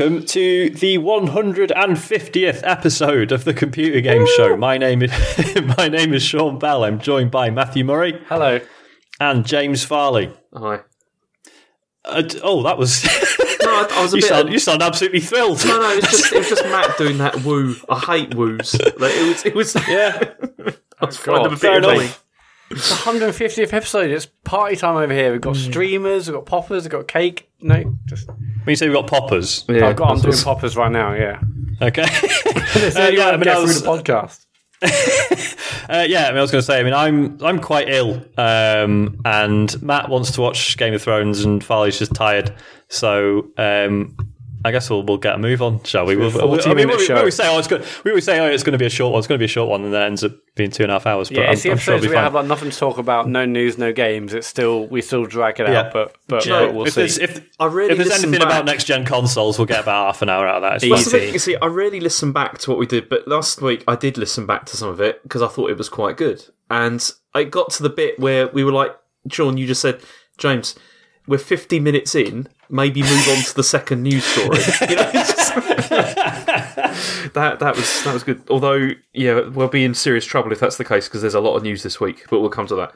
welcome to the 150th episode of the Computer Game Show. My name is my name is Sean Bell. I'm joined by Matthew Murray Hello. and James Farley. Hi. Uh, oh, that was No, I, I was a you bit. sound you sound absolutely thrilled. no, no, it was just it was just Matt doing that woo. I hate woos. Like, it was. It was. Yeah, I was them a fair enough. Annoying. It's the 150th episode. It's party time over here. We've got Mm. streamers, we've got poppers, we've got cake. No, just when you say we've got poppers, Yeah, I've got. I'm doing poppers right now. Yeah. okay. It's Uh, yeah, I mean, get I through was- the podcast. Uh, yeah, I mean, I was going to say, I mean, I'm I'm quite ill, um, and Matt wants to watch Game of Thrones, and Farley's just tired. So um, I guess we'll we'll get a move on, shall we? We'll, a 40 I mean, minute we, show. we say, oh, it's good. We always say, oh, it's going to be a short one. It's going to be a short one, and then it ends up being two and a half hours. But Yeah, I'm, it's the I'm sure episodes it'll be we fine. have like nothing to talk about, no news, no games. It's still we still drag it Yeah. out, but but, you but we'll if see. there's, if, I really if there's listened anything about next gen consoles, we'll get about half an hour out of that. It's Easy. fine. That's the thing, You see, I really listened back to what we did, but last week I did listen back to some of it because I thought it was quite good. And I got to the bit where we were like, Sean, you just said, James, we're 50 minutes in, maybe move on to the second news story. You know, just- that that was that was good. Although, yeah, we'll be in serious trouble if that's the case because there's a lot of news this week, but we'll come to that.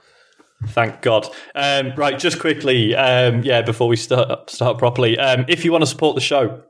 Thank God. Um, right, just quickly, um, yeah, before we start start properly, um, if you want to support the show,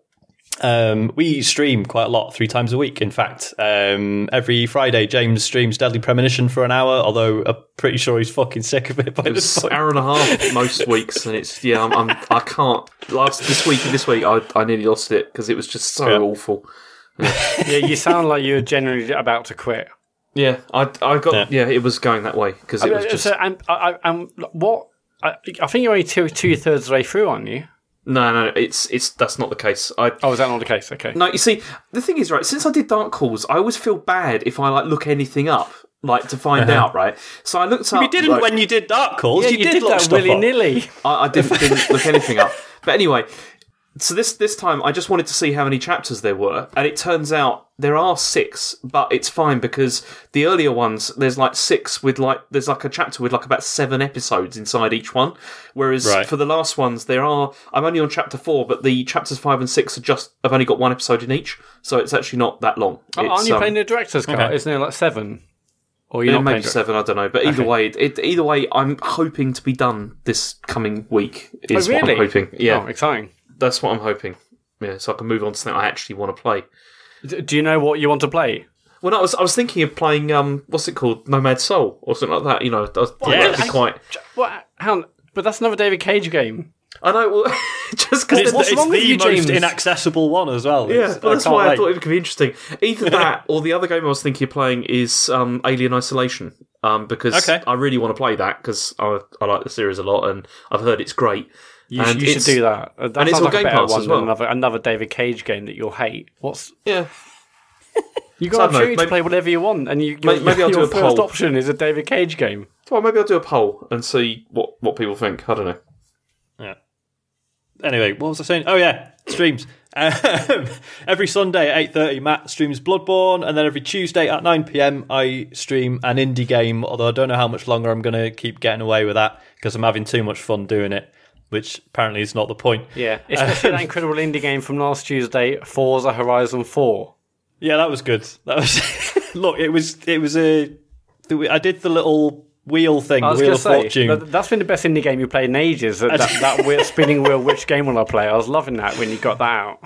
um, we stream quite a lot, three times a week. In fact, um, every Friday, James streams Deadly Premonition for an hour. Although I'm pretty sure he's fucking sick of it by this It's an point. hour and a half most weeks, and it's yeah, I'm, I'm I can't. Last this week, this week, I I nearly lost it because it was just so Yeah. awful. yeah, you sound like you're generally about to quit. Yeah, I I got Yeah. yeah, it was going that way because it was Uh, just so, and, I, I, and what? I, I think you're only two two thirds the way through, aren't you? No no it's it's that's not the case. I Oh, is that not the case? Okay. no, you see the thing is right. Since I did Dark Calls, I always feel bad if I like look anything up like to find uh-huh. out right. So I looked up. You didn't like- when you did Dark Calls. Yeah, you, you, did, did look that willy nilly. I, I didn't, didn't look anything up. But anyway, so this this time I just wanted to see how many chapters there were, and it turns out there are six, but it's fine because the earlier ones there's like six with like there's like a chapter with like about seven episodes inside each one, whereas Right. for the last ones there are I'm only on chapter four, but the chapters five and six are just I've only got one episode in each, so it's actually not that long. Aren't It's, you um, playing the director's cut? okay. Isn't there like seven? Or you're yeah, not maybe seven, I don't know. But either Okay. way, it, either way, I'm hoping to be done this coming week. Is Oh, what I'm really? hoping. Yeah, Oh, exciting. That's what I'm hoping. Yeah, so I can move on to something I actually want to play. Do you know what you want to play? Well, no, I was I was thinking of playing um, what's it called, Nomad Soul or something like that. You know, that was, Yeah. that'd be quite. What? Hang on, but that's another David Cage game. I know. Well, just because It's, What's it's wrong with the you, most James? inaccessible one as well. Yeah, It's- but that's can't why I thought it could be interesting. Either that or the other game I was thinking of playing is um, Alien Isolation. Um, because Okay. I really want to play that because I, I like the series a lot and I've heard it's great. You, And should, you should do that. Uh, That and it's sounds on like a Game better Pass one as well. another another David Cage game that you'll hate. What's Yeah, you So got don't know, opportunity to play whatever you want, and you your, May- maybe I'll your do a first poll. option is a David Cage game. well, maybe I'll do a poll and see what, what people think. I don't know. Yeah. Anyway, what was I saying? Oh yeah, streams. Um, every Sunday at eight thirty, Matt streams Bloodborne, and then every Tuesday at nine pm, I stream an indie game. Although I don't know how much longer I'm going to keep getting away with that because I'm having too much fun doing it, which apparently is not the point. Yeah, especially that incredible indie game from last Tuesday, Forza Horizon Four. Yeah, that was good. That was look. It was it was a. I did the little wheel thing, I was wheel of say fortune. that, that's been the best indie game you played in ages. That, that, that weird spinning wheel. Which game will I play? I was loving that when you got that out.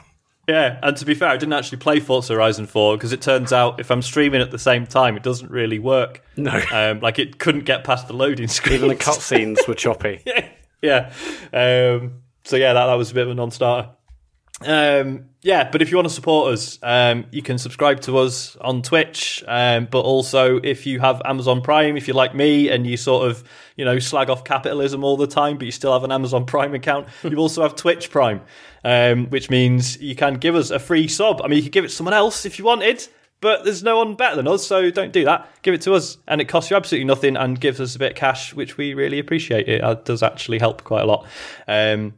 Yeah, and to be fair, I didn't actually play Forza Horizon 4 because it turns out if I'm streaming at the same time, it doesn't really work. No. Um, like it couldn't get past the loading screen. Even the cutscenes were choppy. yeah. Um, so yeah, that, that was a bit of a non-starter. Um, yeah, but if you want to support us, um, you can subscribe to us on Twitch. Um, but also, if you have Amazon Prime, if you're like me and you sort of, you know, slag off capitalism all the time, but you still have an Amazon Prime account, you also have Twitch Prime, um, which means you can give us a free sub. I mean, you could give it to someone else if you wanted. But there's no one better than us, so don't do that. Give it to us, and it costs you absolutely nothing, and gives us a bit of cash, which we really appreciate. It uh, does actually help quite a lot. Um,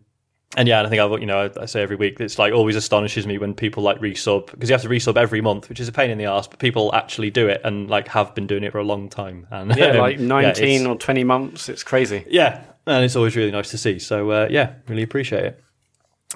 and yeah, and I think I, you know, I, say every week, it's like always astonishes me when people like resub because you have to resub every month, which is a pain in the ass. But people actually do it and like have been doing it for a long time. And Yeah, um, like 19 it's- or 20 months. It's crazy. yeah, and it's always really nice to see. So uh, yeah, really appreciate it.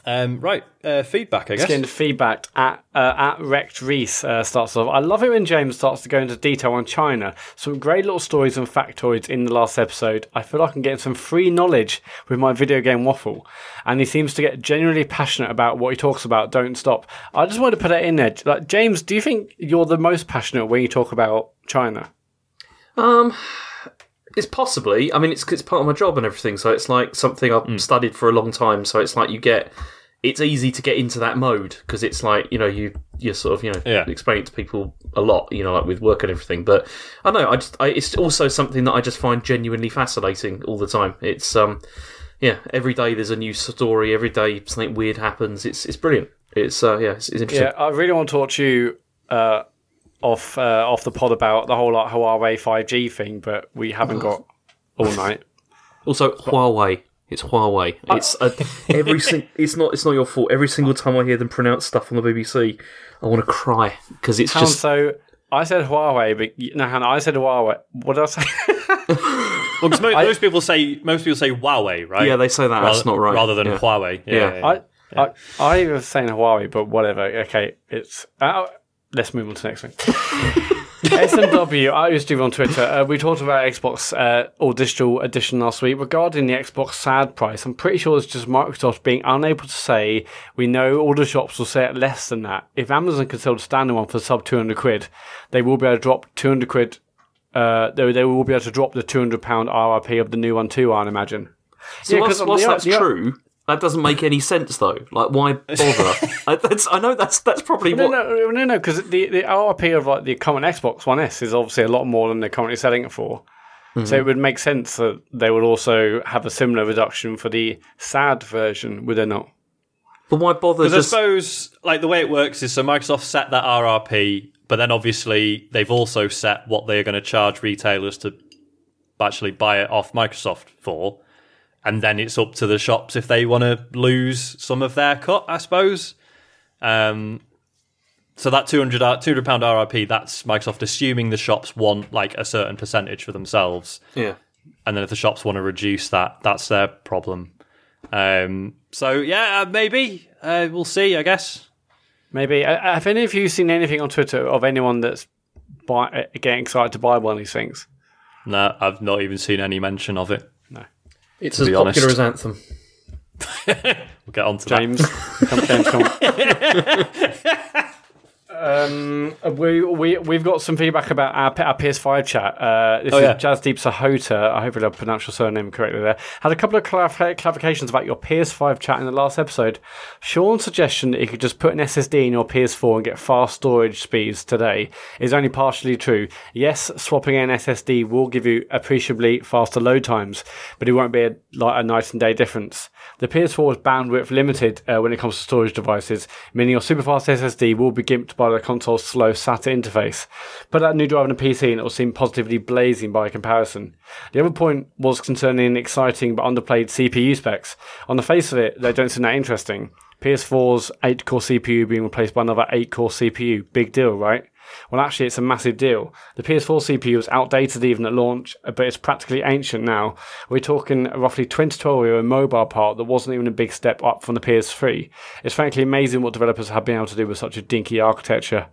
Um, right, uh, feedback, I guess. Getting feedback at uh, at Rect Reese uh, starts off. I love it when James starts to go into detail on China. Some great little stories and factoids in the last episode. I feel like I'm getting some free knowledge with my video game waffle, and he seems to get genuinely passionate about what he talks about. Don't stop. I just wanted to put that in there. Like James, do you think you're the most passionate when you talk about China? Um, it's possibly. I mean, it's it's part of my job and everything, so it's like something I've studied for a long time. So it's like you get. It's easy to get into that mode because it's like you know you you sort of you know Yeah. explain it to people a lot you know like with work and everything. But I know I just I, it's also something that I just find genuinely fascinating all the time. It's um yeah every day there's a new story. Every day something weird happens. It's it's brilliant. It's uh yeah it's, it's interesting. Yeah, I really want to talk to you uh, off uh, off the pod about the whole like, Huawei 5G thing, but we haven't got all night. Also, Huawei. It's Huawei. It's uh, every. Sing- it's not. It's not your fault. Every single time I hear them pronounce stuff on the BBC, I want to cry because it's And just. so I said Huawei, but y- no, Hannah, I said Huawei. What did I say? Well, 'cause mo- most people say most people say Huawei, right? Yeah, they say that. That's rather, not right. Rather than Yeah. Huawei. Yeah, Yeah. yeah, yeah. I, I I was saying Huawei, but whatever. Okay, it's. Uh, let's move on to the next thing. SMW, I used to on Twitter. Uh, we talked about Xbox uh, All Digital Edition last week. Regarding the Xbox SAD price, I'm pretty sure it's just Microsoft being unable to say we know all the shops will say it less than that. If Amazon can sell the standard one for sub 200 quid, they will be able to drop 200 quid. Uh, they, they will be able to drop the 200 pound RRP of the new one too, I'd imagine. So Yeah, whilst, whilst the- that's the- true, that doesn't make any sense though. Like, why bother? I, that's, I know that's that's probably No, what. no, no, no, because the, the RRP of like the current Xbox One S is obviously a lot more than they're currently selling it for. So mm-hmm. it would make sense that they would also have a similar reduction for the SAD version, would they not? But why bother? Because I suppose, like the way it works is, so Microsoft set that RRP, but then obviously they've also set what they're going to charge retailers to actually buy it off Microsoft for, and then it's up to the shops if they want to lose some of their cut, I suppose. Um, so that 200 200 pound RRP, that's Microsoft assuming the shops want like a certain percentage for themselves yeah. and then if the shops want to reduce that, that's their problem. Um, so yeah, uh, maybe uh, we'll see. I guess. Maybe. Uh, Have any of you seen anything on Twitter of anyone that's buy, uh, getting excited to buy one of these things? No, I've not even seen any mention of it. It's as popular honest. as Anthem. We'll get on to that. James, come, James, come. Um, we we we've got some feedback about our, our PS5 chat. Uh, this Oh, is yeah. Jazdeep Sahota. I hope I pronounced your surname correctly there. Had a couple of clarif- clarifications about your PS5 chat in the last episode. Sean's suggestion that you could just put an SSD in your PS4 and get fast storage speeds today is only partially true. Yes, swapping an SSD will give you appreciably faster load times, but it won't be a, like a night and day difference. The PS4 is bandwidth limited uh, when it comes to storage devices, meaning your superfast SSD will be gimped by the console's slow SATA interface. Put that new drive on a PC and it will seem positively blazing by comparison. The other point was concerning exciting but underplayed CPU specs. On the face of it, they don't seem that interesting. PS4's 8 core CPU being replaced by another 8 core CPU. Big deal, right? Well, actually, it's a massive deal. The PS4 CPU was outdated even at launch, but it's practically ancient now. We're talking roughly 2012 era mobile part that wasn't even a big step up from the PS3. It's frankly amazing what developers have been able to do with such a dinky architecture.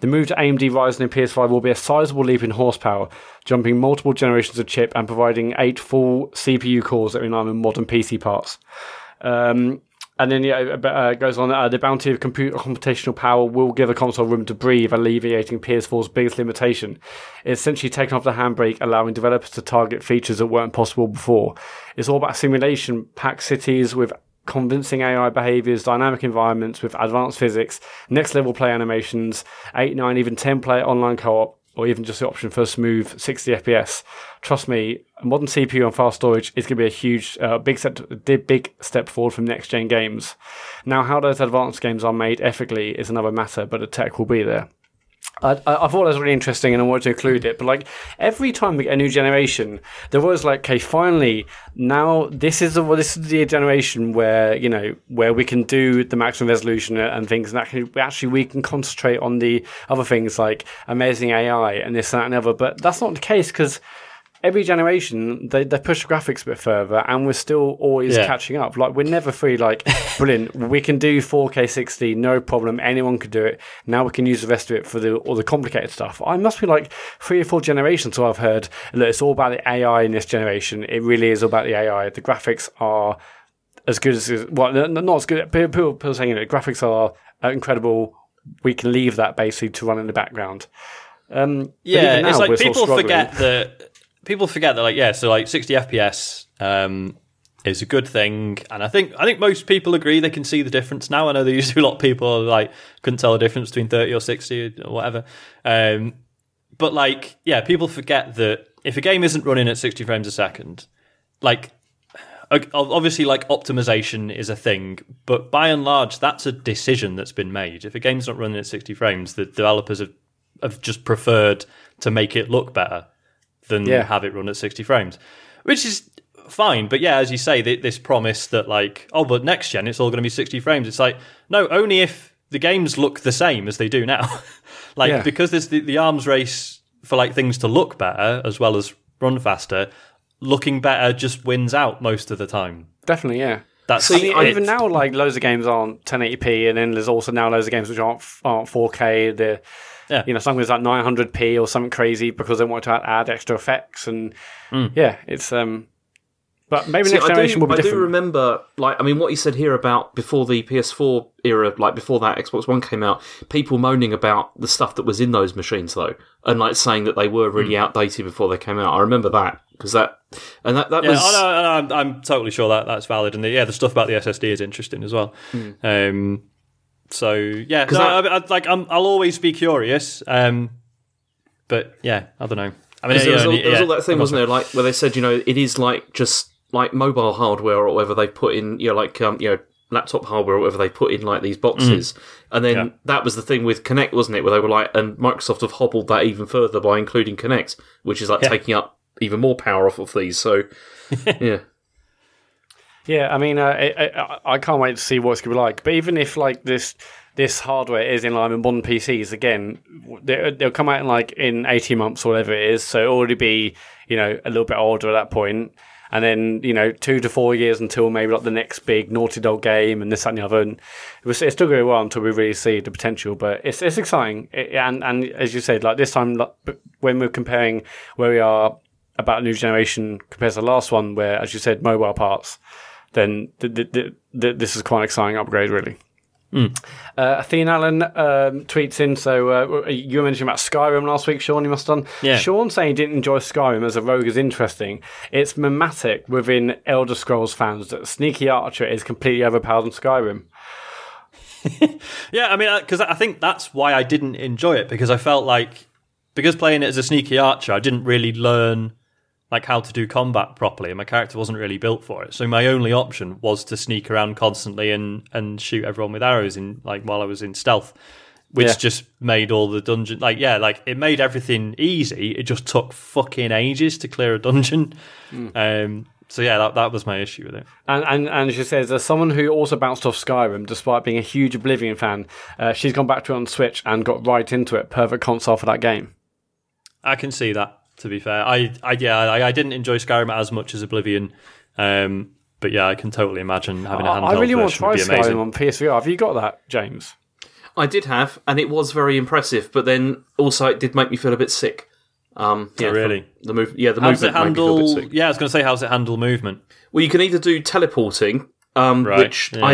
The move to AMD Ryzen in PS5 will be a sizable leap in horsepower, jumping multiple generations of chip and providing eight full CPU cores that are in modern PC parts. Um, and then yeah, it uh, goes on. Uh, the bounty of computer computational power will give a console room to breathe, alleviating PS4's biggest limitation. It's essentially taking off the handbrake, allowing developers to target features that weren't possible before. It's all about simulation, packed cities with convincing AI behaviors, dynamic environments with advanced physics, next level play animations, 8, 9, even 10 player online co op, or even just the option for smooth 60 FPS. Trust me, modern CPU and fast storage is going to be a huge, uh, big step, big step forward from next gen games. Now, how those advanced games are made ethically is another matter, but the tech will be there. I, I thought that was really interesting and I wanted to include it. But like every time we get a new generation, they're always like, okay, finally, now this is the this is the generation where you know where we can do the maximum resolution and things, and actually, actually we can concentrate on the other things like amazing AI and this and that and other. But that's not the case because every generation they, they push graphics a bit further and we're still always Yeah. catching up. Like we're never free like brilliant. We can do 4k 60 no problem. Anyone could do it. Now we can use the rest of it for the all the complicated stuff. I must be like three or four generations so i've heard look it's all about the ai in this generation. It really is all about the ai the graphics are as good as well not as good. People, people saying it graphics are incredible. We can leave that basically to run in the background. Um, Yeah, even it's like we're sort of people forget that people forget that like yeah, so like 60 FPS um, is a good thing, and I think I think most people agree they can see the difference now. I know there used to be a lot of people like couldn't tell the difference between 30 or 60 or whatever. Um, but like yeah, people forget that if a game isn't running at 60 frames a second, like obviously like optimization is a thing but by and large that's a decision that's been made if a game's not running at 60 frames the developers have, have just preferred to make it look better than Yeah. have it run at 60 frames which is fine but yeah as you say th- this promise that like oh but next gen it's all going to be 60 frames it's like no only if the games look the same as they do now like Yeah. because there's the, the arms race for like things to look better as well as run faster looking better just wins out most of the time Definitely, yeah. that's it. even now, like loads of games aren't 1080p, and then there's also now loads of games which aren't aren't 4K. They're Yeah. you know something's like 900p or something crazy because they want to add, add extra effects, and yeah, it's um. But maybe See, next generation do, will be I do different. remember, like, I mean, what you said here about before the PS4 era, like before that Xbox One came out, people moaning about the stuff that was in those machines, though, and like saying that they were really outdated before they came out. I remember that because that, and that that yeah, was. oh, no, no, I'm, I'm totally sure that that's valid, and the, yeah, the stuff about the SSD is interesting as well. Um, so yeah, no, that- I, I, like I'm, I'll always be curious, um, but yeah, I don't know. I mean, Because there was, all, yeah, there was all that thing, wasn't there? Like where they said, you know, it is like just like mobile hardware or whatever they put in, you know, like um, you know, laptop hardware or whatever they put in like these boxes. And then Yeah. that was the thing with Kinect, wasn't it? Where they were like, and Microsoft have hobbled that even further by including Kinect, which is like Yeah. taking up even more power off of these. So yeah, Yeah, I mean, uh, I, I, I can't wait to see what it's going to be like. But even if like this this hardware is in line with modern PCs, again, they, they'll come out in like in eighteen months or whatever it is. So it'll already be you know a little bit older at that point. and then you know two to four years until maybe like the next big Naughty Dog game and this that, and the other. And it was, it's still going to go well until we really see the potential. But it's it's exciting, it, and and as you said, like this time like, when we're comparing where we are about a new generation compared to the last one, where as you said, mobile parts then th- th- th- th- this is quite an exciting upgrade, really. Uh, Athene Allen um, tweets in. So uh, you were mentioning about Skyrim last week, Sean. You must have done. Yeah. Sean saying he didn't enjoy Skyrim as a rogue is interesting. It's mimetic within Elder Scrolls fans that Sneaky Archer is completely overpowered in Skyrim. Yeah, I mean, because I think that's why I didn't enjoy it because I felt like because playing it as a sneaky archer, I didn't really learn like how to do combat properly, and my character wasn't really built for it. So my only option was to sneak around constantly and and shoot everyone with arrows in like while I was in stealth, which Yeah. just made all the dungeon like yeah, like it made everything easy. It just took fucking ages to clear a dungeon. Um, so yeah, that that was my issue with it. And, and and she says, as someone who also bounced off Skyrim despite being a huge Oblivion fan, uh, she's gone back to it on Switch and got right into it. Perfect console for that game. I can see that. To be fair, I, I yeah, I, I didn't enjoy Skyrim as much as Oblivion, um, but yeah, I can totally imagine having a handheld I really want to try. Skyrim on PSVR. Have you got that, James? I did have, and it was very impressive. But then also it did make me feel a bit sick. Um, yeah, Oh, really? The move, yeah, the How's it movement made me feel a bit handle? sick. Yeah, I was going to say, how's it handle movement? Well, you can either do teleporting, um, Right, which yeah.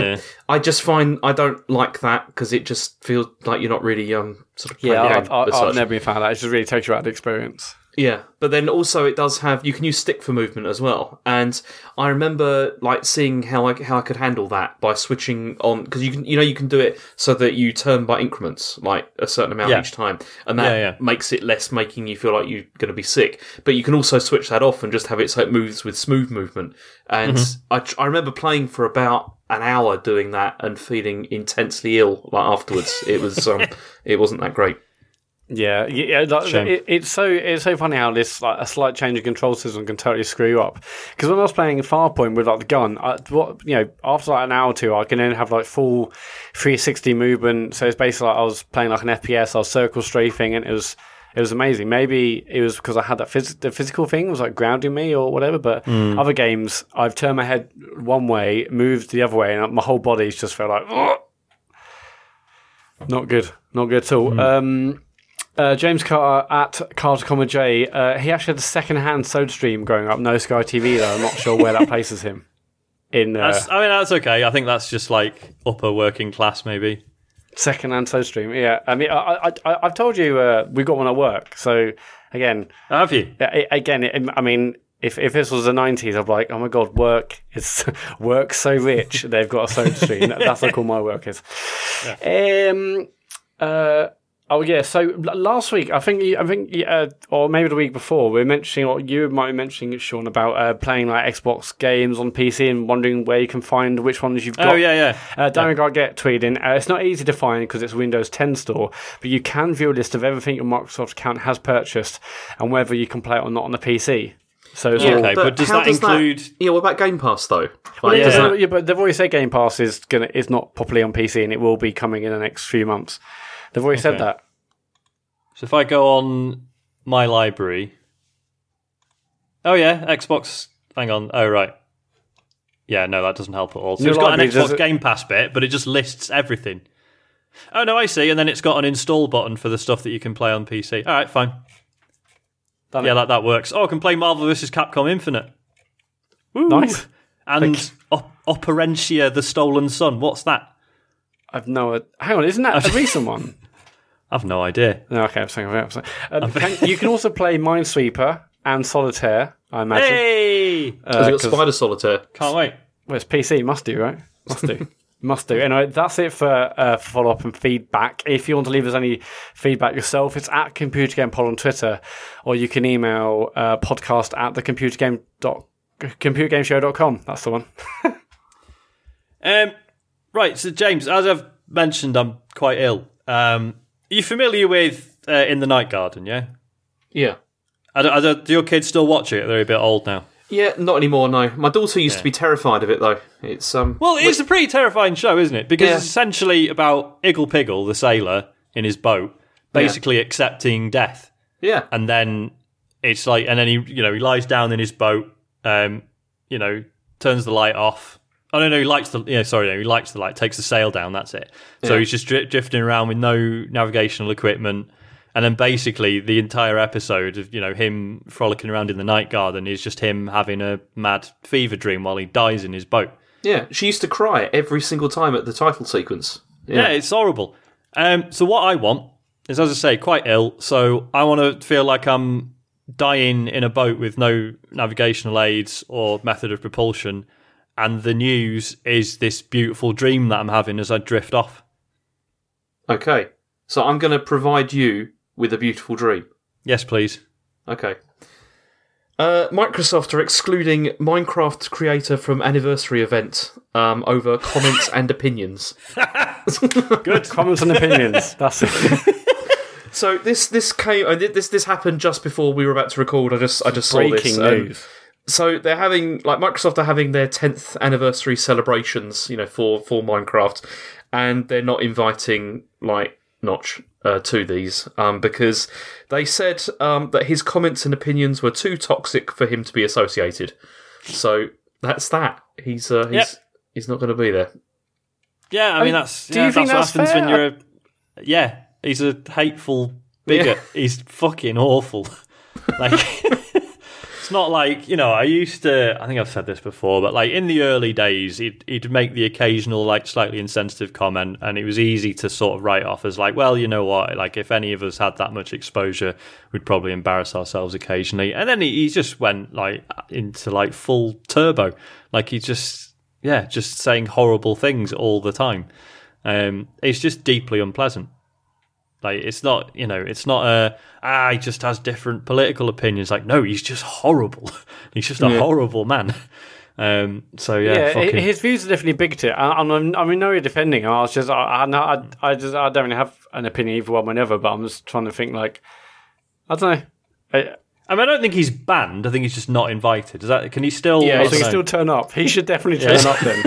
I I just find I don't like that because it just feels like you're not really um sort of playing Yeah, the I've, I've, I've never been a fan of that. It just really takes you out of the experience. Yeah, but then also it does have you can use stick for movement as well, and I remember like seeing how I how I could handle that by switching on because you can you know you can do it so that you turn by increments like a certain amount Yeah. each time, and that Yeah, yeah. makes it less making you feel like you're going to be sick. But you can also switch that off and just have it so it moves with smooth movement. And Mm-hmm. I I remember playing for about an hour doing that and feeling intensely ill like afterwards. it was um it wasn't that great. Yeah, yeah. like, it, it's so it's so funny how this like a slight change in control system can totally screw you up. Because when I was playing Farpoint with like the gun, I, what you know, after like an hour or two, I can then have like full 360 movement. So it's basically like I was playing like an FPS. I was circle strafing, and it was It was amazing. Maybe it was because I had that phys- the physical thing was like grounding me or whatever. But other games, I've turned my head one way, moved the other way, and my whole body's just felt like. "Ugh." Not good. Not good at all. Um, uh, James Carter at Carter, comma J. Uh, he actually had a second-hand Soda Stream growing up. No Sky TV though. I'm not sure where that places him. In uh, I mean, that's okay. I think that's just like upper working class, maybe. second-hand Soda Stream, yeah. I mean, I, I, I've told you uh, we got one at work. So again, Have you? I- again, it, I mean, if if this was the nineties, I'd be like, oh my god, work is work so rich. They've got a soda stream. That's how cool my work is. Um. Uh. Oh yeah. So last week, I think you- I think you, uh, or maybe the week before, we were mentioning, or you might be mentioning, Sean, about uh, playing like Xbox games on PC and wondering where you can find which ones you've got. Oh yeah, yeah. Uh, Darren Gargett tweeting, uh, it's not easy to find because it's Windows 10 store, but you can view a list of everything your Microsoft account has purchased and whether you can play it or not on the PC. So it's all. Okay, but does how that include- yeah, what about Game Pass though? Well, Like, yeah, that- yeah, but they've already said Game Pass is gonna is not properly on PC and it will be coming in the next few months. They've already said that. So if I go on my library, oh yeah, Xbox. Hang on. Oh right. Yeah, no, that doesn't help at all. So Your it's got an Xbox Game Pass bit, but it just lists everything. Oh no, I see. And then it's got an install button for the stuff that you can play on PC. All right, fine. Done Yeah, that, that works. Oh, I can play Marvel vs. Capcom Infinite. Woo. Nice. And Op- Operencia: The Stolen Sun. What's that? I've no. Hang on, isn't that a recent one? I've no idea. No, okay, I'm saying. I'm saying. Um, can, you can also play Minesweeper and Solitaire. I imagine. Hey, has Uh, it got 'cause- Spider Solitaire? can't wait. Well, it's PC. Must do, right? Must do. Must do. Anyway, that's it for uh, follow up and feedback. If you want to leave us any feedback yourself, it's at Computer Game Pod on Twitter, or you can email uh, podcast at the computer game dot computergameshow.com. That's the one. Um, right, so James, as I've mentioned, I'm quite ill. Um, are you familiar with uh, In the Night Garden? Yeah. Yeah. The- do your kids still watch it? They're a bit old now. Yeah, not anymore. No, my daughter used to be terrified of it though. It's um. Well, it's a pretty terrifying show, isn't it? Because Yeah. it's essentially about Iggle Piggle, the sailor, in his boat, basically accepting death. yeah, and then it's like, and then he, you know, he lies down in his boat, um, you know, turns the light off. Oh no, no, he lights the, yeah, sorry, no, he lights the light, takes the sail down. That's it. So Yeah. he's just dri- drifting around with no navigational equipment, and then basically the entire episode of you know him frolicking around in the night garden is just him having a mad fever dream while he dies in his boat. yeah. She used to cry every single time at the title sequence. Yeah, it's horrible. Um, so what I want is, as I say, quite ill. So I want to feel like I'm dying in a boat with no navigational aids or method of propulsion, and the news is this beautiful dream that I'm having as I drift off. Okay, so I'm going to provide you with a beautiful dream. Yes, please. Okay. Uh, Microsoft are excluding Minecraft creator from anniversary event um, over comments and opinions. Good. Comments and opinions. That's it. So this this came uh, this this happened just before we were about to record. I just I just saw this. Breaking um, news. So they're having like Microsoft are having their 10th anniversary celebrations, you know, for for Minecraft, and they're not inviting like Notch uh, to these um, because they said um, that his comments and opinions were too toxic for him to be associated. So that's that. He's uh, he's Yep. he's not going to be there. Yeah, I mean that's do yeah, you think that's, what that's happens fair? when you're a yeah. He's a hateful bigot. He's fucking awful. Like it's not like you know. I used to. I think I've said this before, but like in the early days, he'd he'd make the occasional like slightly insensitive comment, and it was easy to sort of write off as like, well, you know what? Like if any of us had that much exposure, we'd probably embarrass ourselves occasionally. And then he, he just went like into like full turbo. Like he just yeah, just saying horrible things all the time. Um, it's just deeply unpleasant. Like it's not, you know, it's not a ah, he just has different political opinions. Like no, he's just horrible. he's just a horrible man. Um, so yeah, Yeah, his views are definitely bigoted. I, I'm, I'm, I mean, no, you're defending. him. I was just, I, I, I, just, I don't really have an opinion either one way or another. But I'm just trying to think, like, I don't know. I, I mean, I don't think he's banned. I think he's just not invited. Is that? Can he still? yeah, he know. still turn up. He should definitely turn up then.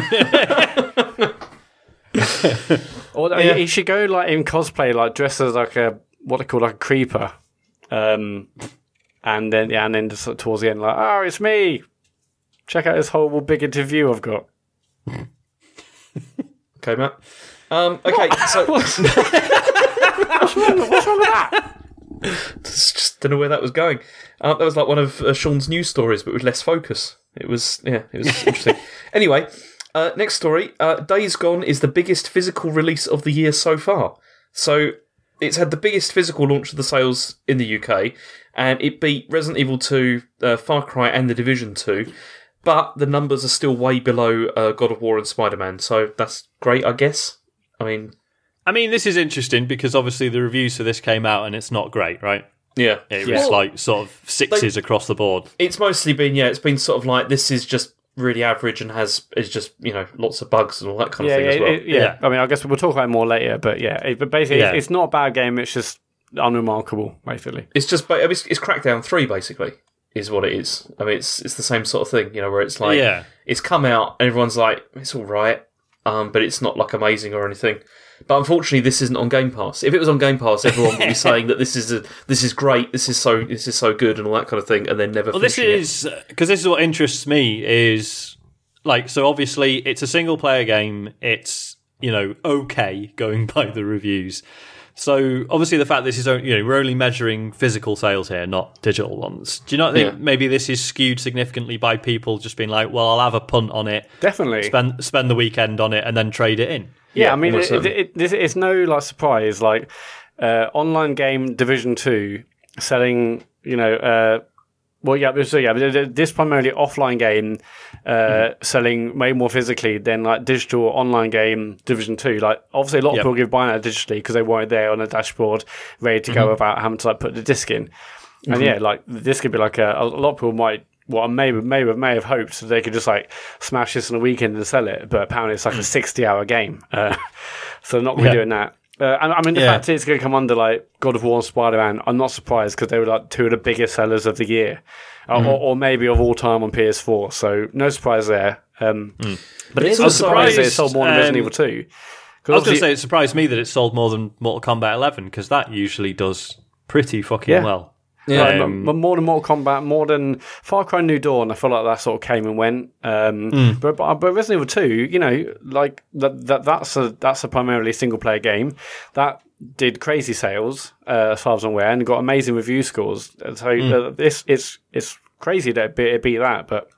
or he- he should go like in cosplay, like dressed as like a what they call like a creeper, Um, and then yeah, and then just sort of towards the end, like, oh, it's me. Check out this horrible big interview I've got. Okay, Matt. Um, okay, so What's wrong, what's wrong with that? just don't know where that was going. Uh, that was like one of uh, Sean's news stories, but with less focus. It was yeah, it was interesting. Anyway, uh, next story. Uh, Days Gone is the biggest physical release of the year so far. So it's had the biggest physical launch of the sales in the UK, and it beat Resident Evil 2, uh, Far Cry, and The Division 2. But the numbers are still way below uh, God of War and Spider Man, so that's great, I guess. I mean, I mean, this is interesting because obviously the reviews for this came out and it's not great, right? yeah. It Yeah. was like sort of sixes across the board. it's mostly been yeah, it's been sort of like this is just really average and has is just you know lots of bugs and all that kind of thing yeah, as well. it- yeah. Yeah. I mean, I guess we'll talk about it more later, but yeah, it, but basically, Yeah. it's, it's not a bad game. It's just unremarkable, basically. It's just ba- it's, it's Crackdown three basically is what it is. I mean, it's it's the same sort of thing, you know, where it's like Yeah. it's come out and everyone's like it's all right, um, but it's not like amazing or anything. But unfortunately, this isn't on Game Pass. If it was on Game Pass, everyone would be saying that this is a, this is great, this is so this is so good, and all that kind of thing, and then never. Well, this is uh, because this is what interests me is like so. Obviously, it's a single player game. It's you know okay going by the reviews. So obviously, the fact this is only, you know we're only measuring physical sales here, not digital ones. Do you not think Yeah. maybe this is skewed significantly by people just being like, well, I'll have a punt on it, Definitely. spend spend the weekend on it, and then trade it in. Yeah, Yeah, I mean, it, it, it, this, it's no like surprise. Like uh, online game Division Two selling, you know, uh, well, yeah, so yeah, this primarily offline game uh, Mm-hmm. selling way more physically than like digital online game Division Two. Like, obviously, a lot of people give buying that digitally because they want it there on a dashboard, ready to Mm-hmm. go without having to like put the disc in. And yeah, like this could be like a, a lot of people might. Well, I may may may have hoped that they could just like smash this in a weekend and sell it, but apparently it's like a sixty-hour game, uh, so they're not going to Yeah. be doing that. Uh, and I mean, the Yeah. fact it's going to come under like God of War and Spider Man, I'm not surprised because they were like two of the biggest sellers of the year, Mm-hmm. or, or maybe of all time on PS4. So no surprise there. Um, But it's it's I'm also- surprised it sold more than Resident um, Evil Two. I was going to say it surprised me that it sold more than Mortal Kombat 11 because that usually does pretty fucking Yeah. well. Yeah. Um, more than Mortal Kombat, more than Far Cry New Dawn, I feel like that sort of came and went. Um, Hmm. but, but but Resident Evil Two, you know, like that, that that's a that's a primarily single player game that did crazy sales uh, as far as I'm aware and got amazing review scores. So Hmm. uh, this it's it's crazy that it beat, it beat that, but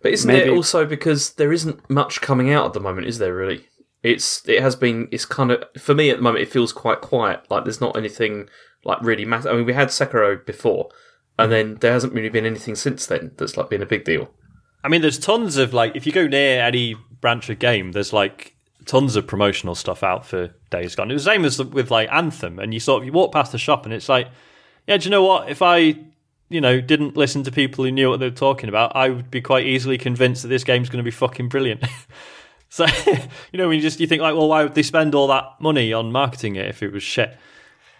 But isn't Maybe- it also because there isn't much coming out at the moment, is there really? It's it has been it's kind of for me at the moment it feels quite quiet. Like there's not anything like really massive. I mean we had Sekiro before, and mm-hmm. then there hasn't really been anything since then that's like been a big deal. I mean, there's tons of like, if you go near any branch of game, there's like tons of promotional stuff out for Days Gone. It was the same as with like Anthem, and you sort of you walk past the shop, and it's like, yeah, do you know what? If I, you know, didn't listen to people who knew what they were talking about, I would be quite easily convinced that this game's going to be fucking brilliant. so, you know, when you just you think like, well, why would they spend all that money on marketing it if it was shit?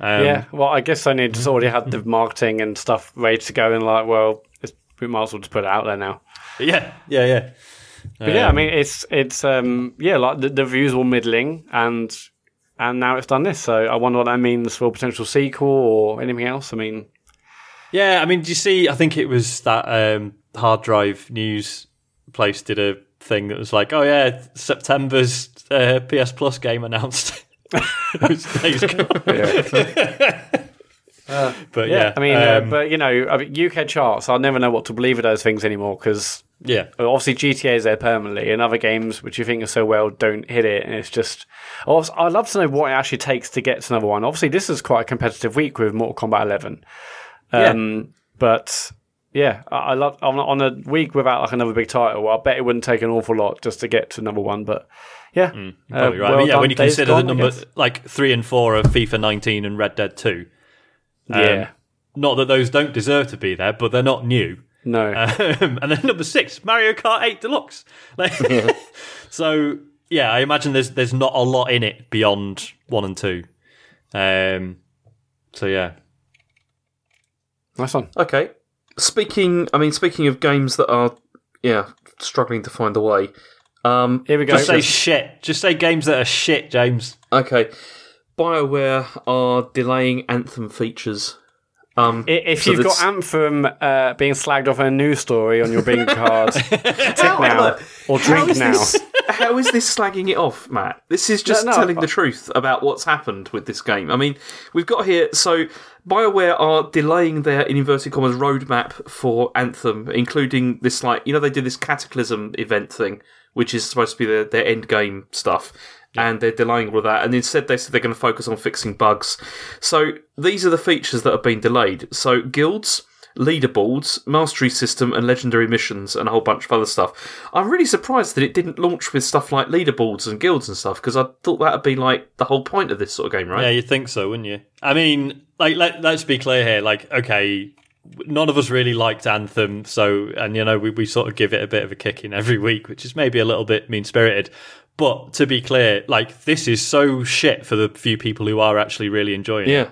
Um, yeah. Well, I guess Sony just already had the marketing and stuff ready to go, and like, well, it's, we might as well just put it out there now. yeah, yeah, yeah. But yeah, I Um, mean, it's it's um yeah, like the, the views were middling, and and now it's done this. So I wonder what that means for a potential sequel or anything else. I mean, Yeah, I mean, do you see? I think it was that um, hard drive news place did a thing that was like, "Oh yeah, September's uh, PS Plus game announced." It was Days Gone. but yeah, I mean, uh, um, but you know, I mean, UK charts. I'll never know what to believe of those things anymore because yeah, obviously GTA is there permanently, and other games which you think are so well don't hit it, and it's just. Also, I'd love to know what it actually takes to get to number one. Obviously, this is quite a competitive week with Mortal Kombat 11. Um, But yeah, I, I love on, on a week without like another big title. I bet it wouldn't take an awful lot just to get to number one. But yeah, uh, Mm, probably right. I well mean, yeah, when you consider Gone, the I number like three and four of FIFA 19 and Red Dead 2. Um, yeah, Not that those don't deserve to be there, but they're not new. no, Um, and then number six, Mario Kart 8 Deluxe. Like, so yeah, I imagine there's there's not a lot in it beyond one and two. Um, so yeah, nice one. Okay. Speaking, I mean, speaking of games that are, yeah, struggling to find a way. Um, Here we go. just say shit. Just say games that are shit, James. okay, Bioware are delaying Anthem features Um, If so you've got Anthem uh, being slagged off in a news story on your bingo card, tick now look, or drink is now. this- how is this slagging it off, Matt? This is just no, telling I- the truth about what's happened with this game. I mean, we've got here. So, BioWare are delaying their, in inverted commas, roadmap for Anthem, including this, like, you know, they did this Cataclysm event thing, which is supposed to be their, their end game stuff. And they're delaying all of that. And instead, they said they're going to focus on fixing bugs. So, these are the features that have been delayed. So, guilds, leaderboards, mastery system, and legendary missions, and a whole bunch of other stuff. I'm really surprised that it didn't launch with stuff like leaderboards and guilds and stuff because I thought that would be like the whole point of this sort of game, right? Yeah, you'd think so, wouldn't you? I mean, like, let, let's be clear here. Like, okay, none of us really liked Anthem, so, and you know, we, we sort of give it a bit of a kick in every week, which is maybe a little bit mean spirited. But to be clear, like, this is so shit for the few people who are actually really enjoying it. Yeah.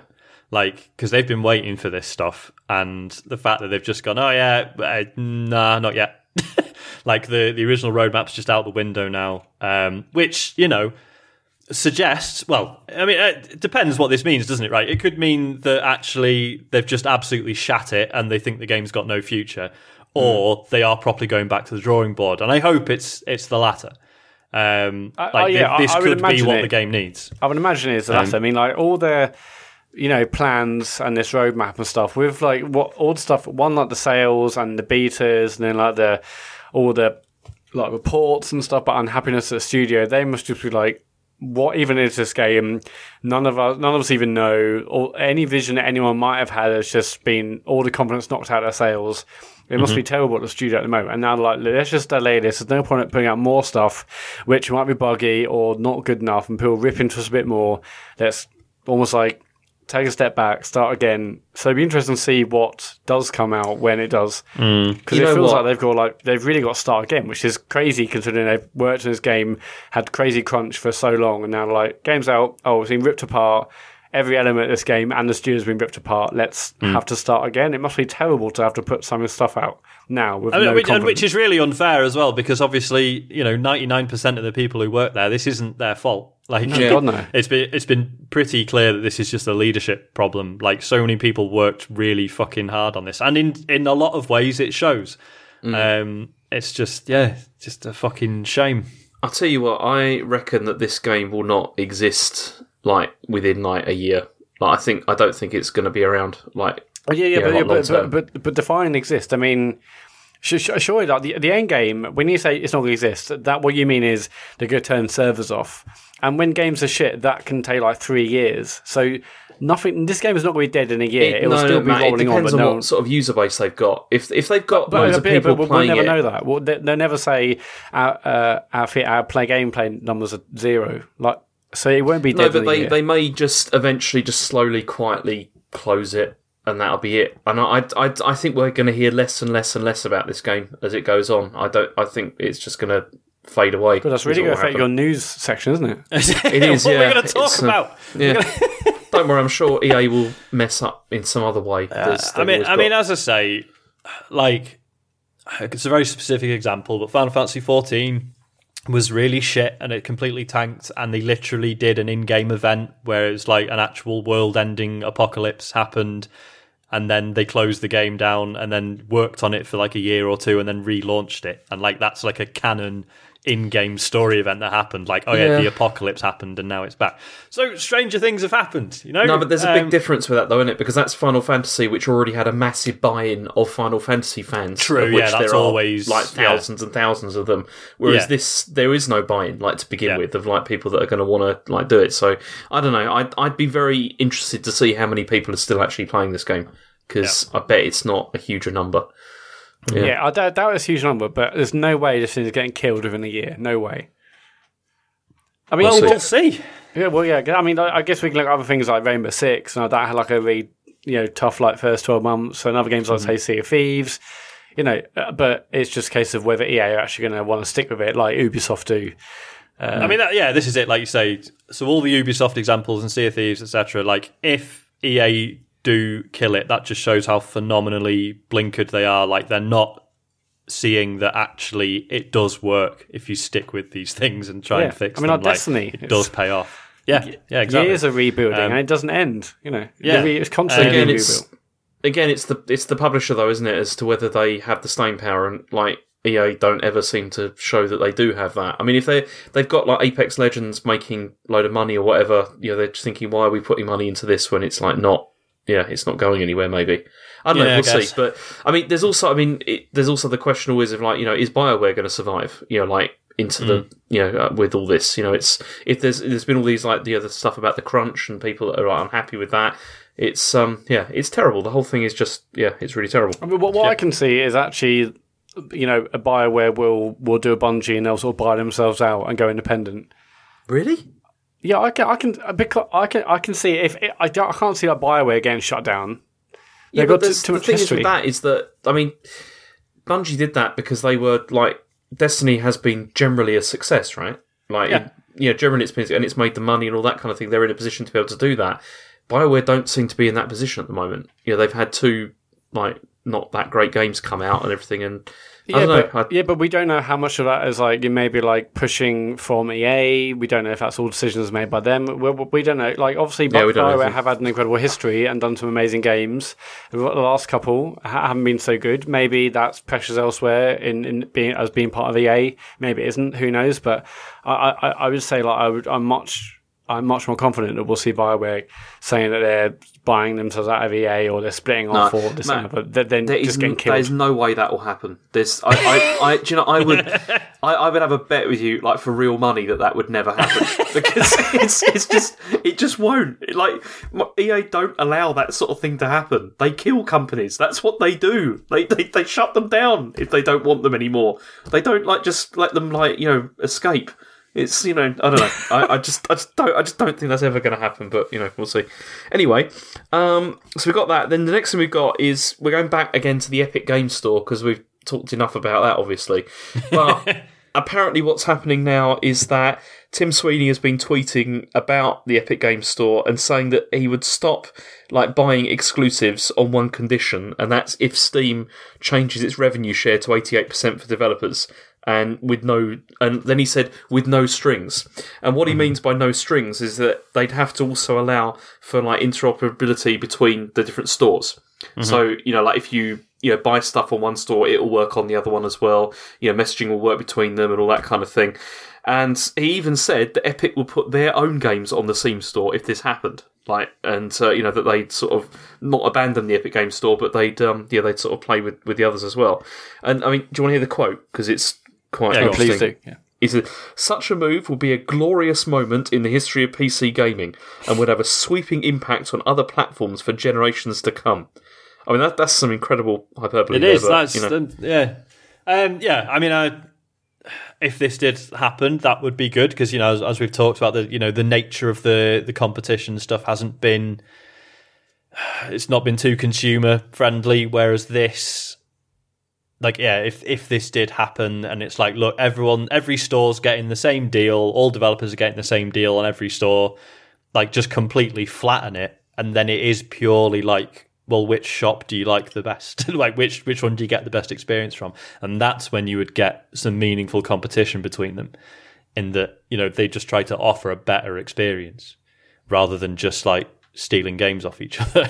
Like, because they've been waiting for this stuff, and the fact that they've just gone, oh yeah, uh, nah, not yet. like the the original roadmap's just out the window now, um, which you know suggests. Well, I mean, it depends what this means, doesn't it? Right? It could mean that actually they've just absolutely shat it, and they think the game's got no future, or they are properly going back to the drawing board. And I hope it's it's the latter. Um, I- like I- yeah, this could be what it. the game needs. I would imagine it's the latter. I mean, like all their you know plans and this roadmap and stuff with like what all the stuff. One like the sales and the betas, and then like the all the like reports and stuff, but unhappiness at the studio. They must just be like. What even is this game? None of us, none of us even know. Or any vision that anyone might have had has just been all the confidence knocked out of their sales. It must be mhm. terrible at the studio at the moment. And now, they're like, let's just delay this. There's no point in putting out more stuff, which might be buggy or not good enough, and people rip into us a bit more. Let's almost like take a step back, start again. So it'd be interesting to see what does come out when it does, mm. because You it feels what? like they've got like they've really got to start again, which is crazy considering they've worked in this game, had crazy crunch for so long, and now they're like games out. Oh, it's been ripped apart. Every element of this game and the studio's been ripped apart. Let's Hmm. have to start again. It must be terrible to have to put some of this stuff out now with I mean, no which, and which is really unfair as well, because obviously, you know, ninety nine percent of the people who work there, this isn't their fault. Like, God, no. it's been it's been pretty clear that this is just a leadership problem. Like, so many people worked really fucking hard on this, and in in a lot of ways, it shows. Um, it's just yeah, just a fucking shame. I'll tell you what, I reckon that this game will not exist like within like a year. Like, I think I don't think it's going to be around. Like, Oh, yeah, yeah, but, yeah, but, but, but but define exist. I mean, sh- sh- surely like the the end game. When you say it's not going to exist, that what you mean is they're going to turn servers off. And when games are shit, that can take like three years. So nothing. This game is not going to be dead in a year. It, will no, still no, be Matt, rolling it on. depends But on no, what sort of user base they've got. If if they've got but, loads of but- people but we'll playing never it, know that. Well, they, they'll never say our uh, our, our play gameplay numbers are zero. Like so, it won't be no, but they year. they may just eventually just slowly, quietly close it, and that'll be it. And I I, I think we're going to hear less and less and less about this game as it goes on. I don't. I think it's just going to fade away. but that's really going to affect your news section, isn't it? It is, what yeah. are going to talk It's, uh, about? Yeah. Don't worry, I'm sure EA will mess up in some other way. There's- I mean, always I mean, as I say, like it's a very specific example, but Final Fantasy XIV was really shit and it completely tanked. And they literally did an in-game event where it was like an actual world-ending apocalypse happened, and then they closed the game down and then worked on it for like a year or two and then relaunched it. And like that's like a canon in-game story event that happened. Like, oh yeah, Yeah. the apocalypse happened and now it's back. So stranger things have happened, you know. No, but there's a big Um, difference with that, though, isn't it? Because that's Final Fantasy, which already had a massive buy-in of Final Fantasy fans. True, of which yeah, that's there are, always- like yeah. thousands and thousands of them. Whereas Yeah. this, there is no buy-in, like to begin Yeah. with, of like people that are going to want to like do it. So I don't know. I'd I'd be very interested to see how many people are still actually playing this game because I bet it's not a huge number. Yeah. Yeah, I doubt, doubt it's a huge number, but there's no way this thing is getting killed within a year. No way. I mean, We'll Well, see. we'll see. yeah, well, yeah. I mean, I I guess we can look at other things like Rainbow Six, and that had like a really you know tough like first twelve months, and other games like say Sea of Thieves. You know, uh, but it's just a case of whether EA are actually going to want to stick with it, like Ubisoft do. I mean, that, yeah, this is it. Like you say, so all the Ubisoft examples and Sea of Thieves, etc. Like, if EA do kill it, that just shows how phenomenally blinkered they are. Like, they're not seeing that actually it does work if you stick with these things and try Yeah. and fix I mean, them. like Destiny, it does pay off. Yeah, yeah, exactly. Years of rebuilding, Um, and it doesn't end. You know, yeah. it's constantly Again, being it's rebuilt. again, it's the it's the publisher though, isn't it, as to whether they have the staying power and like EA don't ever seem to show that they do have that. I mean, if they they've got like Apex Legends making load of money or whatever, you know, they're just thinking, why are we putting money into this when it's like not, yeah, it's not going anywhere. Maybe I don't Yeah, know. We'll see. But I mean, there's also, I mean, it, there's also the question always of like, you know, is Bioware going to survive? You know, like into the you know uh, with all this you know it's if there's there's been all these like the other stuff about the crunch and people that are like, unhappy with that it's um yeah it's terrible the whole thing is just yeah it's really terrible I mean, what, what I can see is actually, you know, a Bioware will will do a Bungie and they'll sort of buy themselves out and go independent. really Yeah, I can, I can, because I can, I can see if it, I, don't, I can't see like Bioware getting shut down. Yeah, They've but got too, the much thing is with that is that I mean, Bungie did that because they were like Destiny has been generally a success, right? Like, Yeah. it- yeah, generally it's been and it's made the money and all that kind of thing. They're in a position to be able to do that. Bioware don't seem to be in that position at the moment. You know, they've had two like not that great games come out and everything, and Yeah, don't know. but, I- yeah, but we don't know how much of that is like maybe like pushing from EA. We don't know if that's all decisions made by them. We, we don't know. Like obviously, Yeah, Bioware have had an incredible history and done some amazing games. The last couple haven't been so good. Maybe that's pressures elsewhere in, in being as being part of EA. Maybe it isn't. Who knows? But I, I, I would say like I would. I'm much. I'm much more confident that we'll see Bioware saying that they're buying themselves out of EA or they're splitting off or this that, but then There is, just getting killed. there's no way that will happen. This, I, I, I, do you know, I would, I, I would have a bet with you, like for real money, that that would never happen because it's, it's just, it just won't. Like EA don't allow that sort of thing to happen. They kill companies. That's what they do. They, they, they shut them down if they don't want them anymore. They don't like just let them like you know escape. It's you know I don't know I, I just I just don't I just don't think that's ever going to happen but you know we'll see. Anyway, um, so we got that. Then the next thing we've got is we're going back again to the Epic Game Store because we've talked enough about that, obviously. But apparently, what's happening now is that Tim Sweeney has been tweeting about the Epic Game Store and saying that he would stop like buying exclusives on one condition, and that's if Steam changes its revenue share to eighty eight percent for developers. And with no, and then he said with no strings. And what he means by no strings is that they'd have to also allow for like interoperability between the different stores. So you know, like if you you know buy stuff on one store, it will work on the other one as well. You know, messaging will work between them and all that kind of thing. And he even said that Epic will put their own games on the Steam store if this happened. Like, and uh, you know that they'd sort of not abandon the Epic Game Store, but they'd um, yeah they'd sort of play with, with the others as well. And I mean, do you want to hear the quote because it's quite Yeah, interesting. Please do. Yeah. He said, Such a move will be a glorious moment in the history of PC gaming and would have a sweeping impact on other platforms for generations to come. I mean, that, that's some incredible hyperbole. It there, is. but, That's you know, um, yeah, um, yeah. I mean, I, if this did happen, that would be good because you know, as, as we've talked about, the you know the nature of the the competition stuff hasn't been. It's not been too consumer friendly, whereas this, like, yeah, if if this did happen, and it's like, look, everyone, every store's getting the same deal, all developers are getting the same deal on every store, like, just completely flatten it, and then it is purely like well, which shop do you like the best? like, which which one do you get the best experience from? And that's when you would get some meaningful competition between them. In that, you know, they just try to offer a better experience rather than just like stealing games off each other.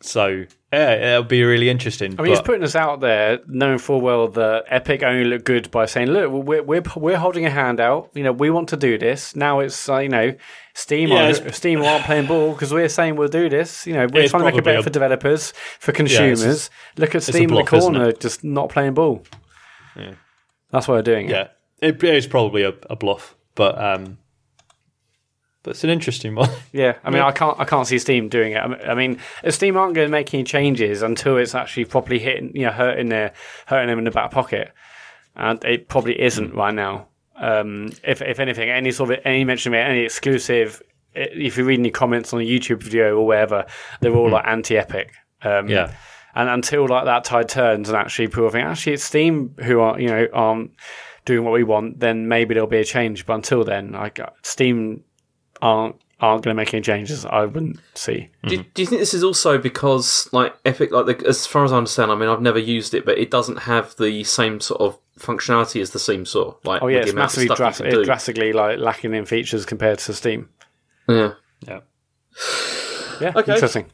so yeah, it'll be really interesting. I mean, he's putting us out there, knowing full well that Epic only look good by saying, "Look, we're we're, we're holding a hand out. You know, we want to do this." Now it's uh, you know, Steam Yeah, are, Steam aren't playing ball because we're saying we'll do this. You know, we're trying to make probably better a- for developers, for consumers. just- Look at a Steam in the corner, just not playing ball. Yeah. That's why they're doing it. yeah, it is probably a, a bluff, but um, but it's an interesting one. Yeah, I mean, I can't, I can't see Steam doing it. I mean- if Steam aren't going to make any changes until it's actually properly hitting, you know, hurting their, hurting them in the back pocket, and it probably isn't right now. Um, if, if anything, any sort of any mention of it, any exclusive, if you read any comments on a YouTube video or wherever, they're all like anti-epic. Um, Yeah. and until like that tide turns and actually people think actually it's Steam who are you know aren't doing what we want, then maybe there'll be a change. But until then, like Steam aren't aren't going to make any changes. I wouldn't see. do, do you think this is also because like Epic, like the, as far as I understand, I mean, I've never used it, but it doesn't have the same sort of functionality as the Steam store. Like, Oh yeah, it's massively dras- can do. drastically like lacking in features compared to Steam. Yeah. yeah. Yeah, Okay. interesting.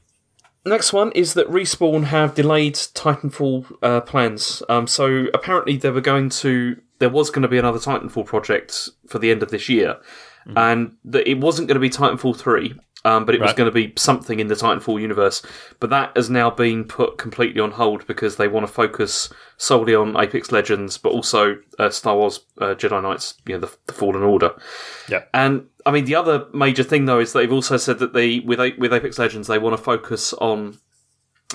next one is that Respawn have delayed Titanfall uh, plans. Um, so apparently they were going to, there was going to be another Titanfall project for the end of this year, and that it wasn't going to be Titanfall three. Um, but it was going to be something in the Titanfall universe. But that has now been put completely on hold because they want to focus solely on Apex Legends, but also uh, Star Wars uh, Jedi Knights, you know, the, the Fallen Order. Yeah. And I mean, the other major thing though is they've also said that they with with Apex Legends they want to focus on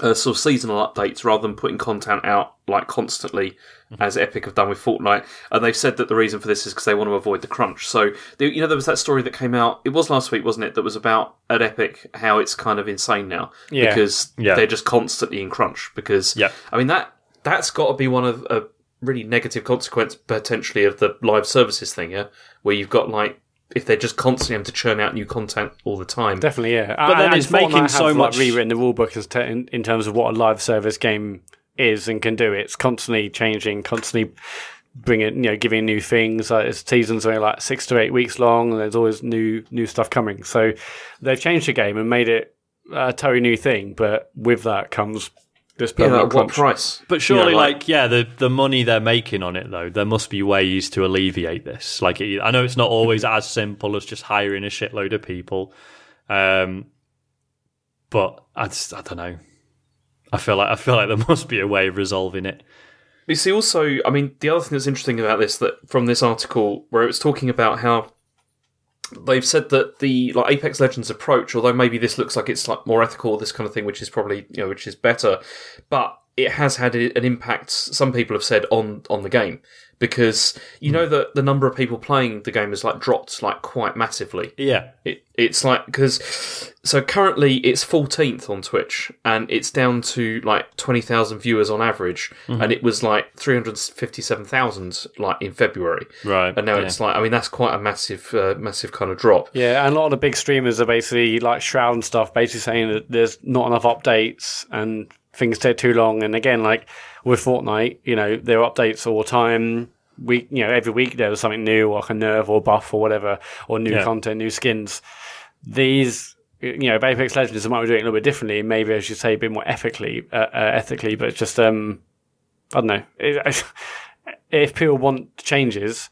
uh, sort of seasonal updates rather than putting content out like constantly as Epic have done with Fortnite. And they've said that the reason for this is because they want to avoid the crunch. So the, you know there was that story that came out. It was last week, wasn't it? That was about at Epic how it's kind of insane now Yeah. because Yeah. they're just constantly in crunch. Because Yeah. I mean that that's got to be one of a really negative consequence potentially of the live services thing, yeah, where you've got like if they're just constantly having to churn out new content all the time. Definitely, yeah. But then And it's Fortnite making so like, much- rewritten the rulebook as te- in, in terms of what a live service game is and can do. It's constantly changing, constantly bringing, you know, giving new things. Like its seasons are like six to eight weeks long, and there's always new new stuff coming. So they've changed the game and made it a totally new thing. But with that comes this yeah, permanent at what price? But surely, You know, like, yeah, the the money they're making on it, though, there must be ways to alleviate this. Like, it, I know it's not always as simple as just hiring a shitload of people, um, but I just, I don't know. I feel like I feel like there must be a way of resolving it. You see, also, I mean, the other thing that's interesting about this that from this article where it was talking about how they've said that the like Apex Legends approach, although maybe this looks like it's like more ethical, this kind of thing, which is probably you know which is better, but it has had an impact. Some people have said on on the game because you know that the number of people playing the game has like dropped like quite massively. Yeah, It, it's like because so currently it's 14th on Twitch and it's down to like 20,000 viewers on average and it was like 357,000 like in February right. and now yeah. it's like I mean that's quite a massive uh, massive kind of drop. Yeah, and a lot of the big streamers are basically like Shroud and stuff, basically saying that there's not enough updates and things take too long. And again, like with Fortnite, you know, there are updates all the time. Week, you know, every week there was something new, like a nerf or buff or whatever, or new Yeah. content, new skins. These, you know, Apex Legends they might be doing it a little bit differently, maybe as you say, a bit more ethically, uh, uh, ethically. But it's just, um, I don't know. It, if people want changes,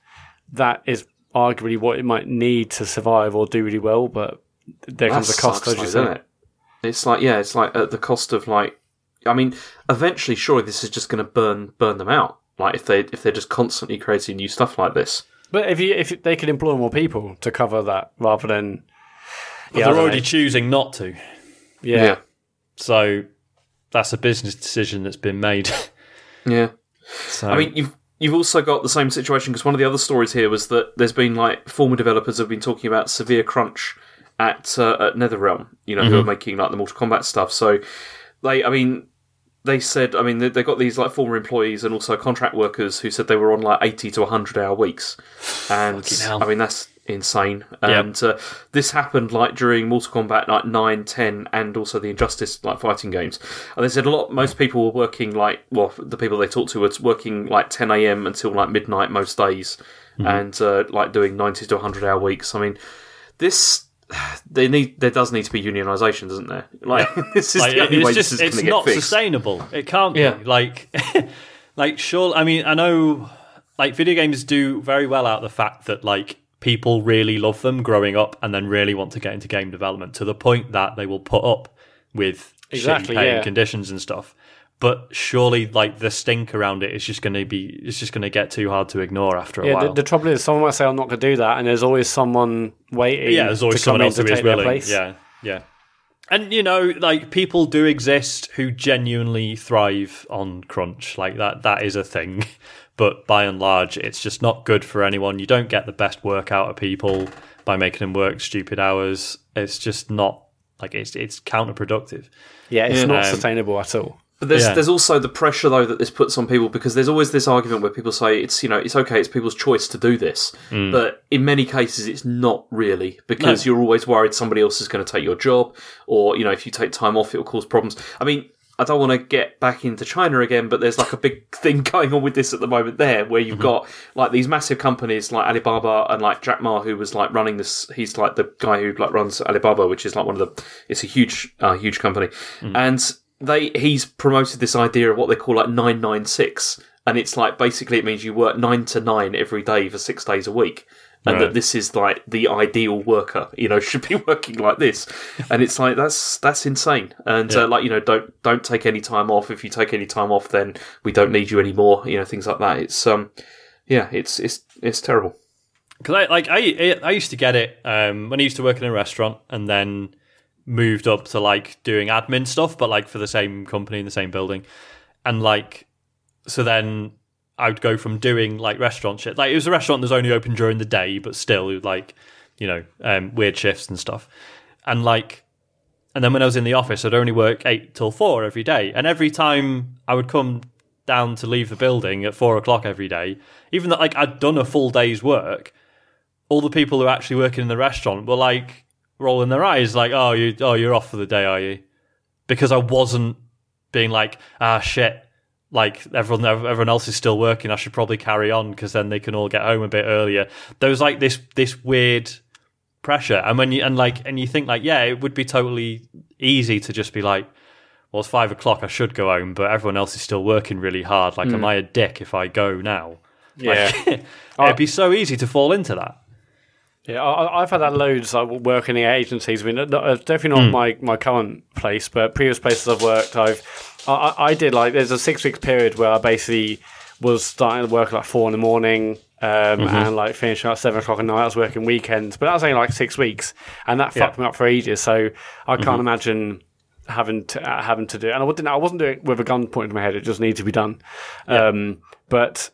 that is arguably what it might need to survive or do really well. But there comes a cost, sucks, as you though, say. doesn't it? It's like yeah, it's like at the cost of like I mean, eventually surely this is just going to burn burn them out. Like if they if they're just constantly creating new stuff like this. But if you if they could employ more people to cover that rather than But yeah, they're already know. choosing not to. yeah. Yeah. So that's a business decision that's been made. Yeah. so I mean, you've you've also got the same situation because one of the other stories here was that there's been like former developers have been talking about severe crunch at uh, at NetherRealm, you know, who are making like the Mortal Kombat stuff. So they, I mean, they said, I mean, they, they got these like former employees and also contract workers who said they were on like eighty to hundred hour weeks, and. I mean that's insane. And uh, this happened like during Mortal Kombat like 9, 10, and also the Injustice like fighting games. And they said a lot. Most people were working like well, the people they talked to were working like ten a.m. until like midnight most days, and uh, like doing ninety to hundred hour weeks. I mean, this. They need. There does need to be unionisation, doesn't there? Like this is like, the only way it's this just is it's not sustainable. It can't Yeah. be. Like like sure I mean I know like video games do very well out of the fact that like people really love them growing up and then really want to get into game development to the point that they will put up with Exactly, shitty paying yeah. conditions and stuff. But surely like the stink around it is just going to be it's just going to get too hard to ignore after a Yeah, while. the, the trouble is, someone might say, "I'm not going to do that," and there's always someone waiting. yeah, there's always someone else to who is willing. place. Yeah, yeah. And you know, like people do exist who genuinely thrive on crunch. Like that, that is a thing. But by and large, it's just not good for anyone. You don't get the best work out of people by making them work stupid hours. It's just not like it's it's counterproductive. yeah, it's not Um, sustainable at all. But there's Yeah. there's also the pressure though that this puts on people because there's always this argument where people say it's you know it's okay it's people's choice to do this, mm. but in many cases it's not really because you're always worried somebody else is going to take your job or you know if you take time off it will cause problems. I mean I don't want to get back into China again, but there's like a big thing going on with this at the moment there, where you've mm-hmm. got like these massive companies like Alibaba and like Jack Ma, who was like running this. He's like the guy who like runs Alibaba, which is like one of the. It's a huge, uh, huge company, mm. and they he's promoted this idea of what they call like nine nine six, and it's like basically it means you work nine to nine every day for six days a week. And Right. that this is like the ideal worker, you know, should be working like this, and it's like that's that's insane. And Yeah. uh, like you know, don't don't take any time off. If you take any time off, then we don't need you anymore. You know, things like that. It's um, yeah, it's it's it's terrible. Because I like I I used to get it um, when I used to work in a restaurant, and then moved up to like doing admin stuff, but like for the same company in the same building, and like so then I would go from doing like restaurant shit. Like it was a restaurant that was only open during the day, but still like you know um, weird shifts and stuff, and like. And then when I was in the office, I'd only work eight till four every day. And every time I would come down to leave the building at four o'clock every day, even though like I'd done a full day's work, all the people who were actually working in the restaurant were like rolling their eyes, like, "Oh, you, oh, you're off for the day, are you?" Because I wasn't being like, "Ah, shit." Like everyone, everyone else is still working. I should probably carry on because then they can all get home a bit earlier. There was like this this weird pressure, and when you and like and you think like, yeah, it would be totally easy to just be like, well, it's five o'clock. I should go home, but everyone else is still working really hard. Like, am I a dick if I go now? Yeah. Like, it'd be so easy to fall into that. Yeah, I, I've had that loads. Like work in the agencies. I mean, uh, definitely not my, my current place, but previous places I've worked, I've I, I- I did like there's a six week period where I basically was starting to work at like four in the morning. Um, And like finishing at seven o'clock at night, I was working weekends, but that was only like six weeks, and that fucked me up for ages. So I can't imagine having to uh, having to do. it. And I wasn't I wasn't doing it with a gun pointed to my head. It just needed to be done. Um, but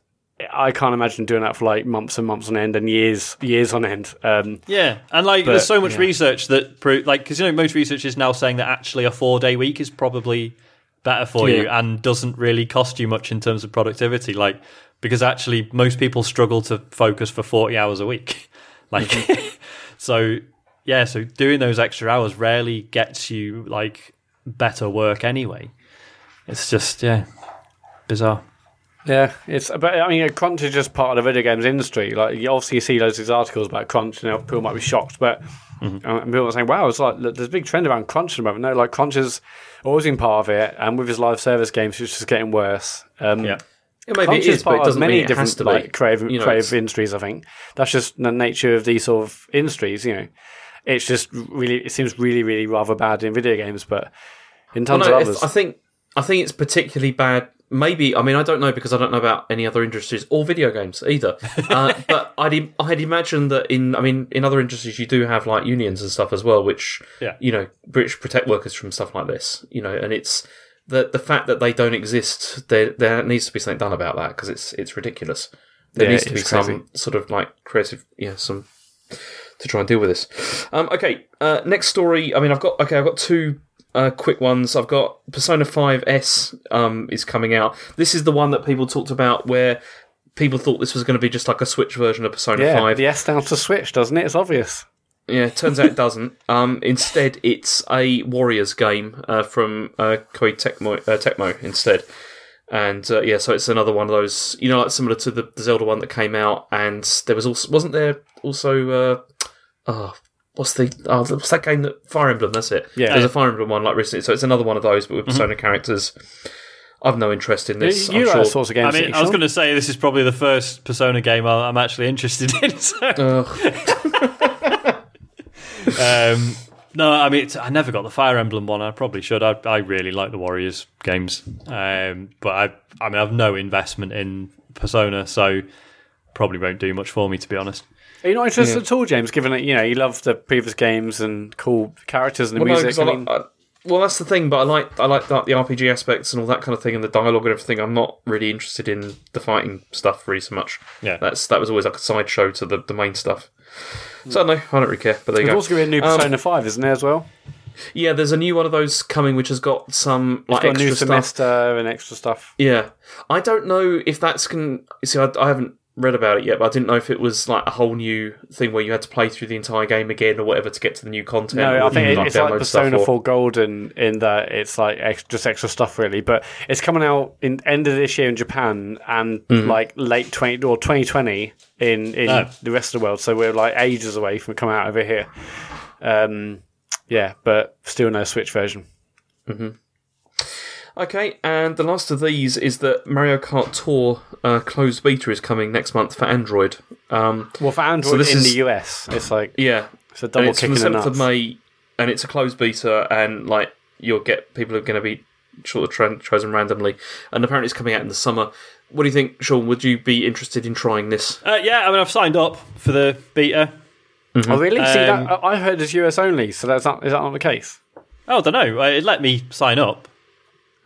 I can't imagine doing that for like months and months on end and years years on end. Um, Yeah, and like But, there's so much yeah. research that pro- like because you know most research is now saying that actually a four day week is probably better for you and doesn't really cost you much in terms of productivity. Like because actually most people struggle to focus for forty hours a week. Like so yeah, so doing those extra hours rarely gets you like better work anyway. It's just yeah, bizarre. Yeah, it's but I mean, crunch is just part of the video games industry. Like, you obviously, you see loads of these articles about crunch, and you know, people might be shocked, but uh, and people are saying, "Wow, it's like look, there's a big trend around crunch at the moment." No, like crunch has always been part of it, and with his live service games, it's just getting worse. Um, Yeah. Yeah, maybe crunch it is, but part it of many it different to like creative, You know, creative industries. I think that's just the nature of these sort of industries. You know, it's just really, it seems really, really rather bad in video games, but in Well, terms no, of others, I think I think it's particularly bad. Maybe I mean I don't know because I don't know about any other industries or video games either. uh, but I'd I'd imagine that in I mean in other industries you do have like unions and stuff as well, which Yeah. you know British protect workers from stuff like this. You know, and it's the the fact that they don't exist. There there needs to be something done about that because it's it's ridiculous. There Yeah, needs to be crazy. some sort of like creative yeah some to try and deal with this. Um, okay, uh, next story. I mean, I've got okay, I've got two uh, quick ones. I've got Persona Five S um, is coming out. This is the one that people talked about where people thought this was going to be just like a Switch version of Persona yeah, Five. the S down to Switch, doesn't it? It's obvious. Yeah, turns out it doesn't. Um, instead, it's a Warriors game uh, from uh, Koei Tecmo, uh, Tecmo instead. And uh, yeah, so it's another one of those, you know, like similar to the, the Zelda one that came out. And there was also wasn't there also, uh, oh, what's the oh, what's that game that Fire Emblem? That's it. Yeah. there's a Fire Emblem one like recently. So it's another one of those, but with Persona characters. I've no interest in this. you you I'm sure. those sorts of games. I mean, I was Sean? going to say this is probably the first Persona game I- I'm actually interested in. So. Ugh. Um, no, I mean, it's, I never got the Fire Emblem one. I probably should. I, I really like the Warriors games, um, but I, I mean, I've no investment in Persona, so probably won't do much for me, to be honest. Are you not interested at all, James? Given that you know you love the previous games and cool characters and the Well, no, I I mean, like- I- well, that's the thing. But I like I like that, the RPG aspects and all that kind of thing, and the dialogue and everything. I'm not really interested in the fighting stuff really so much. Yeah. that's that was always like a sideshow to the, the main stuff. So no, I don't really care. But there you there's go. also going to be a new Um, Persona Five, isn't there as well? Yeah, there's a new one of those coming, which has got some like Got a new extra stuff. semester and extra stuff. Yeah, I don't know if that's can. You see, I, I haven't read about it yet, but I didn't know if it was like a whole new thing where you had to play through the entire game again or whatever to get to the new content. No, I think it, could, it's like Persona or- 4 Golden in that it's like ex- just extra stuff really. But it's coming out in end of this year in Japan and Mm-hmm. like late 20 or 2020 in in Oh. the rest of the world. So we're like ages away from coming out over here. Um, yeah, but still no Switch version. Okay, and the last of these is that Mario Kart Tour uh, closed beta is coming next month for Android. Um, Well, for Android this in is- the US, it's like yeah, it's a and double it's kick from in the the seventh nuts. of May, and it's a closed beta, and like you'll get people who are going to be sort of tra- chosen randomly, and apparently it's coming out in the summer. What do you think, Sean? Would you be interested in trying this? Uh, yeah, I mean, I've signed up for the beta. Oh, really? See, Um, that, I I heard it's US only, so that's not is that not the case? Oh, I don't know. It let me sign up.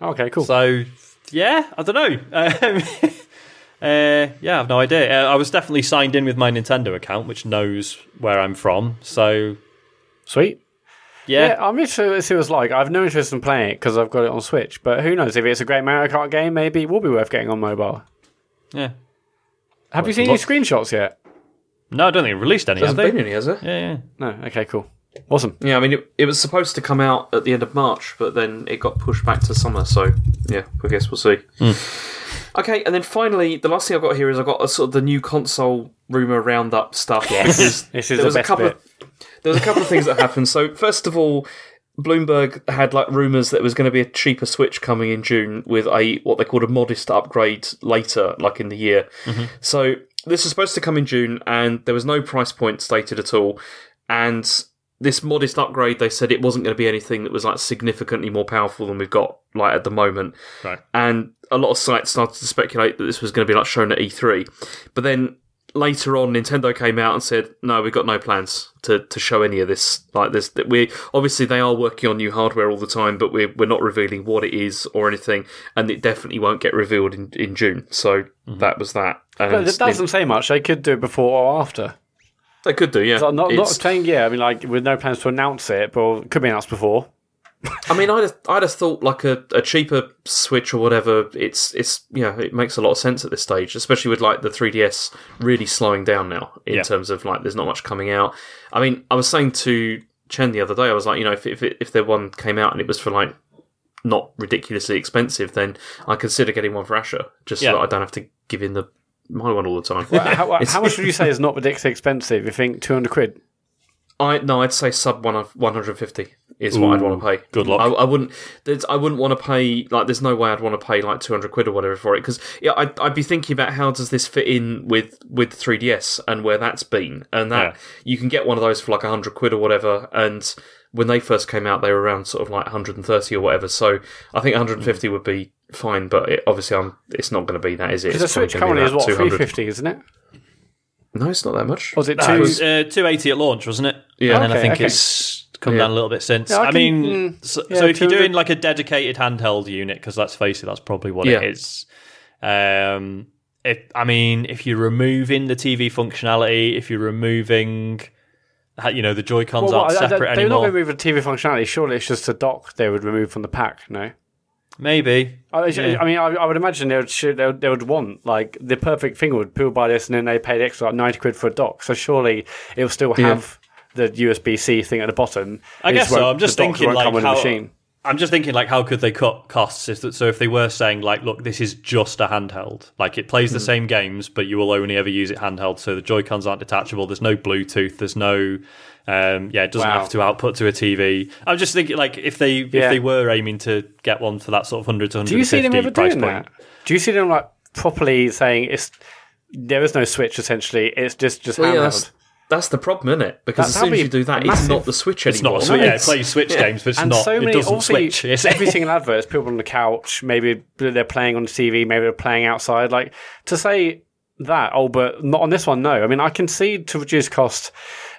Okay, cool. So, yeah, I don't know. Um, uh, yeah, I have no idea. Uh, I was definitely signed in with my Nintendo account, which knows where I'm from. So, Sweet. yeah, Yeah, I'm interested to see what it's like. I've no interest in playing it because I've got it on Switch. But who knows? If it's a great Mario Kart game, maybe it will be worth getting on mobile. yeah. Have you seen lot- any screenshots yet? No, I don't think it released any, have Hasn't been any, has it? Yeah, yeah. No. Okay, cool. Awesome. Yeah, I mean, it, it was supposed to come out at the end of March, but then it got pushed back to summer. So, yeah, I guess we'll see. Hmm. Okay, and then finally, the last thing I've got here is I've got a sort of the new console rumor roundup stuff. Yes, This is there the was a couple bit. Of, there was a couple of things that happened. So, first of all, Bloomberg had like rumors that there was going to be a cheaper Switch coming in June with a what they called a modest upgrade later, like in the year. Mm-hmm. So this is supposed to come in June, and there was no price point stated at all. And this modest upgrade, they said it wasn't going to be anything that was like significantly more powerful than we've got like at the moment. Right. And a lot of sites started to speculate that this was going to be like shown at E3, but then later on, Nintendo came out and said, "No, we've got no plans to, to show any of this like this. That we obviously they are working on new hardware all the time, but we're we're not revealing what it is or anything, and it definitely won't get revealed in, in June. So mm-hmm. that was that. And But it doesn't say much. They could do it before or after. They could do, yeah. So not, not saying, yeah, I mean, like, with no plans to announce it, but it could be announced before. I mean, I'd have, I'd have thought like a, a cheaper Switch or whatever. It's it's yeah, it makes a lot of sense at this stage, especially with like the 3DS really slowing down now in Yeah. terms of like there's not much coming out. I mean, I was saying to Chen the other day, I was like, you know, if if if there one came out and it was for like not ridiculously expensive, then I consider getting one for Asher just Yeah. so that I don't have to give in the my one all the time. how, how much would you say is not ridiculously expensive? You think 200 quid? I no, I'd say sub one one hundred fifty is what I'd want to pay. good luck. I, I wouldn't. there's- I wouldn't want to pay like. There's no way I'd want to pay like two hundred quid or whatever for it because yeah, I'd, I'd be thinking about how does this fit in with with 3DS and where that's been and that Yeah. you can get one of those for like hundred quid or whatever and. When they first came out, they were around sort of like 130 or whatever. So I think 150 would be fine, but it, obviously, I'm, it's not going to be that, is it? Because the It's probably Switch currently is what, 200. 350, isn't it? No, it's not that much. Was it No, two? it was uh, 280 at launch, wasn't it? Yeah. And then I think okay. it's come Yeah. down a little bit since. Yeah, I I, can- mean, mm, so, yeah, so if you're doing like a dedicated handheld unit, because let's face it, that's probably what Yeah. it is. Um, if I mean, if you're removing the TV functionality, if you're removing, ha- you know, the Joy Cons Well, aren't I- separate they're not anymore. going to remove the TV functionality. Surely it's just a dock they would remove from the pack, no? Maybe. I, Yeah. I mean, I, I would imagine they would, they would they would want like the perfect thing would people buy this and then they paid extra like ninety quid for a dock. So surely it will still Yeah. have the USB C thing at the bottom. I guess so. I'm just thinking like how. I'm just thinking like how could they cut costs? If that, so if they were saying like, look, this is just a handheld, like it plays the Hmm. same games, but you will only ever use it handheld. So the Joy Cons aren't detachable. There's no Bluetooth. There's no, um, yeah, it doesn't Wow. have to output to a TV. I'm just thinking like if they Yeah. if they were aiming to get one for that sort of hundred to hundred Do you see them ever price doing point. that? Do you see them like properly saying it's there is no switch essentially? It's just just Well, handheld. that's, that's the problem, isn't it? Because That- as that'd soon as you do that, massive. it's not the Switch It's anymore. It's not. So, No, yeah, it plays Switch yeah. games, but it's and not. so many it doesn't obviously, switch. It's, every single advert, people on the couch, maybe they're playing on the TV, maybe they're playing outside. Like to say that, oh, but not on this one. No, I mean I can see to reduce cost.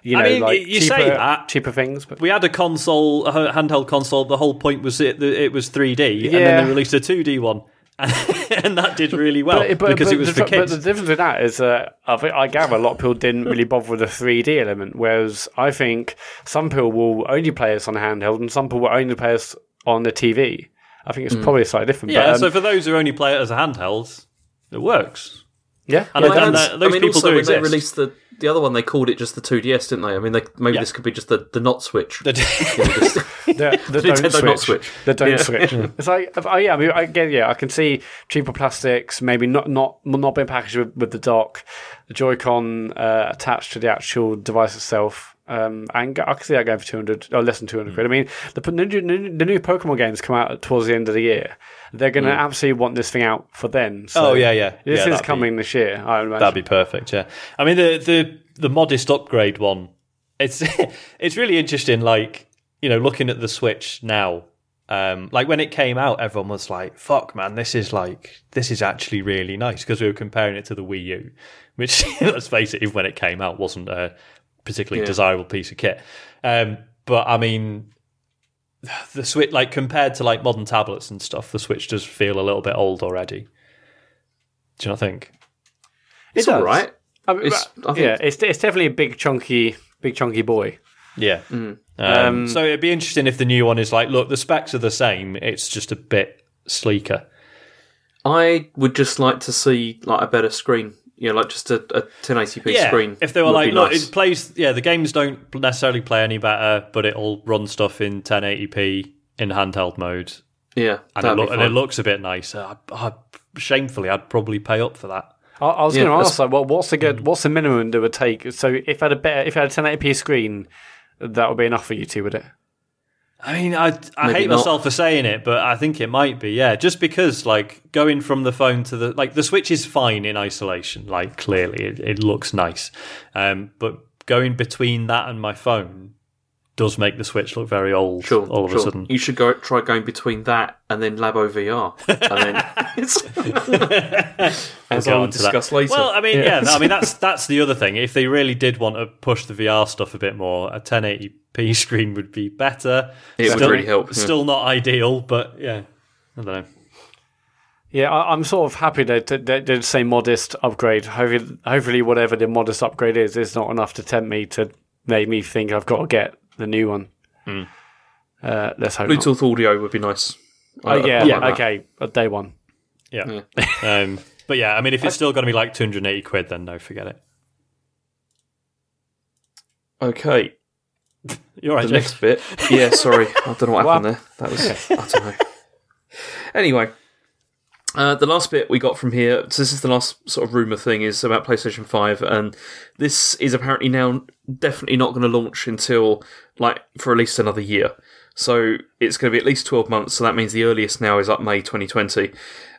You I know, mean, like you cheaper, say that. cheaper things, but we had a console, a handheld console. The whole point was it it was 3D, and then they released a 2D one, and that did really well But- but- because but it was the, for kids. But the difference with that is that I, think, I gather a lot of people didn't really bother with the 3D element, whereas I think some people will only play this on a handheld and some people will only play this on the TV. I think it's probably slightly different. yeah, but, um, so for those who only play it as a handheld, it works. Yeah, And yeah, I- and that's- that- those I mean, people also do when they exist. released the the other one, they called it just the 2DS, didn't they? I mean, they, maybe Yeah. this could be just the, the not switch. The- the, the Nintendo don't not switch. switch. The don't Yeah. switch. It's like, oh yeah, I mean, I get, yeah, I can see cheaper plastics, maybe not not not being packaged with, with the dock, the Joy-Con uh, attached to the actual device itself. Um, and I can see that going for two hundred or less than two hundred Hmm. quid. I mean, the, the new the new Pokemon games come out towards the end of the year. They're going to absolutely want this thing out for then. So. Oh, yeah, yeah. This Yeah, is that'd be- coming this year. I imagine. That'd be perfect. Yeah, I mean the the the modest upgrade one. It's it's really interesting. Like you know, looking at the Switch now. Um, like when it came out, everyone was like, "Fuck, man, this is like this is actually really nice." Because we were comparing it to the Wii U, which let's face it, even when it came out, wasn't a particularly Yeah. desirable piece of kit. Um, but I mean, the Switch, like compared to like modern tablets and stuff, the Switch does feel a little bit old already. Do you not think? It's It all does. right. I mean, It's- I think- yeah, it's it's definitely a big chunky, big chunky boy. Yeah. Mm. Um, Um, so it'd be interesting if the new one is like, look, the specs are the same. It's just a bit sleeker. I would just like to see like a better screen. You know, like just a, a 1080p yeah. screen. If they were like, be look, nice. it plays. Yeah, the games don't necessarily play any better, but it'll run stuff in 1080p in handheld mode, yeah, and, it, that'd look, be and it looks a bit nicer. I, I, shamefully, I'd probably pay up for that. I, I was Yeah, going to ask, like, well, what's the good, mm. what's the minimum that would take? So if I had a better, if I had a 1080p screen, that would be enough for you two, would it? I mean, I I Maybe hate not. myself for saying it, but I think it might be. Yeah, just because like going from the phone to the like the Switch is fine in isolation. Like clearly, it, it looks nice, um, but going between that and my phone does make the Switch look very old. Sure, all of sure. a sudden. You should go try going between that and then Labo VR, and then as We'll I go will on to that. later. Well, I mean, yeah, I mean that's that's the other thing. If they really did want to push the VR stuff a bit more, a 1080p screen would be better. It would Still- really help, yeah. Still not ideal, but yeah, I don't know. Yeah, I, I'm sort of happy that that- that they'd say modest upgrade. Hopefully, hopefully, whatever the modest upgrade is, is not enough to tempt me to make me think I've got to get the new one. Uh, let's hope. not. Bluetooth audio would be nice. Oh I- I yeah, like okay, uh, day one. Yeah. um, but yeah, I mean, if it's still going to be like 280 quid, then no, forget it. Okay, You're right, the James. next bit. Yeah, sorry, I don't know what happened there. That was I don't know. Anyway, uh, the last bit we got from here. So this is the last sort of rumor thing is about PlayStation Five, and this is apparently now definitely not going to launch until like for at least another year. So it's going to be at least twelve months. So that means the earliest now is up May 2020,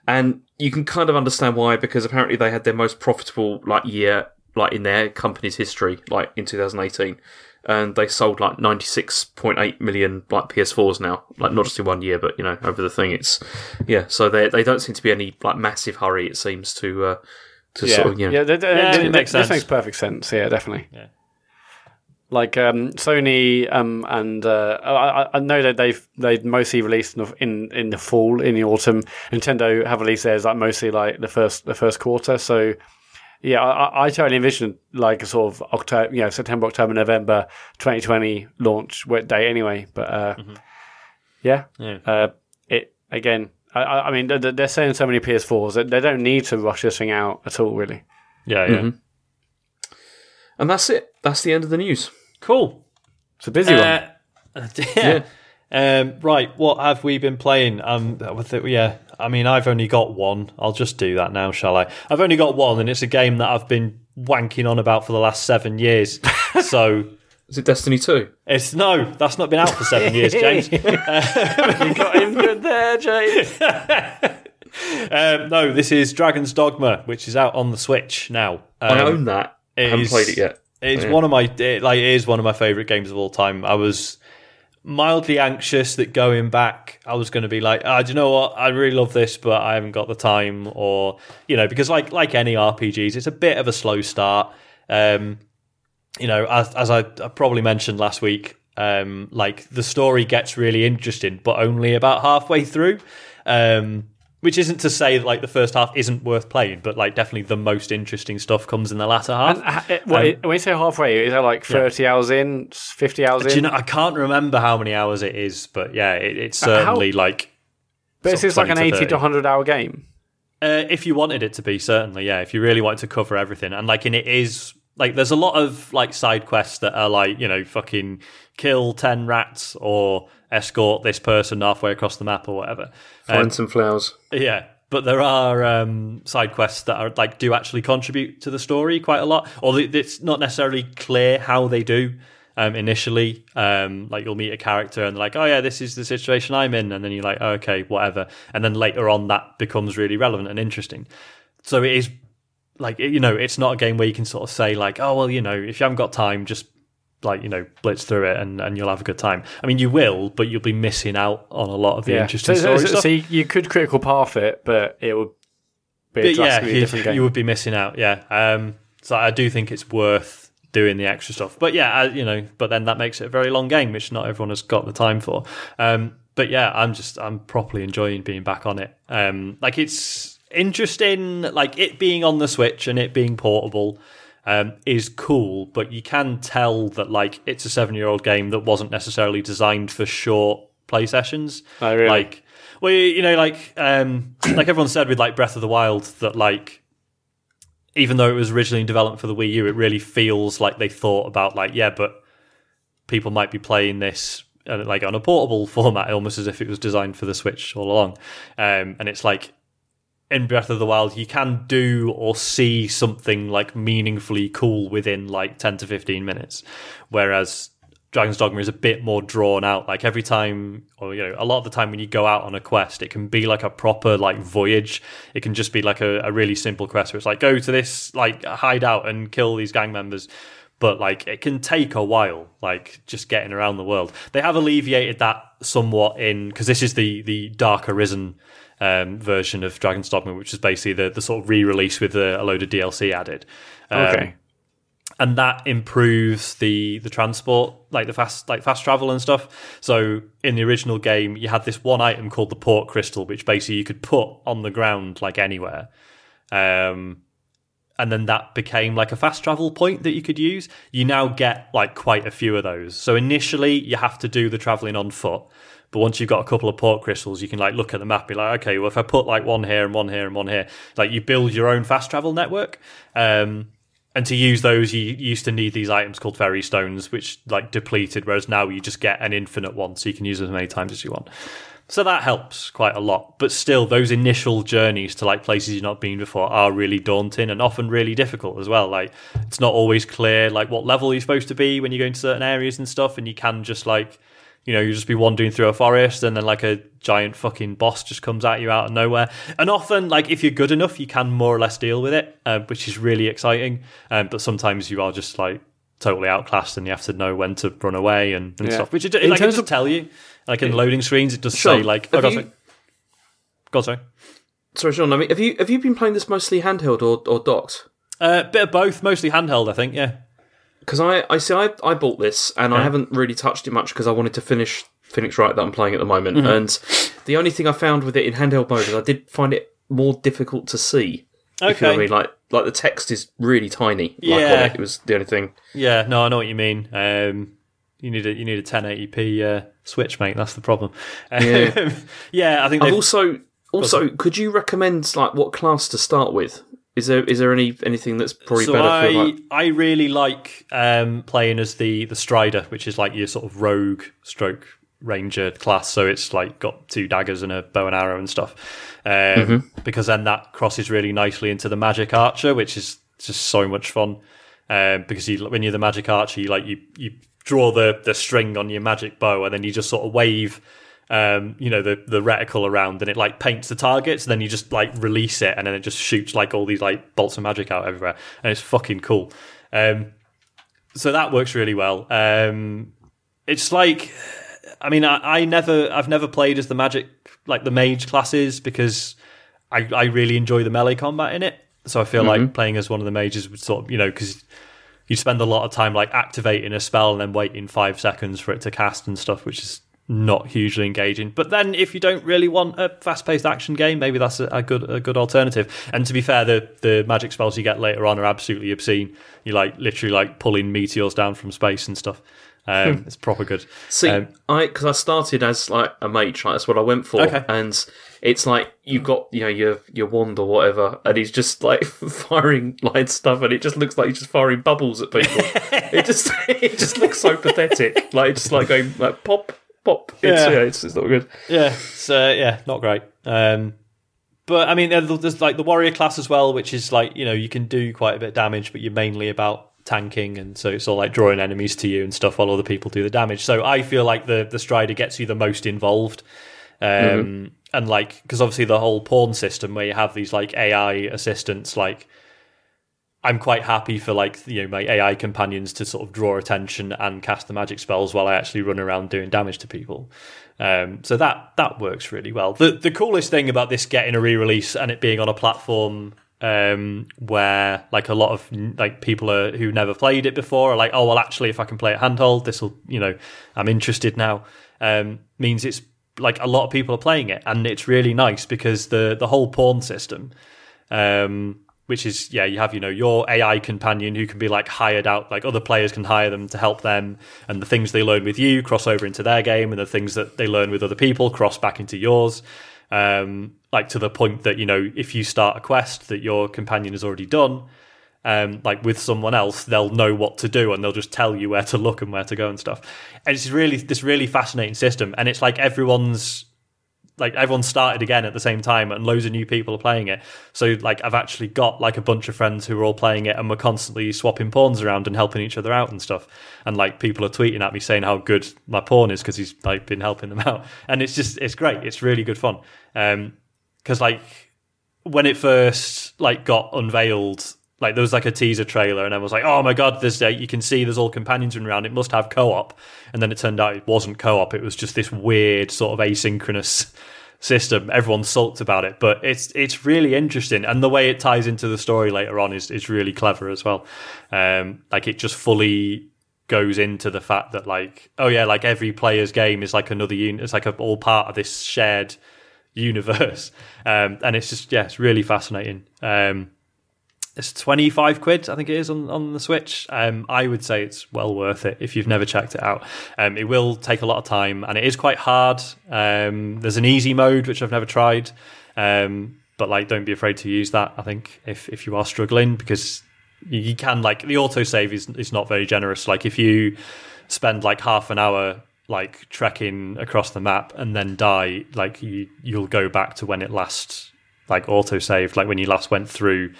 and you can kind of understand why because apparently they had their most profitable like year like in their company's history, like in 2018 and they sold like 96.8 million like PS4s now, like not just in one year, but you know over the thing. It's yeah, so they they don't seem to be any like massive hurry. It seems to uh, to Yeah, sort of you know, yeah, th- th- Yeah, th- it makes this makes perfect sense. Yeah, definitely. Yeah. Like um, Sony um, and uh, I, I- I know that they've they mostly released in the, in in the fall, in the autumn. Nintendo have released theirs like mostly like the first the first quarter. So yeah, I, I- I totally envision like a sort of October, you know, September, October, November, 2020 launch wet day anyway. But uh, yeah, Yeah. uh, it again. I, I I mean, they're- they're selling so many PS4s that they don't need to rush this thing out at all, really. Yeah, yeah. Mhm. And that's it. That's the end of the news. Cool. It's a busy one. Uh, yeah. Um, right, what have we been playing? Um, it, yeah, I mean, I've only got one. I'll just do that now, shall I? I've only got one, and it's a game that I've been wanking on about for the last seven years. so Is it Destiny Two? it's no, that's not been out for seven years, James. you got him good there, James. Um, no, this is Dragon's Dogma, which is out on the Switch now. Um, I own that. I haven't is- played it yet. It's Yeah. one of my it, like it is one of my favorite games of all time. I was mildly anxious that going back, I was going to be like, ah, do you know what? I really love this, but I haven't got the time, or you know, because like like any RPGs, it's a bit of a slow start. Um, you know, as, as I, I probably mentioned last week, um, like the story gets really interesting, but only about halfway through. Um, which isn't to say that like the first half isn't worth playing, but like definitely the most interesting stuff comes in the latter half. And, uh, what, when you say halfway, is that like 30 hours in, 50 hours in? Do you know? I can't remember how many hours it is, but yeah, it, it's Uh, how- certainly like. but this like an to 80 to 100 hour game? Uh, if you wanted it to be, certainly, yeah. If you really wanted to cover everything, and like, and it is like, there's a lot of like side quests that are like, you know, fucking kill ten rats or escort this person halfway across the map or whatever. Find some flowers. Yeah, but there are um, side quests that are like do actually contribute to the story quite a lot, or it's not necessarily clear how they do. Um, initially, um, like you'll meet a character and they're like, "Oh yeah, this is the situation I'm in," and then you're like, oh, "Okay, whatever," and then later on that becomes really relevant and interesting. So it is like you know, it's not a game where you can sort of say like, "Oh well, you know, if you haven't got time, just like you know blitz through it and, and you'll have a good time. I mean, you will, but you'll be missing out on a lot of the Yeah. interesting so, so, stuff. so you could critical path it, but it would be yeah, drastically you, different game. you would be missing out. Yeah, um, so I do think it's worth doing the extra stuff. But yeah, I, you know, but then that makes it a very long game, which not everyone has got the time for. Um, but yeah, I'm just I'm properly enjoying being back on it. Um, like it's interesting, like it being on the Switch and it being portable. Um, is cool, but you can tell that like it's a seven-year-old game that wasn't necessarily designed for short play sessions. Oh, really? Like, well, you know, like um, like everyone said with like Breath of the Wild, that like even though it was originally developed for the Wii U, it really feels like they thought about like, yeah, but people might be playing this uh, like on a portable format, almost as if it was designed for the Switch all along. Um, and it's like in Breath of the Wild, you can do or see something like meaningfully cool within like ten to fifteen minutes, whereas Dragon's Dogma is a bit more drawn out. Like every time, or you know, a lot of the time when you go out on a quest, it can be like a proper like voyage. It can just be like a, a really simple quest where it's like go to this like hideout and kill these gang members. But like it can take a while, like just getting around the world. They have alleviated that somewhat in because this is the the Dark Arisen um, version of Dragon's Dogma, which is basically the the sort of re-release with a, a load of DLC added. Um, okay. and that improves the the transport like the fast like fast travel and stuff. So in the original game you had this one item called the port crystal which basically you could put on the ground like anywhere. Um and then that became like a fast travel point that you could use. You now get like quite a few of those. So initially you have to do the traveling on foot but once you've got a couple of port crystals, you can like look at the map, be like, okay, well, if I put like one here and one here and one here, like you build your own fast travel network. Um, and to use those, you used to need these items called Ferrystones, which like depleted, whereas now you just get an infinite one, so you can use as many times as you want. So that helps quite a lot. But still, those initial journeys to like places you've not been before are really daunting and often really difficult as well. Like it's not always clear like what level you're supposed to be when you go into certain areas and stuff, and you can just like you know, you just be wandering through a forest and then like a giant fucking boss just comes at you out of nowhere. And often, like if you're good enough, you can more or less deal with it, uh, which is really exciting. Um, but sometimes you are just like totally outclassed and you have to know when to run away and, and Yeah. stuff. Which it, In like, it terms does of- tell you. Like in loading screens, it does Sean, say like, oh, have God, you- sorry. God, sorry. Sorry, Sean. I mean, have you have you been playing this mostly handheld or, or docked? Uh, bit of both, mostly handheld, I think. Yeah. Because I, I see, I, I bought this and I haven't really touched it much because I wanted to finish Phoenix Wright that I'm playing at the moment. Mm-hmm. And the only thing I found with it in handheld mode is I did find it more difficult to see. If you know what I Okay. mean, like like the text is really tiny. Like Yeah. it. it was the only thing. Yeah, no, I know what you mean. Um, you need a you need a 1080p uh, switch, mate. That's the problem. Yeah. Yeah I think I've also also could you recommend like what class to start with? Is there is there any anything that's probably so better I for like I really like um, playing as the the Strider, which is like your sort of rogue stroke ranger class. So it's like got two daggers and a bow and arrow and stuff. Um, Mm-hmm. Because then that crosses really nicely into the magic archer, which is just so much fun. Um, because you when you're the magic archer, you like you you draw the the string on your magic bow, and then you just sort of wave. Um, you know the the reticle around and it like paints the targets then you just like release it and then it just shoots like all these like bolts of magic out everywhere and it's fucking cool um, so that works really well. Um, it's like, I mean, I, I never, I've never played as the magic, like the mage classes, because I, I really enjoy the melee combat in it. So I feel like playing as one of the mages would sort of, you know, because you spend a lot of time like activating a spell and then waiting five seconds for it to cast and stuff, which is not hugely engaging. But then if you don't really want a fast-paced action game, maybe that's a, a good a good alternative. And to be fair, the the magic spells you get later on are absolutely obscene. You like literally like pulling meteors down from space and stuff. Um, it's proper good. See, Um, I because I started as like a mage, like that's what I went for, Okay. and it's like you've got you know your your wand or whatever, and he's just like firing like stuff, and it just looks like he's just firing bubbles at people. it just it just looks so pathetic, like it's just like going like pop pop. It's, Yeah. yeah. it's, it's not good. Yeah, so yeah, not great. Um, but I mean, there's like the warrior class as well, which is like you know you can do quite a bit of damage, but you're mainly about tanking, and so it's all like drawing enemies to you and stuff while other people do the damage. So I feel like the the strider gets you the most involved, um, and like because obviously the whole pawn system where you have these like AI assistants, like I'm quite happy for like you know my AI companions to sort of draw attention and cast the magic spells while I actually run around doing damage to people. Um, so that that works really well. The the coolest thing about this getting a re-release and it being on a platform um, where like a lot of like people are, who never played it before are like, oh well, actually, if I can play it handheld, this will you know I'm interested now. Um, means it's like a lot of people are playing it, and it's really nice because the the whole pawn system. Um, which is yeah you have you know your ai companion who can be like hired out like other players can hire them to help them and the things they learn with you cross over into their game and the things that they learn with other people cross back into yours um like to the point that you know if you start a quest that your companion has already done um, like with someone else, they'll know what to do and they'll just tell you where to look and where to go and stuff. And it's really this really fascinating system, and it's like everyone's like everyone started again at the same time and loads of new people are playing it. So like i've actually got like a bunch of friends who are all playing it and we're constantly swapping pawns around and helping each other out and stuff. And like people are tweeting at me saying how good my pawn is because he's like been helping them out. And it's just it's great. It's really good fun. Um because like when it first like got unveiled like there was like a teaser trailer and I was like, oh my god, there's uh, you can see there's all companions running around. It must have co-op, and then it turned out it wasn't co-op. It was just this weird sort of asynchronous system. Everyone sulked about it, but it's it's really interesting, and the way it ties into the story later on is is really clever as well. Um, like it just fully goes into the fact that like oh yeah, like every player's game is like another unit. It's like a, all part of this shared universe, um, and it's just yeah, it's really fascinating. Um, it's 25 quid i think it is on, on the switch. Um, i would say it's well worth it if you've never checked it out. Um, it will take a lot of time and it is quite hard. Um, there's an easy mode which i've never tried um, but like don't be afraid to use that i think if, if you are struggling because you, can like the autosave is, is not very generous. Like if you spend like half an hour like trekking across the map and then die like you you'll go back to when it last like autosaved like when you last went through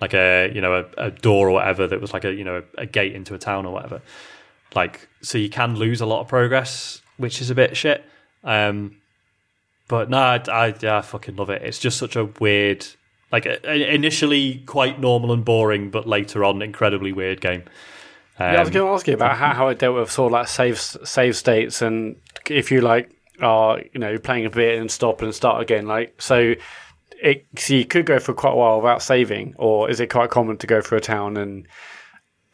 like a you know a, a door or whatever that was like a you know a, a gate into a town or whatever. Like so you can lose a lot of progress, which is a bit shit. Um, but no, I, I yeah, I fucking love it. It's just such a weird, like uh, initially quite normal and boring, but later on incredibly weird game. Um, Yeah, I was going to ask you about how, how it dealt with sort of like save save states and if you like are you know playing a bit and stop and start again. Like so, it so you could go for quite a while without saving, or is it quite common to go through a town and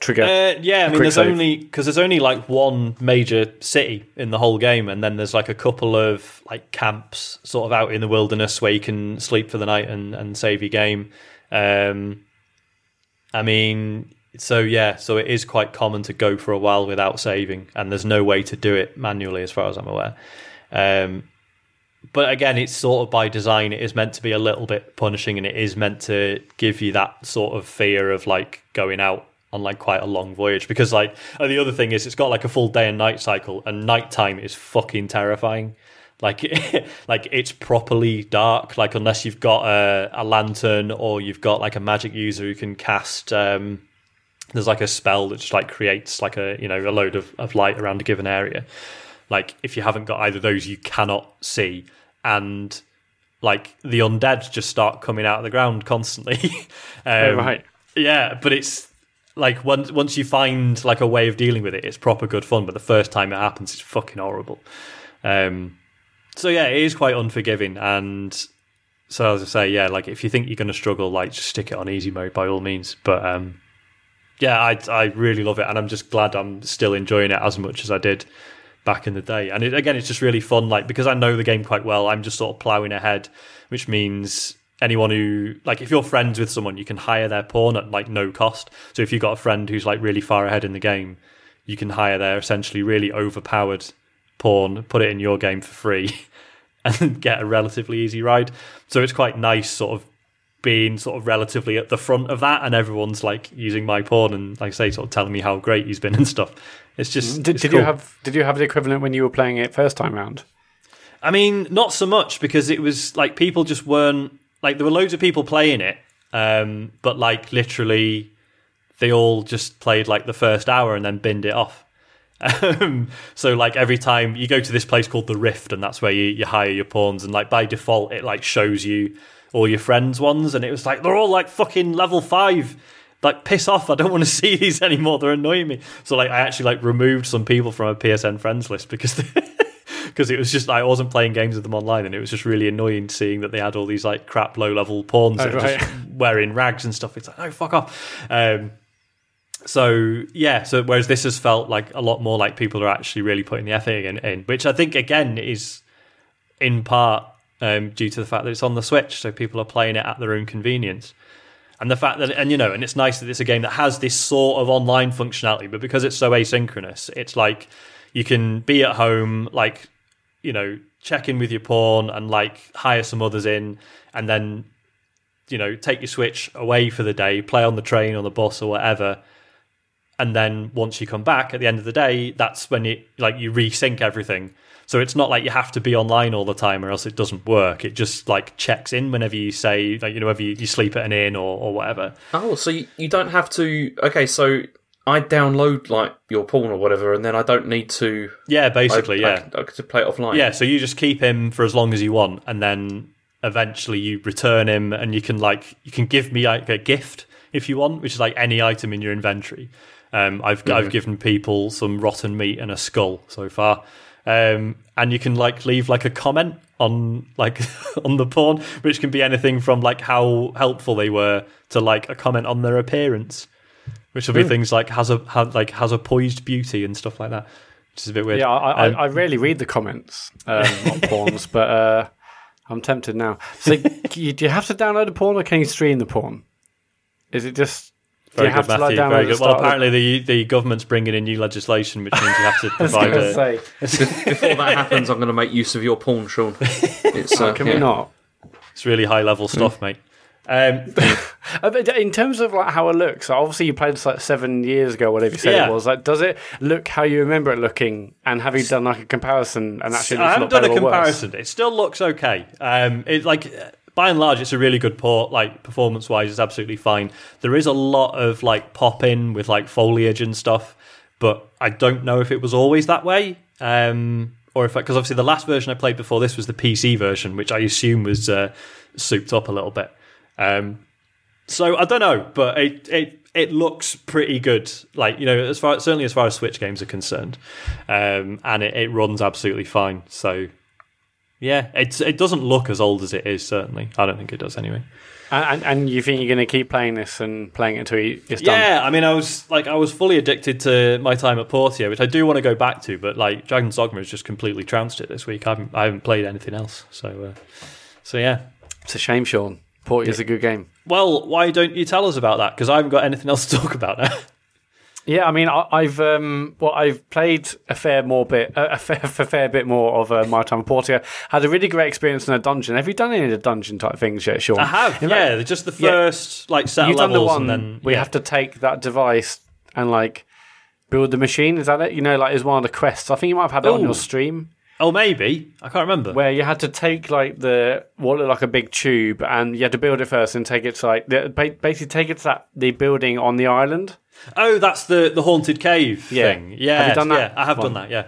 trigger? Uh, yeah, I mean, there's save. only because there's only like one major city in the whole game, and then there's like a couple of like camps sort of out in the wilderness where you can sleep for the night and, and save your game. Um, I mean, so yeah, so it is quite common to go for a while without saving, and there's no way to do it manually, as far as I'm aware. Um, but again, it's sort of by design. It is meant to be a little bit punishing, and it is meant to give you that sort of fear of like going out on like quite a long voyage. Because like the other thing is, it's got like a full day and night cycle, and nighttime is fucking terrifying. Like, like it's properly dark. Like unless you've got a, a lantern or you've got like a magic user who can cast. Um, there's like a spell that just like creates like a you know a load of, of light around a given area like if you haven't got either of those you cannot see. And like the undead just start coming out of the ground constantly. Um, Oh, right. yeah but it's like once once you find like a way of dealing with it it's proper good fun but the first time it happens it's fucking horrible. Um so yeah it is quite unforgiving and so as i say yeah like if you think you're going to struggle like just stick it on easy mode by all means but um yeah i i really love it and i'm just glad i'm still enjoying it as much as i did back in the day. And it, again, it's just really fun. Like because I know the game quite well, I'm just sort of ploughing ahead, which means anyone who like if you're friends with someone, you can hire their pawn at like no cost. So if you've got a friend who's like really far ahead in the game, you can hire their essentially really overpowered pawn, put it in your game for free, and get a relatively easy ride. So it's quite nice, sort of being sort of relatively at the front of that, and everyone's like using my pawn and like I say, sort of telling me how great he's been and stuff. It's just Did, it's did cool. you have did you have the equivalent when you were playing it first time round? I mean, not so much because it was like people just weren't like there were loads of people playing it, um, but like literally they all just played like the first hour and then binned it off. Um, so like every time you go to this place called the Rift, and that's where you, you hire your pawns, and like by default it like shows you all your friends' ones, and it was like they're all like fucking level five. Like piss off! I don't want to see these anymore. They're annoying me. So like I actually like removed some people from a PSN friends list because because it was just I wasn't playing games with them online, and it was just really annoying seeing that they had all these like crap low level pawns Oh, right. just wearing rags and stuff. It's like, oh fuck off. Um, so yeah, so whereas this has felt like a lot more like people are actually really putting the effort in, in which I think again is in part um, due to the fact that it's on the Switch, so people are playing it at their own convenience. And the fact that, and you know, and it's nice that it's a game that has this sort of online functionality, but because it's so asynchronous, it's like you can be at home, like, you know, check in with your pawn and like hire some others in, and then, you know, take your Switch away for the day, play on the train or the bus or whatever. And then once you come back at the end of the day, that's when it like you resync everything. So it's not like you have to be online all the time or else it doesn't work. It just like checks in whenever you say like you know whether you, you sleep at an inn or, or whatever. Oh, so you, you don't have to. Okay, so I download like your pawn or whatever, and then I don't need to. Yeah, basically, I, yeah. I, could play it offline. Yeah, so you just keep him for as long as you want and then eventually you return him and you can like you can give me like a gift if you want, which is like any item in your inventory. Um, I've I've given people some rotten meat and a skull so far. Um, and you can like leave like a comment on like on the porn, which can be anything from like how helpful they were to like a comment on their appearance, which will be things like has a like has a poised beauty and stuff like that, which is a bit weird. Yeah, I, Um, I, I rarely read the comments um, on pawns, but uh, I'm tempted now. So, you, do you have to download a porn, or can you stream the porn? Is it just? Do Very you have good, to like Matthew. download Very good. Well, start of- apparently the the government's bringing in new legislation, which means you have to I was provide a. say, Before that happens, I'm going to make use of your pawn, Sean. It's, uh, can yeah. we not? It's really high level stuff, mate. Um, Uh, In terms of like how it looks, obviously you played this like seven years ago, whatever you said Yeah. it was. Like, does it look how you remember it looking? And have you done like a comparison? And actually, I haven't done a better worse? comparison. It still looks okay. Um, it like by and large, it's a really good port. Like performance wise, it's absolutely fine. There is a lot of like pop in with like foliage and stuff, but I don't know if it was always that way. Um, or if because obviously the last version I played before this was the PC version, which I assume was uh, souped up a little bit. Um, so I don't know, but it it it looks pretty good. Like you know, as far certainly as far as Switch games are concerned, um, and it, it runs absolutely fine. So yeah, it's it doesn't look as old as it is. Certainly, I don't think it does anyway. And, and, you think you're going to keep playing this and playing it until it's done? Yeah, I mean, I was like, I was fully addicted to my time at Portia, which I do want to go back to, but like Dragon's Dogma has just completely trounced it this week. I haven't I haven't played anything else. So uh, so yeah. It's a shame, Sean. Port is a good game. Well, why don't you tell us about that? Because I haven't got anything else to talk about now. Yeah, I mean, I, I've um, well, I've played a fair more bit, a fair, a fair bit more of uh, my time at Portia. Had a really great experience in a dungeon. Have you done any of the dungeon type things yet, Sean? I have, In fact, yeah, just the yeah. first like set You've of done the one and then yeah. have to take that device and like build the machine. Is that it? You know, like is one of the quests. I think you might have had that on your stream Oh, maybe I can't remember. where you had to take like the what looked like a big tube and you had to build it first and take it to like basically take it to that the building on the island. Oh, that's the the haunted cave Yeah. thing. Yeah, Have you done that Yeah, I have one? done that. Yeah.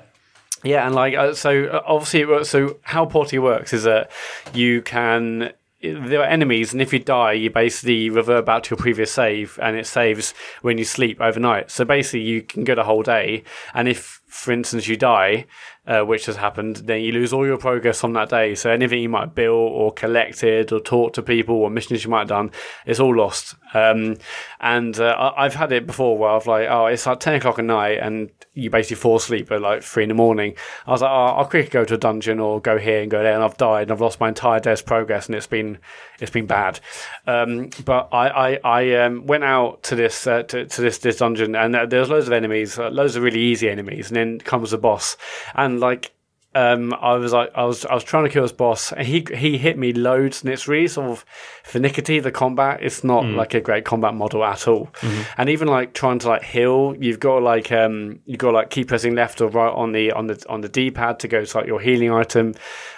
Yeah, and like uh, so, uh, obviously, it works. So how Portia works is that you can. There are enemies, and if you die, you basically revert back to your previous save, and it saves when you sleep overnight. So basically, you can go the whole day, and if for instance, you die, uh, which has happened, then you lose all your progress on that day. So anything you might build or collected or talk to people or missions you might have done, it's all lost. Um, and uh, I've had it before where I've like, oh, it's like 10 o'clock at night and you basically fall asleep at like three in the morning. I was like, oh, I'll quickly go to a dungeon or go here and go there. And I've died and I've lost my entire day's progress and it's been, it's been bad. Um, but I, I, I um, went out to this, uh, to, to, this, this dungeon and uh, there's loads of enemies, uh, loads of really easy enemies. And then comes the boss and like, um, I was like, I was, I was trying to kill his boss, and he he hit me loads, and it's really sort of finicky. The combat, it's not mm. like a great combat model at all, mm-hmm. and even like trying to like heal, you've got like um, you've got like keep pressing left or right on the on the on the D pad to go to like your healing item,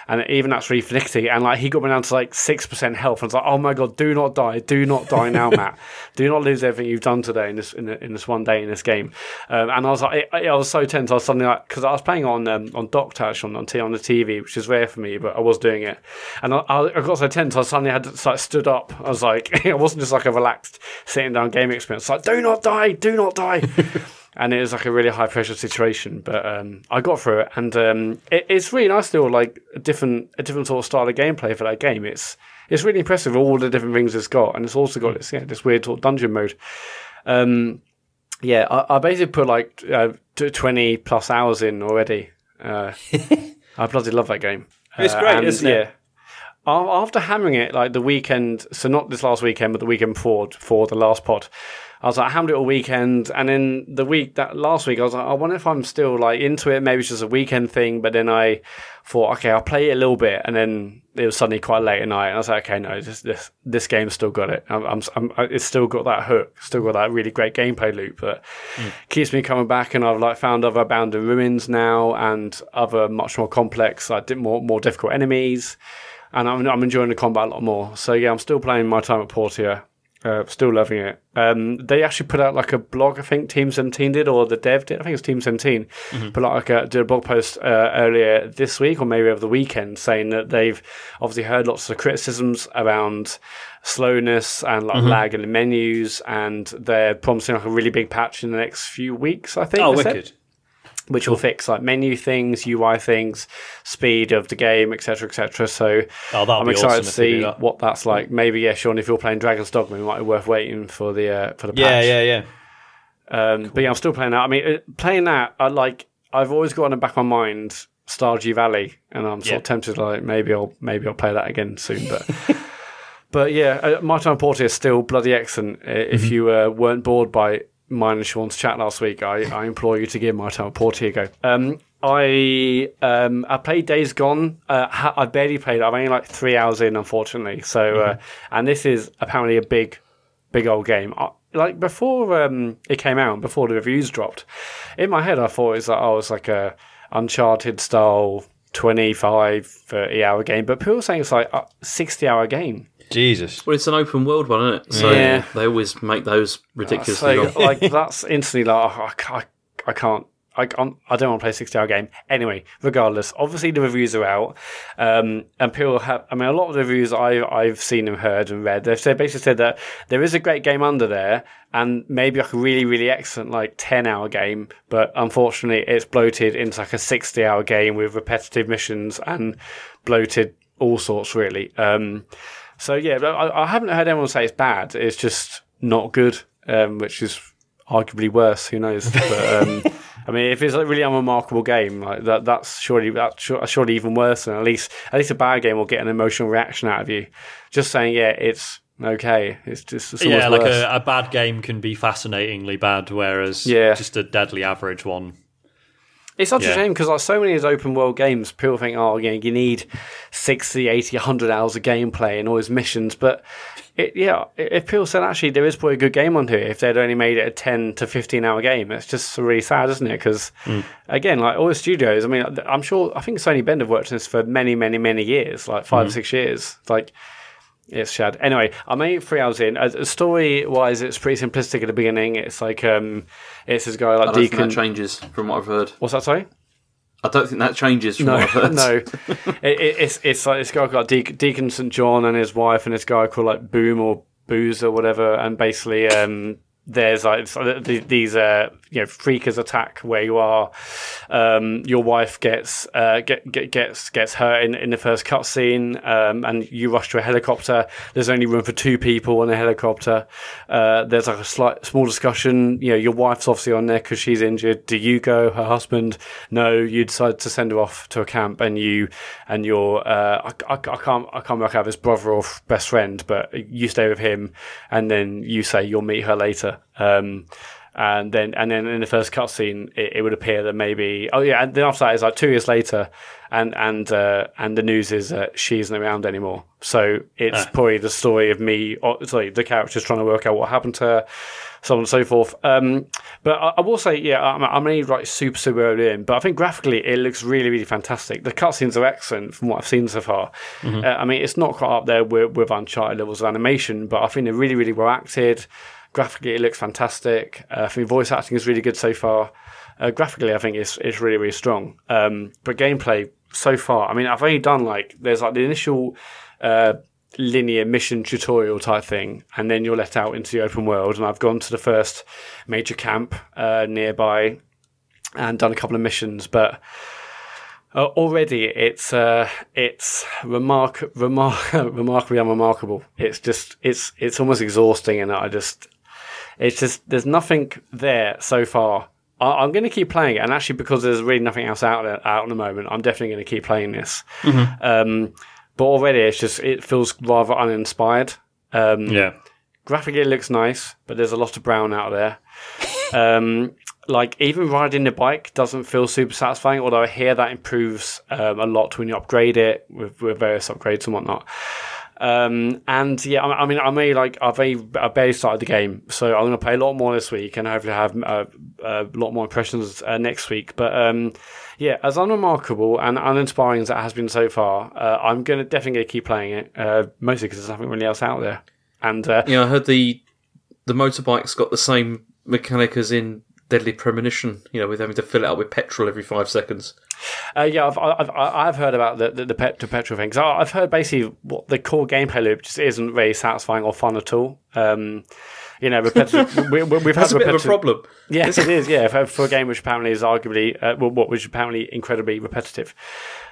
and even that's really finicky. And like he got me down to like six percent health, and I was like, oh my god, do not die, do not die now, Matt, do not lose everything you've done today in this in, in this one day in this game. Um, and I was like, I, I, was so tense. I was suddenly like, because I was playing on um, on dock touch on on, t- on the TV, which is rare for me, but I was doing it, and I, I got so tense. I suddenly had to like stood up. I was like, it wasn't just like a relaxed sitting down game experience. It's Like, do not die, do not die. and it was like a really high pressure situation. But um, I got through it, and um, it, it's really nice to like a different a different sort of style of gameplay for that game. It's it's really impressive all the different things it's got, and it's also got this yeah, this weird sort of dungeon mode. Um, yeah, I, I, basically put like uh, twenty plus hours in already. Uh, I bloody love that game. It's uh, great, and, isn't it? Yeah, after hammering it like the weekend, so not this last weekend, but the weekend before for the last pod, I was like, I hammered it all weekend, and then the week that last week, I was like, I wonder if I'm still like into it. Maybe it's just a weekend thing. But then I thought, okay, I'll play it a little bit, and then it was suddenly quite late at night, and I was like, okay, no, this this this game's still got it. I'm, I'm, I'm it's still got that hook, still got that really great gameplay loop that mm. keeps me coming back. And I've like found other abandoned ruins now, and other much more complex, like more more difficult enemies and I'm, I'm enjoying the combat a lot more. So yeah, I'm still playing my time at Portia. Uh, still loving it. Um, they actually put out like a blog, I think Team 17 did, or the dev did. I think it's Team 17. Mm-hmm. Put out like a, did a blog post uh, earlier this week, or maybe over the weekend, saying that they've obviously heard lots of criticisms around slowness and like mm-hmm. lag in the menus, and they're promising like a really big patch in the next few weeks. I think. Oh, wicked! Which will fix like menu things, UI things, speed of the game, etc., etc. So oh, I'm excited awesome to see that. what that's like. Maybe yeah, Sean, if you're playing Dragon's Dogma, it might be worth waiting for the uh, for the patch. Yeah, yeah, yeah. Um, cool. But yeah, I'm still playing that. I mean, uh, playing that, I like. I've always got in the back of my mind Stardew Valley, and I'm sort yeah. of tempted like maybe I'll maybe I'll play that again soon, but. But yeah, uh, My Time Portia is still bloody excellent. If mm-hmm. you uh, weren't bored by mine and Sean's chat last week, I, I implore you to give my time a go. Um, I um, I played Days Gone. Uh, I barely played. I'm only like three hours in, unfortunately. So, uh, mm-hmm. uh, and this is apparently a big, big old game. I, like before um, it came out, before the reviews dropped, in my head I thought it was like oh, it's like a Uncharted style 25, 30 hour game. But people are saying it's like a 60 hour game. Jesus. Well, it's an open world one, isn't it? So yeah. they always make those ridiculously so, like that's instantly like oh, I, I can't. I, I'm, I do not want to play a 60 hour game. Anyway, regardless, obviously the reviews are out. Um, and people have, I mean, a lot of the reviews I, I've seen and heard and read, they've said, basically said that there is a great game under there and maybe like a really, really excellent, like 10 hour game. But unfortunately, it's bloated into like a 60 hour game with repetitive missions and bloated all sorts, really. Um, so yeah, I, I, haven't heard anyone say it's bad. It's just not good, um, which is arguably worse. Who knows? But, um, I mean, if it's a really unremarkable game, like that, that's surely that's surely even worse. And at least at least a bad game will get an emotional reaction out of you. Just saying, yeah, it's okay. It's just it's yeah, like a, a, bad game can be fascinatingly bad, whereas yeah. just a deadly average one it's such yeah. a shame because like so many of these open world games, people think, oh, you, know, you need 60, 80, 100 hours of gameplay and all these missions. But it, yeah, if people said actually there is probably a good game on here, if they'd only made it a 10 to 15 hour game, it's just really sad, isn't it? Because mm. again, like all the studios, I mean, I'm sure, I think Sony Bend have worked on this for many, many, many years, like five mm. or six years. Like, it's Shad. Anyway, I made three hours in. Uh, story wise, it's pretty simplistic at the beginning. It's like um, it's this guy like I don't Deacon. Think that changes from what I've heard. What's that? Sorry. I don't think that changes from no, what I've heard. no, it, it, it's it's like this guy called Deacon, Deacon St John and his wife and this guy called like Boom or Booze or whatever, and basically um, there's like these uh, you know freakers attack where you are. Um, your wife gets uh, get, get, gets gets hurt in, in the first cutscene, um, and you rush to a helicopter. There's only room for two people on a helicopter. Uh, there's like a slight small discussion. You know, your wife's obviously on there because she's injured. Do you go? Her husband? No. You decide to send her off to a camp, and you and your uh, I, I, I can't I can't work out his brother or best friend, but you stay with him, and then you say you'll meet her later. Um, and then and then in the first cutscene, it, it would appear that maybe oh yeah, and then after that is like two years later, and and uh, and the news is that she isn't around anymore. So it's Ah. probably the story of me, or, sorry, the characters trying to work out what happened to her, so on and so forth. Um, but I, I will say, yeah, I'm, I'm only like super super early in, but I think graphically it looks really really fantastic. The cutscenes are excellent from what I've seen so far. Uh, I mean, it's not quite up there with, with Uncharted levels of animation, but I think they're really really well acted. Graphically, it looks fantastic. Uh, I think voice acting is really good so far. Uh, graphically, I think it's it's really really strong. Um, but gameplay so far, I mean, I've only done like there's like the initial uh, linear mission tutorial type thing, and then you're let out into the open world. And I've gone to the first major camp uh, nearby and done a couple of missions, but. Uh, already, it's uh, it's remark, remark, remarkably unremarkable. It's just it's it's almost exhausting, and I just it's just there's nothing there so far. I, I'm going to keep playing it, and actually because there's really nothing else out there out at the moment, I'm definitely going to keep playing this. Um, but already, it's just it feels rather uninspired. Um, Yeah. graphically, it looks nice, but there's a lot of brown out there. um, like even riding the bike doesn't feel super satisfying. Although I hear that improves um, a lot when you upgrade it with, with various upgrades and whatnot. Um, and yeah, I, I mean, I may like I've I barely started the game, so I'm going to play a lot more this week, and hopefully have uh, a lot more impressions uh, next week. But um, yeah, as unremarkable and uninspiring as it has been so far, uh, I'm going to definitely keep playing it, uh, mostly because there's nothing really else out there. And uh, Yeah, I heard the the motorbike's got the same mechanic as in Deadly Premonition. You know, with having to fill it up with petrol every five seconds. Uh, yeah, I've, I've I've heard about the the, the, pet, the petrol thing. I've heard basically what the core gameplay loop just isn't very satisfying or fun at all. Um, you know, repetitive. we, we've That's had a bit of a problem. Yes, it is. Yeah, for, for a game which apparently is arguably uh, well, what which is apparently incredibly repetitive.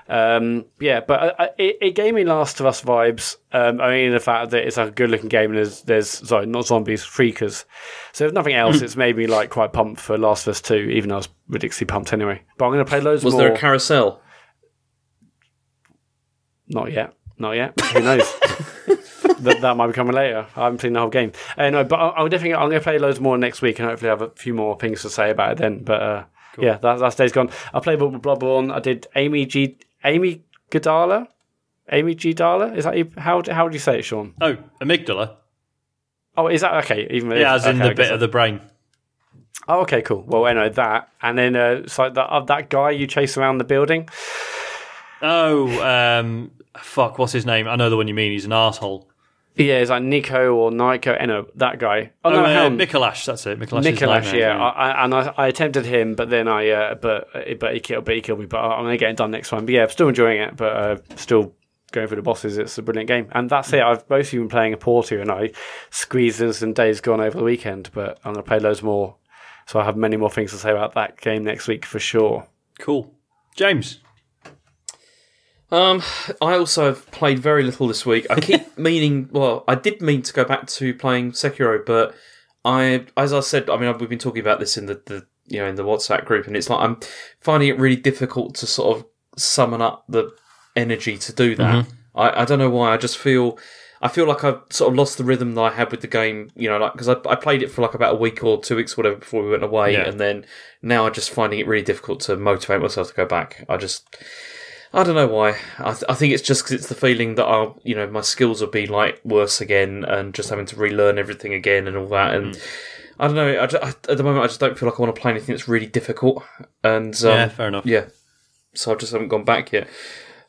Um, yeah, but uh, uh, it, it gave me Last of Us vibes. Um, I mean, the fact that it's a good-looking game and there's, there's sorry, not zombies, freakers. So if nothing else, it's made me like quite pumped for Last of Us Two, even though I was ridiculously pumped anyway. But I'm going to play loads Was more. there a carousel? Not yet. Not yet. Who knows? that, that might be coming later. I haven't seen the whole game. Uh, no, but I'll, I'll definitely I'm going to play loads more next week and hopefully have a few more things to say about it then. But uh, yeah, that, that day's gone. I played Bloodborne. I did Amy G. Amy Godala. Amy G. Dala. Is that you, how how would you say it, Sean? Oh, amygdala. Oh, is that okay? Even Yeah, as in okay, the bit of the brain. Oh, okay, cool. Well, anyway, that and then uh, it's like that uh, that guy you chase around the building. Oh, um, fuck, what's his name? I know the one you mean. He's an asshole. Yeah, it's like Nico or Nico. Eh, no, that guy. Oh, no, uh, Helm. Micolash, that's it. Micolash. Nicholas, yeah, I, I, and I, I attempted him, but then I, uh, but but he killed, but he killed me. But I'm gonna get it done next time. But yeah, I'm still enjoying it, but uh, still going for the bosses. It's a brilliant game, and that's it. I've mostly been playing a Portia, and I squeezed in some days gone over the weekend. But I'm gonna play loads more, so I have many more things to say about that game next week for sure. Cool. James. Um, I also have played very little this week. I keep meaning, well, I did mean to go back to playing Sekiro, but I, as I said, I mean, we've been talking about this in the, the you know in the WhatsApp group, and it's like I'm finding it really difficult to sort of summon up the energy to do that. I, I don't know why. I just feel. I feel like I've sort of lost the rhythm that I had with the game, you know, like because I, I played it for like about a week or two weeks, whatever, before we went away, Yeah. and then now I'm just finding it really difficult to motivate myself to go back. I just, I don't know why. I, th- I think it's just because it's the feeling that I'll, you know, my skills will be like worse again, and just having to relearn everything again and all that. And Mm. I don't know. I, ju- I- at the moment, I just don't feel like I want to play anything that's really difficult. And um, yeah, fair enough. yeah, so I just haven't gone back yet.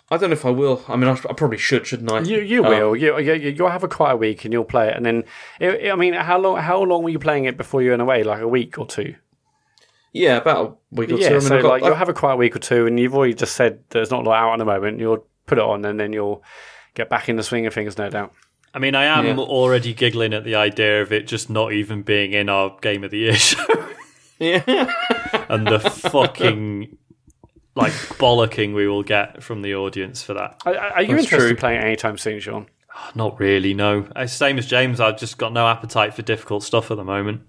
I don't know if I will. I mean, I, I probably should, shouldn't I? You you Um, will. You, you you'll have a quiet week and you'll play it, and then it, I mean, how long how long were you playing it before you went away? Like a week or two? Yeah, about a week or two. I Yeah, mean, so I've got- like you'll I've- a quiet week or two, and you've already just said there's not a lot out at the moment. You'll put it on, and then you'll get back in the swing of things, no doubt. I mean, I am Yeah. already giggling at the idea of it just not even being in our Game of the Year show. Yeah. and the fucking like bollocking we will get from the audience for that. Are, are you That's interested true. in playing anytime soon, Sean? Ah, not really, no. Same as James, I've just got no appetite for difficult stuff at the moment.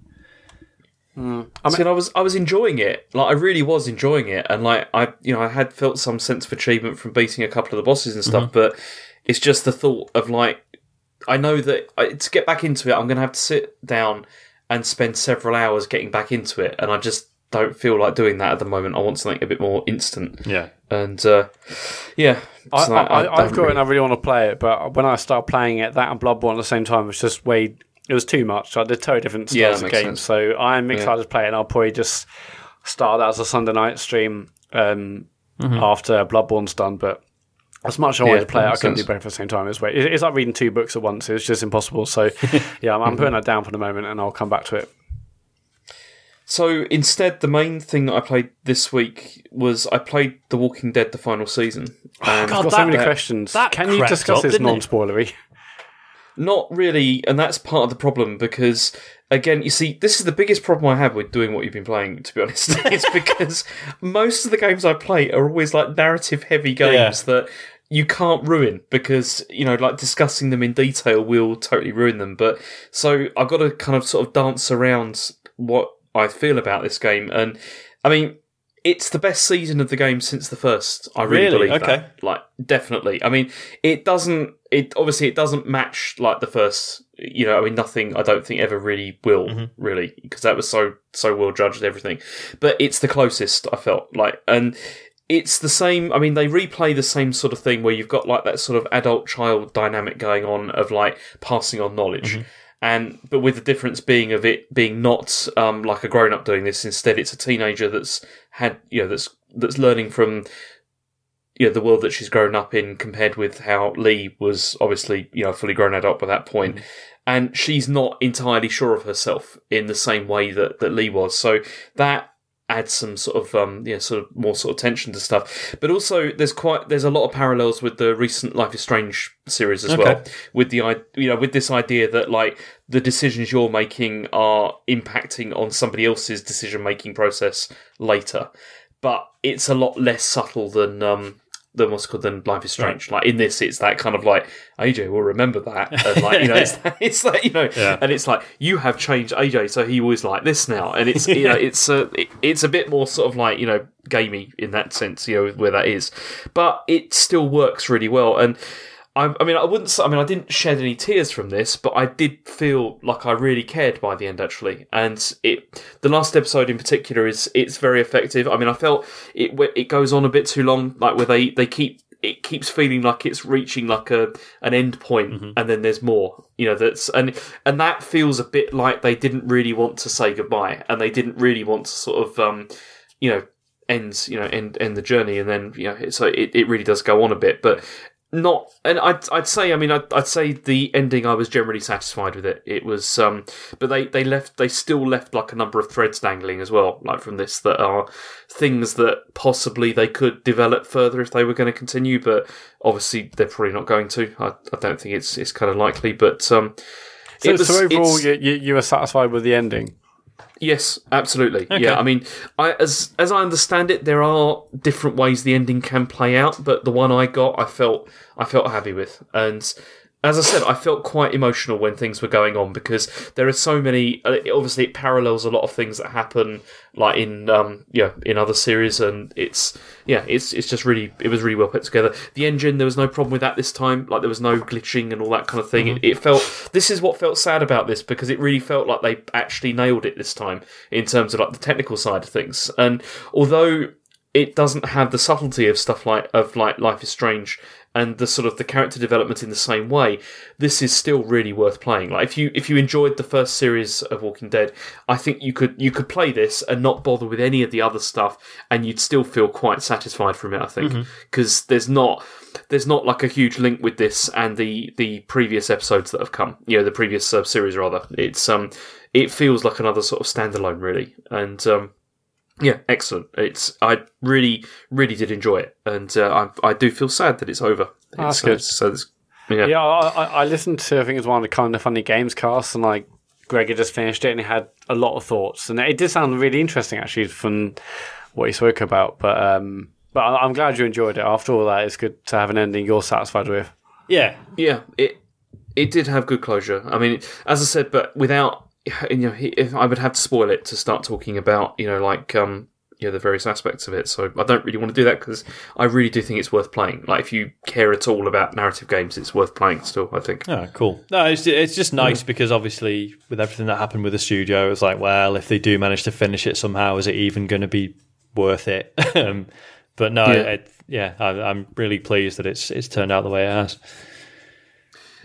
See, and I was I was enjoying it. Like I really was enjoying it, and like I, you know, I had felt some sense of achievement from beating a couple of the bosses and stuff. But it's just the thought of like, I know that I, to get back into it, I'm going to have to sit down and spend several hours getting back into it, and I just don't feel like doing that at the moment. I want something a bit more instant, Yeah. and uh, yeah, I, like, I, I, I've got it and I really want to play it, but when I start playing it, that and Bloodborne at the same time it's just way. It was too much. Like, they're totally different styles that of makes games. sense. So I'm excited to play it, and I'll probably just start that as a Sunday night stream um, after Bloodborne's done. But as much as I wanted Yeah, to play it, I couldn't sense. do both at the same time. It's, way- it's like reading two books at once. It's just impossible. So yeah, I'm, I'm putting that down for the moment, and I'll come back to it. So instead, the main thing that I played this week was I played The Walking Dead: The Final Season. And I've got that- so many that- questions. that Can you discuss up, this didn't it? Not really, and that's part of the problem because, again, you see, this is the biggest problem I have with doing what you've been playing. To be honest, it's because most of the games I play are always like narrative-heavy games that you can't ruin because you know, like discussing them in detail will totally ruin them. But so I've got to kind of sort of dance around what I feel about this game, and I mean. It's the best season of the game since the first. I really, Really? believe Okay. that. Like, definitely. I mean, it doesn't. It obviously it doesn't match like the first. You know, I mean, nothing. I don't think ever really will really because that was so so well judged everything. But it's the closest I felt like, and it's the same. I mean, they replay the same sort of thing where you've got like that sort of adult child dynamic going on of like passing on knowledge. And but with the difference being of it being not um, like a grown up doing this, instead it's a teenager that's had you know that's that's learning from you know the world that she's grown up in compared with how Lee was obviously you know fully grown adult by that point. and she's not entirely sure of herself in the same way that that Lee was. So that adds some sort of um yeah sort of more sort of tension to stuff. But also there's quite there's a lot of parallels with the recent Life is Strange series as well with the you know with this idea that like the decisions you're making are impacting on somebody else's decision making process later. But it's a lot less subtle than um than what's called than Life is Strange. Like in this, it's that kind of like AJ will remember that, and like you know, it's it's like you know, Yeah. and it's like you have changed AJ, so he was like this now, and it's you know, it's a it, it's a bit more sort of like you know, gamey in that sense, you know, where that is, but it still works really well, and. I, I mean, I wouldn't. I mean, I didn't shed any tears from this, but I did feel like I really cared by the end, actually. And it, the last episode in particular, is it's very effective. I mean, I felt it it goes on a bit too long, like where they they keep it keeps feeling like it's reaching like a an end point, and then there's more. You know, that's and and that feels a bit like they didn't really want to say goodbye, and they didn't really want to sort of, um, you know, end you know end end the journey, and then you know, so it, it really does go on a bit, but not and I'd, I'd say i mean I'd, I'd say the ending i was generally satisfied with it it was um but they they left they still left like a number of threads dangling as well like from this that are things that possibly they could develop further if they were going to continue but obviously they're probably not going to i, I don't think it's it's kind of likely but um So, it was- so overall, you, you, you were satisfied with the ending. Yes, absolutely. Yeah, I mean, I, as as I understand it, there are different ways the ending can play out, but the one I got, I felt I felt happy with, and as I said, I felt quite emotional when things were going on because there are so many. uh, Obviously, it parallels a lot of things that happen, like in um yeah in other series, and it's yeah it's it's just really it was really well put together. The engine there was no problem with that this time. Like there was no glitching and all that kind of thing. It, it felt this is what felt sad about this because it really felt like they actually nailed it this time in terms of like the technical side of things. And although it doesn't have the subtlety of stuff like of like Life is Strange and the sort of the character development in the same way, this is still really worth playing. Like if you if you enjoyed the first series of Walking Dead, I think you could you could play this and not bother with any of the other stuff, and you'd still feel quite satisfied from it. I think because there's not there's not like a huge link with this and the the previous episodes that have come. You know, the previous uh, series rather. It's um it feels like another sort of standalone really, and um yeah, excellent. It's I really, really did enjoy it, and uh, I I do feel sad that it's over. that's It's, good. uh, So it's, yeah, Yeah, I, I, I listened to I think it was one of the kind of funny games casts, and like Greg had just finished it, and he had a lot of thoughts, and it did sound really interesting actually from what he spoke about. But um, but I- I'm glad you enjoyed it. After all that, it's good to have an ending you're satisfied with. Yeah, Yeah, it it did have good closure. I mean, as I said, but without you know, he- if I would have to spoil it to start talking about you know like um you know the various aspects of it. So I don't really want to do that because I really do think it's worth playing. Like if you care at all about narrative games, it's worth playing still. I think. Oh, cool. No, it's it's just nice because obviously with everything that happened with the studio, it's like, well, if they do manage to finish it somehow, is it even going to be worth it? um, but no, Yeah. it, yeah, I, I'm really pleased that it's it's turned out the way it has.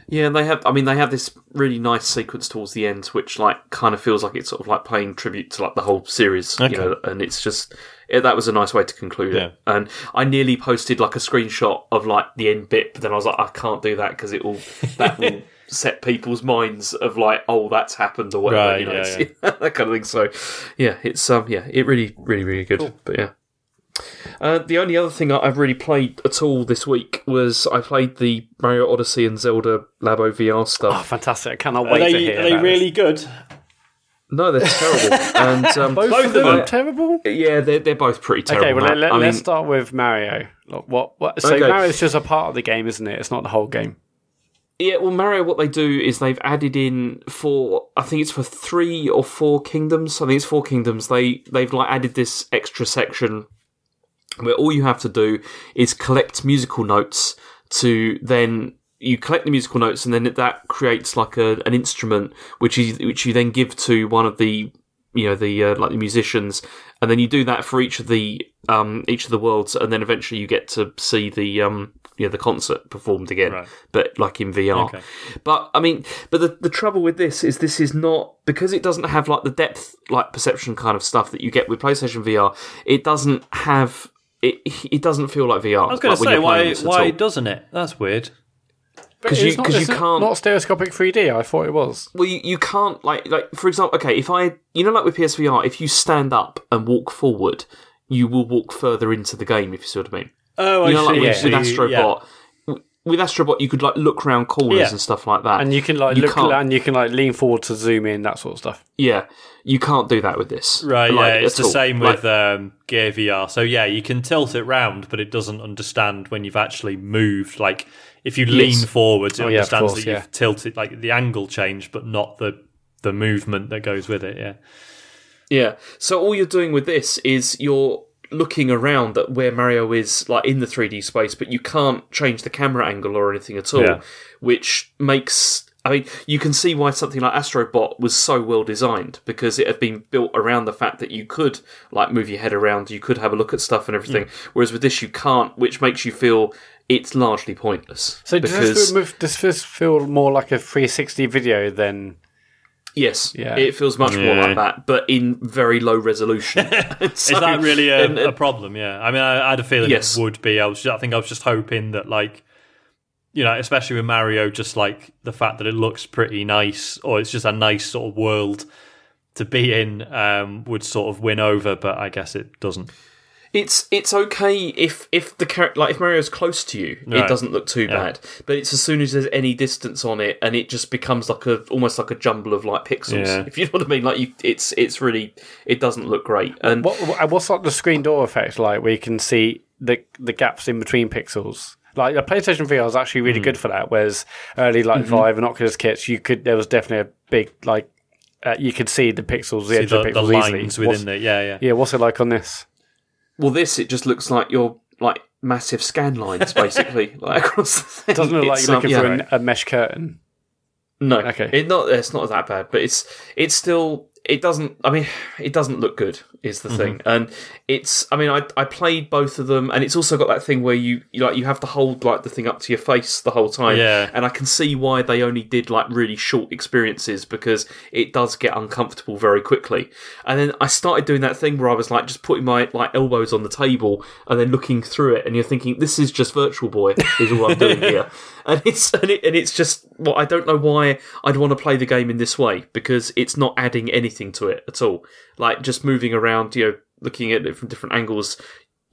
Yeah, and they have. I mean, they have this really nice sequence towards the end, which like kind of feels like it's sort of like paying tribute to like the whole series, Okay. you know. And it's just it, that was a nice way to conclude Yeah. it. And I nearly posted like a screenshot of like the end bit, but then I was like, I can't do that because it will that will set people's minds of like, oh, that's happened or whatever, Right, you know, yeah, it's- that kind of thing. So, yeah, it's um, yeah, it really, really, really good. But yeah. Uh, the only other thing I- I've really played at all this week was I played the Mario Odyssey and Zelda Labo VR stuff. Oh, fantastic! I cannot Are wait to they hear. are they about really good? No, they're terrible. and um, both, both of them are terrible? yeah, they're they're both pretty terrible. Okay, well let, Matt. let, I us mean, start with Mario. Look, What? What? So Okay. Mario's just a part of the game, isn't it? It's not the whole game. yeah, well, Mario, what they do is they've added in for I think it's for three or four kingdoms. I think it's four kingdoms. They they've like added this extra section where all you have to do is collect musical notes to then you collect the musical notes and then that creates like a, an instrument which you which you then give to one of the you know the uh, like the musicians and then you do that for each of the um each of the worlds and then eventually you get to see the um you know the concert performed again Right. but like in VR Okay. but I mean, but the the trouble with this is this is not because it doesn't have like the depth like perception kind of stuff that you get with PlayStation VR. It doesn't have it. It doesn't feel like VR. I was going to say why why doesn't it? That's weird. 'Cause It's you- not- 'cause you can't- Not stereoscopic 3D. I thought it was. Well, you, you can't like like for example. Okay, if I you know like with PSVR, if you stand up and walk forward, you will walk further into the game. If you see what I mean. Oh, You know, like see. with, with Astrobot. yeah. With Astrobot, you could like look around corners Yeah. and stuff like that. And you can like You look and you can like lean forward to zoom in that sort of stuff. yeah, you can't do that with this. Right, Like, yeah, it's the all. same Like, with um, Gear VR. So yeah, you can tilt it round, but it doesn't understand when you've actually moved. Like if you lean Yes. forwards, it Oh, yeah, understands course, that you've tilted, like the angle changed, but not the the movement that goes with it. Yeah, Yeah. So all you're doing with this is you're looking around at where Mario is, like in the 3D space, but you can't change the camera angle or anything at all, Yeah. which makes. I mean, you can see why something like Astrobot was so well designed because it had been built around the fact that you could like move your head around, you could have a look at stuff and everything. Whereas with this, you can't, which makes you feel it's largely pointless. So does this, feel, does this feel more like a 360 video than? Yes, Yeah. it feels much more Yeah. like that, but in very low resolution. is that really a, and- a problem? Yeah, I mean, I, I had a feeling Yes. it would be. I was, I think, I was just hoping that like. You know, especially with Mario, just like the fact that it looks pretty nice, or it's just a nice sort of world to be in, um, would sort of win over. But I guess it doesn't. It's it's okay if if the character like if Mario's close to you, Right. it doesn't look too bad. But it's as soon as there's any distance on it, and it just becomes like a almost like a jumble of like pixels. Yeah. If you know what I mean, like you, it's it's really it doesn't look great. And What, what what's like the screen door effect like, where you can see the the gaps in between pixels? Like the PlayStation VR is actually really good for that. Whereas early like Vive and Oculus kits, you could there was definitely a big like uh, you could see the pixels, the See edge the, of the pixels lines easily. within What's-. Yeah, yeah. Yeah, what's it like on this? Well, this it just looks like you're like massive scan lines basically like across the thing. It doesn't look like you're um, looking yeah. for an, a mesh curtain. No, Okay. It not it's not that bad, but it's it's still it doesn't. I mean, it doesn't look good. Is Mm-hmm. the thing, and it's. I mean, I I played both of them, and it's also got that thing where you, you like you have to hold like the thing up to your face the whole time. Yeah. and I can see why they only did like really short experiences because it does get uncomfortable very quickly. And then I started doing that thing where I was like just putting my like elbows on the table and then looking through it, and you're thinking this is just Virtual Boy is all I'm doing here, and it's and, it, and it's just well I don't know why I'd want to play the game in this way because it's not adding anything to it at all. Like just moving around, you know, looking at it from different angles.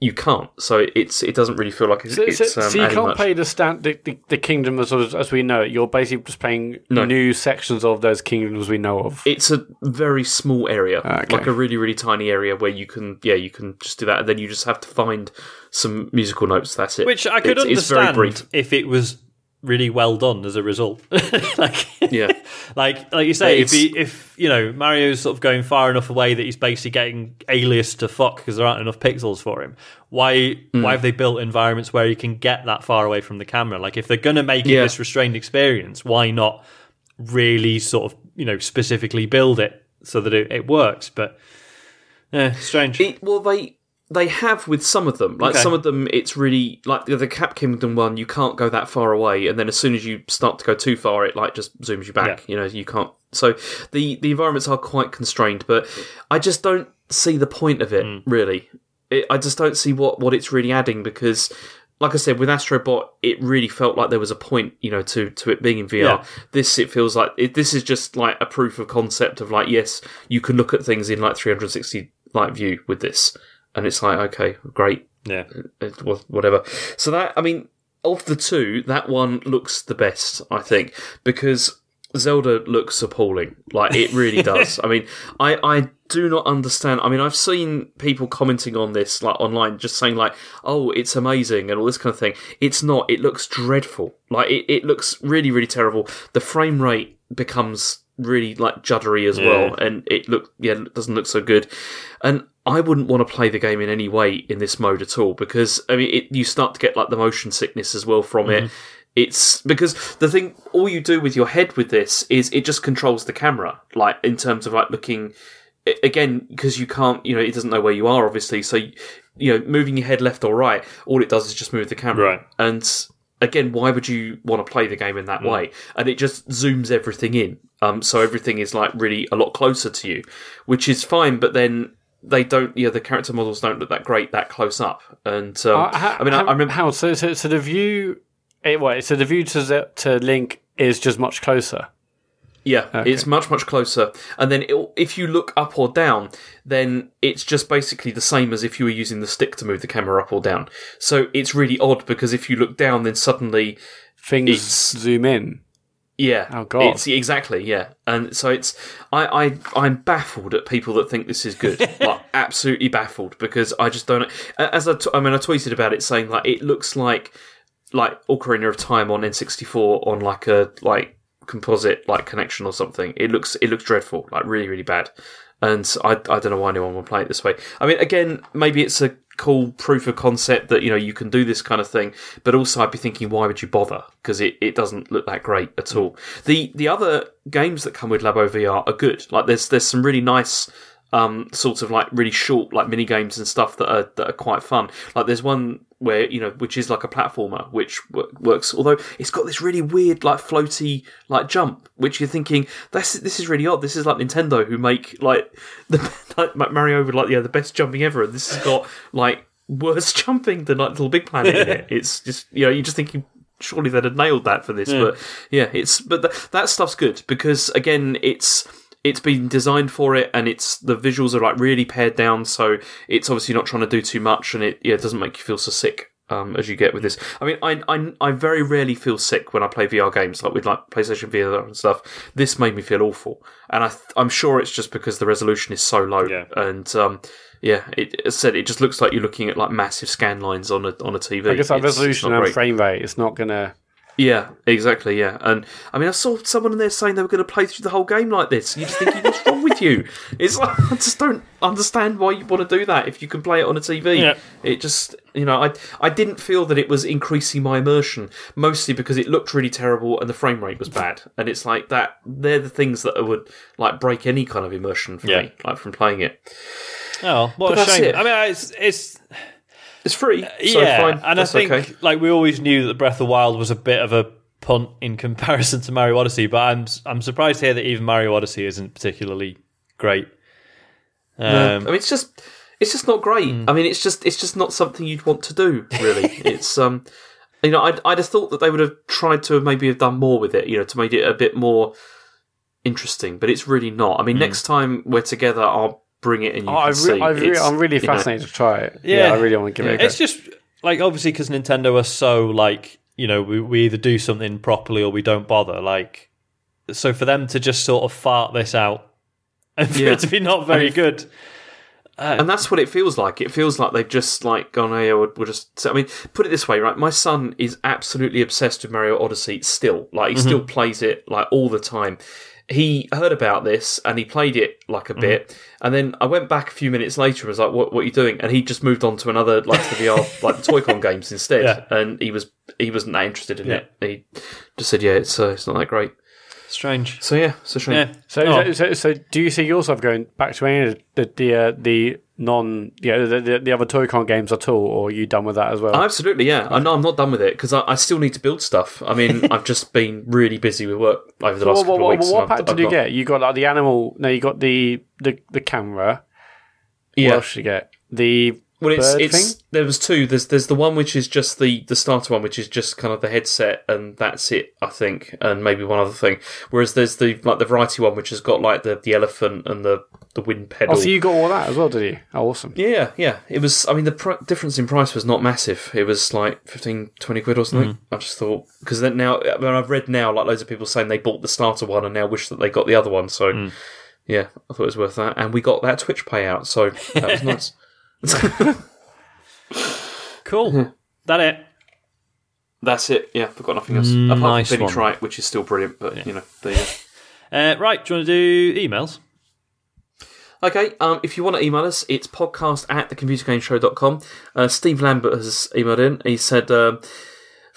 you can't. So it's it doesn't really feel like it's. So, it's, um, so you can't much. play the, stand, the, the the kingdom as as we know it. You're basically just playing No. new sections of those kingdoms we know of. It's a very small area, Ah, Okay. like a really really tiny area where you can yeah you can just do that, and then you just have to find some musical notes. That's it. Which I could It's- it's understand brief. if it was really well done as a result. like, Yeah. like, like you say, if he, if you know Mario's sort of going far enough away that he's basically getting alias to fuck because there aren't enough pixels for him. Why, Hmm. why have they built environments where you can get that far away from the camera? Like, if they're gonna make it Yeah. this restrained experience, why not really sort of you know specifically build it so that it, it works? But yeah, strange. It, well, they they have with some of them. Like Okay. some of them, it's really like the, the Cap Kingdom one. You can't go that far away, and then as soon as you start to go too far, it like just zooms you back. You know, you can't. So the the environments are quite constrained, but I just don't see the point of it. Mm. Really, it, I just don't see what what it's really adding because. Like I said, with Astrobot, it really felt like there was a point, you know, to, to it being in VR. Yeah. This it feels like it, this is just like a proof of concept of like, yes, you can look at things in like 360 light view with this, and it's like, okay, great, yeah, uh, uh, it was whatever. So that I mean, of the two, that one looks the best, I think, because Zelda looks appalling. Like it really does. I mean, I I do not understand. I mean, I've seen people commenting on this like online, just saying like, "Oh, it's amazing" and all this kind of thing. It's not. It looks dreadful. Like it, it looks really really terrible. The frame rate becomes really like juddery as well, and it look yeah it doesn't look so good. And I wouldn't want to play the game in any way in this mode at all because I mean it, you start to get like the motion sickness as well from it. Mm-hmm. It's because the thing all you do with your head with this is it just controls the camera, like in terms of like looking again because you can't you know it doesn't know where you are obviously so you know moving your head left or right all it does is just move the camera Right. and again why would you want to play the game in that way? And it just zooms everything in. Um so everything is like really a lot closer to you which is fine but then they don't yeah the character models don't look that great that close up. And um, Uh, i mean I, how, I remember how so, so so the view it, what, so the view to to Link is just much closer. Yeah, it's much much closer. And then it, if you look up or down, then it's just basically the same as if you were using the stick to move the camera up or down. So it's really odd because if you look down, then suddenly, Things zoom in. yeah, Oh, God. it's exactly yeah. And so it's I I I'm baffled at people that think this is good, like absolutely baffled because I just don't. As I, t- I mean, I tweeted about it saying like it looks like like Ocarina of Time on N64 on like a like composite like connection or something. It looks it looks dreadful, like really really bad. And I I don't know why anyone would play it this way. I mean, again, maybe it's a cool proof of concept that you know you can do this kind of thing, but also I'd be thinking, why would you bother? Because it, it doesn't look that great at all. The the other games that come with Labo VR are good. Like there's there's some really nice um, sort of like really short like mini games and stuff that are that are quite fun. Like there's one where you know which is like a platformer which works, although it's got this really weird like floaty like jump, which you're thinking this this is really odd. This is like Nintendo who make like the like Mario with like yeah the best jumping ever, and this has got like worse jumping than like Little Big Planet in it. It's just you know you're just thinking surely they'd have nailed that for this. But yeah, it's but th- that stuff's good because again, it's it's been designed for it, and it's the visuals are like really pared down, so it's obviously not trying to do too much, and it yeah it doesn't make you feel so sick. Um, as you get with this, I mean, I, I I very rarely feel sick when I play VR games, like with like PlayStation VR and stuff. This made me feel awful, and I th- I'm sure it's just because the resolution is so low, Yeah. and um, yeah, it, said it just looks like you're looking at like massive scan lines on a on a TV. I guess that It's- it's resolution not and frame rate is not gonna. Yeah, exactly. Yeah, and I mean, I saw someone in there saying they were going to play through the whole game like this. You just thinking, what's wrong with you? It's like I just don't understand why you want to do that if you can play it on a TV. Yeah. It just, you know, I I didn't feel that it was increasing my immersion, mostly because it looked really terrible and the frame rate was bad. And it's like that. They're the things that would like break any kind of immersion for Yeah. me, like from playing it. Oh, what But a shame. it. I mean, it's it's It's free, so yeah, fine. and That's I think okay. like we always knew that Breath of Wild was a bit of a punt in comparison to Mario Odyssey, but I'm I'm surprised here that even Mario Odyssey isn't particularly great. No. Um, I mean, it's just it's just not great. Hmm. I mean, it's just it's just not something you'd want to do. Really, it's um, you know, I'd I'd have thought that they would have tried to maybe have done more with it. You know, to make it a bit more interesting, but it's really not. I mean, Hmm. next time we're together, I'll bring it and you Oh, can I re- see. I re- it's, I'm really you know, fascinated to try it. Yeah, Yeah. I really want to give it a go. It's just like obviously because Nintendo are so like you know we, we either do something properly or we don't bother. Like so for them to just sort of fart this out and for Yeah. it to be not very if- good. Uh, and that's what it feels like. It feels like they've just like gone, "Oh yeah, we'll, we'll just." I mean, put it this way, right? My son is absolutely obsessed with Mario Odyssey. Still, like he mm-hmm. still plays it like all the time. He heard about this and he played it like a bit, and then I went back a few minutes later and was like, "What? What are you doing?" And he just moved on to another like the VR like the Toy-Con games instead, Yeah. and he was he wasn't that interested in Yeah. it. He just said, "Yeah, it's uh, it's not that great." Strange. So yeah, a shame. Yeah. So, Oh. so, so, so, do you see yourself going back to any of the the uh, the non, yeah, the, the the other Toy-Con games at all, or are you done with that as well? Absolutely, yeah. I know I'm not done with it because I, I still need to build stuff. I mean, I've just been really busy with work over the last what, couple what, of weeks. what, what pack did you get? You got like the animal. No, you got the the the camera. What Yeah. else did you get? The Well, it's it's thing? there was two. There's there's the one which is just the the starter one, which is just kind of the headset, and that's it, I think, and maybe one other thing. Whereas there's the like the variety one, which has got like the the elephant and the the wind pedal. Oh, so you got all that as well, did you? Oh, awesome. Yeah, yeah. It was, I mean, the pr- difference in price was not massive. It was like 15, 20 quid or something. Mm. I just thought, because then now, I mean, I've read now, like loads of people saying they bought the starter one and now wish that they got the other one. So, mm. yeah, I thought it was worth that. And we got that Twitch payout, so that was nice. Cool. that it. That's it. Yeah, I've got nothing else. Apart Nice from Penny. Trite, which is still brilliant, but, you know, there you go. Uh, right. Do you want to do emails? Okay, um, if you want to email us, it's podcast at thecomputergameshow.com. Uh, Steve Lambert has emailed in. He said, um